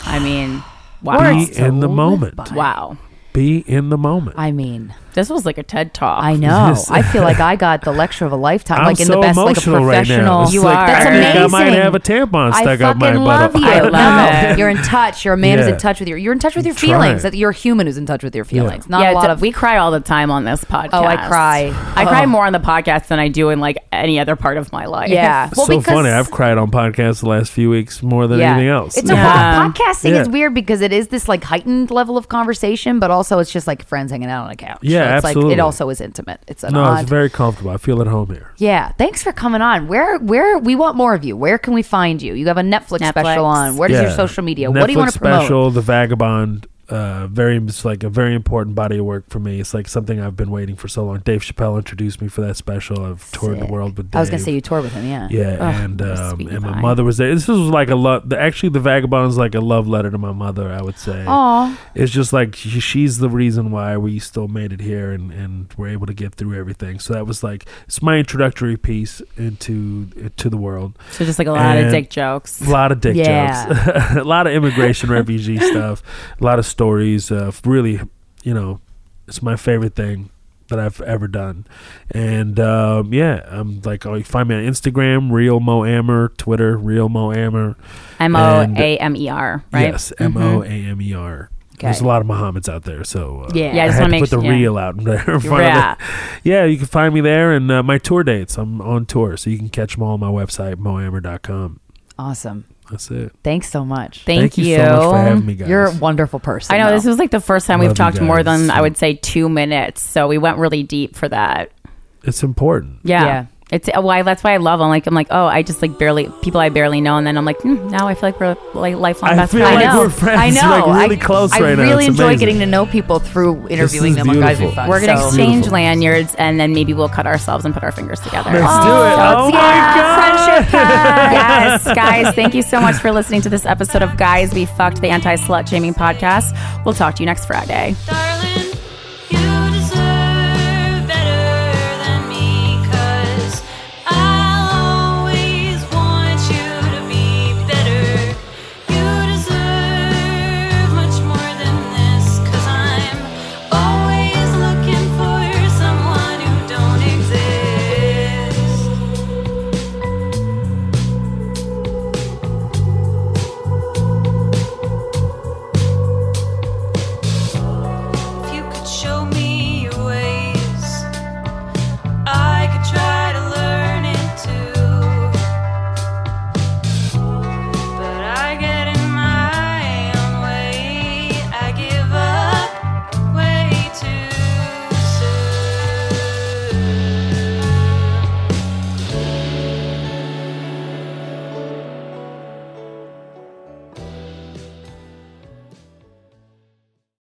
I mean, wow. Be in the live moment. by. Wow. Be in the moment. I mean, This was like a TED talk. I know. Yes. I feel like I got the lecture of a lifetime, I'm like in so the best, like a emotional right professional. now. You like, are. That's I think I might have a tampon stuck fucking up my love butt. You. I love no, You're in touch. You're a man who's Yeah. in touch with your. You're in touch with your Trying. feelings. That you're a human who's in touch with your feelings. Not yeah, a lot of. we cry all the time on this podcast. Oh, I cry. I Oh. cry more on the podcast than I do in like any other part of my life. yeah. It's so funny. I've cried on podcasts the last few weeks more than anything else. It's a podcasting is weird because it is this like heightened level of conversation, but also it's just like friends hanging out on a couch. Yeah, so it's like absolutely. it also is intimate. It's an no, odd. it's very comfortable. I feel at home here. yeah. Thanks for coming on. Where where we want more of you. Where can we find you? You have a Netflix, Netflix. special on. Where does your social media? Netflix what do you want to promote? special, The Vagabond. Uh, very, it's like a very important body of work for me. It's like something I've been waiting for so long. Dave Chappelle introduced me for that special. I've toured the world with Dave. I was gonna say you toured with him. Yeah. Yeah, and um, and my mother was there. This was like a love. The, actually, the vagabond is like a love letter to my mother. I would say. Aw. It's just like she, she's the reason why we still made it here and and we're able to get through everything. So that was like it's my introductory piece into to the world. So just like a lot And- of dick jokes. A lot of dick Yeah. jokes, a lot of immigration refugee stuff, a lot of stories of really you know, it's my favorite thing that I've ever done. And um, yeah, I'm like, oh, you find me on Instagram, Real Mo Amer, Twitter, Real Mo Amer. M O A M E R, right? Yes, M O A M E R. Okay. There's a lot of Muhammad's out there, so uh, Yeah. Yeah, I I just had make put the yeah. real out there in front Yeah. Yeah, you can find me there and uh, my tour dates. I'm on tour, so you can catch them all on my website, moamer.com. Awesome. That's it. Thanks so much. Thank, you. so much for having me, guys. You're a wonderful person. I know though. this was like the first time Love we've you talked more guys. than I would say two minutes, so we went really deep for that. it's important. Yeah. Yeah. It's why that's why I love. I'm like I'm like oh I just like barely people I barely know and then I'm like hmm, now I feel like we're like lifelong I best feel friends. like I know. we're friends. I know. Like, really I, close I right now. really It's enjoy amazing. getting to know people through interviewing is them on Guys Be beautiful. Fun. We're gonna so- exchange Beautiful. lanyards and then maybe we'll cut ourselves and put our fingers together. Let's do it. Oh my god. yes, guys, thank you so much for listening to this episode of Guys We Fucked, the anti slut shaming podcast. We'll talk to you next Friday. Darling,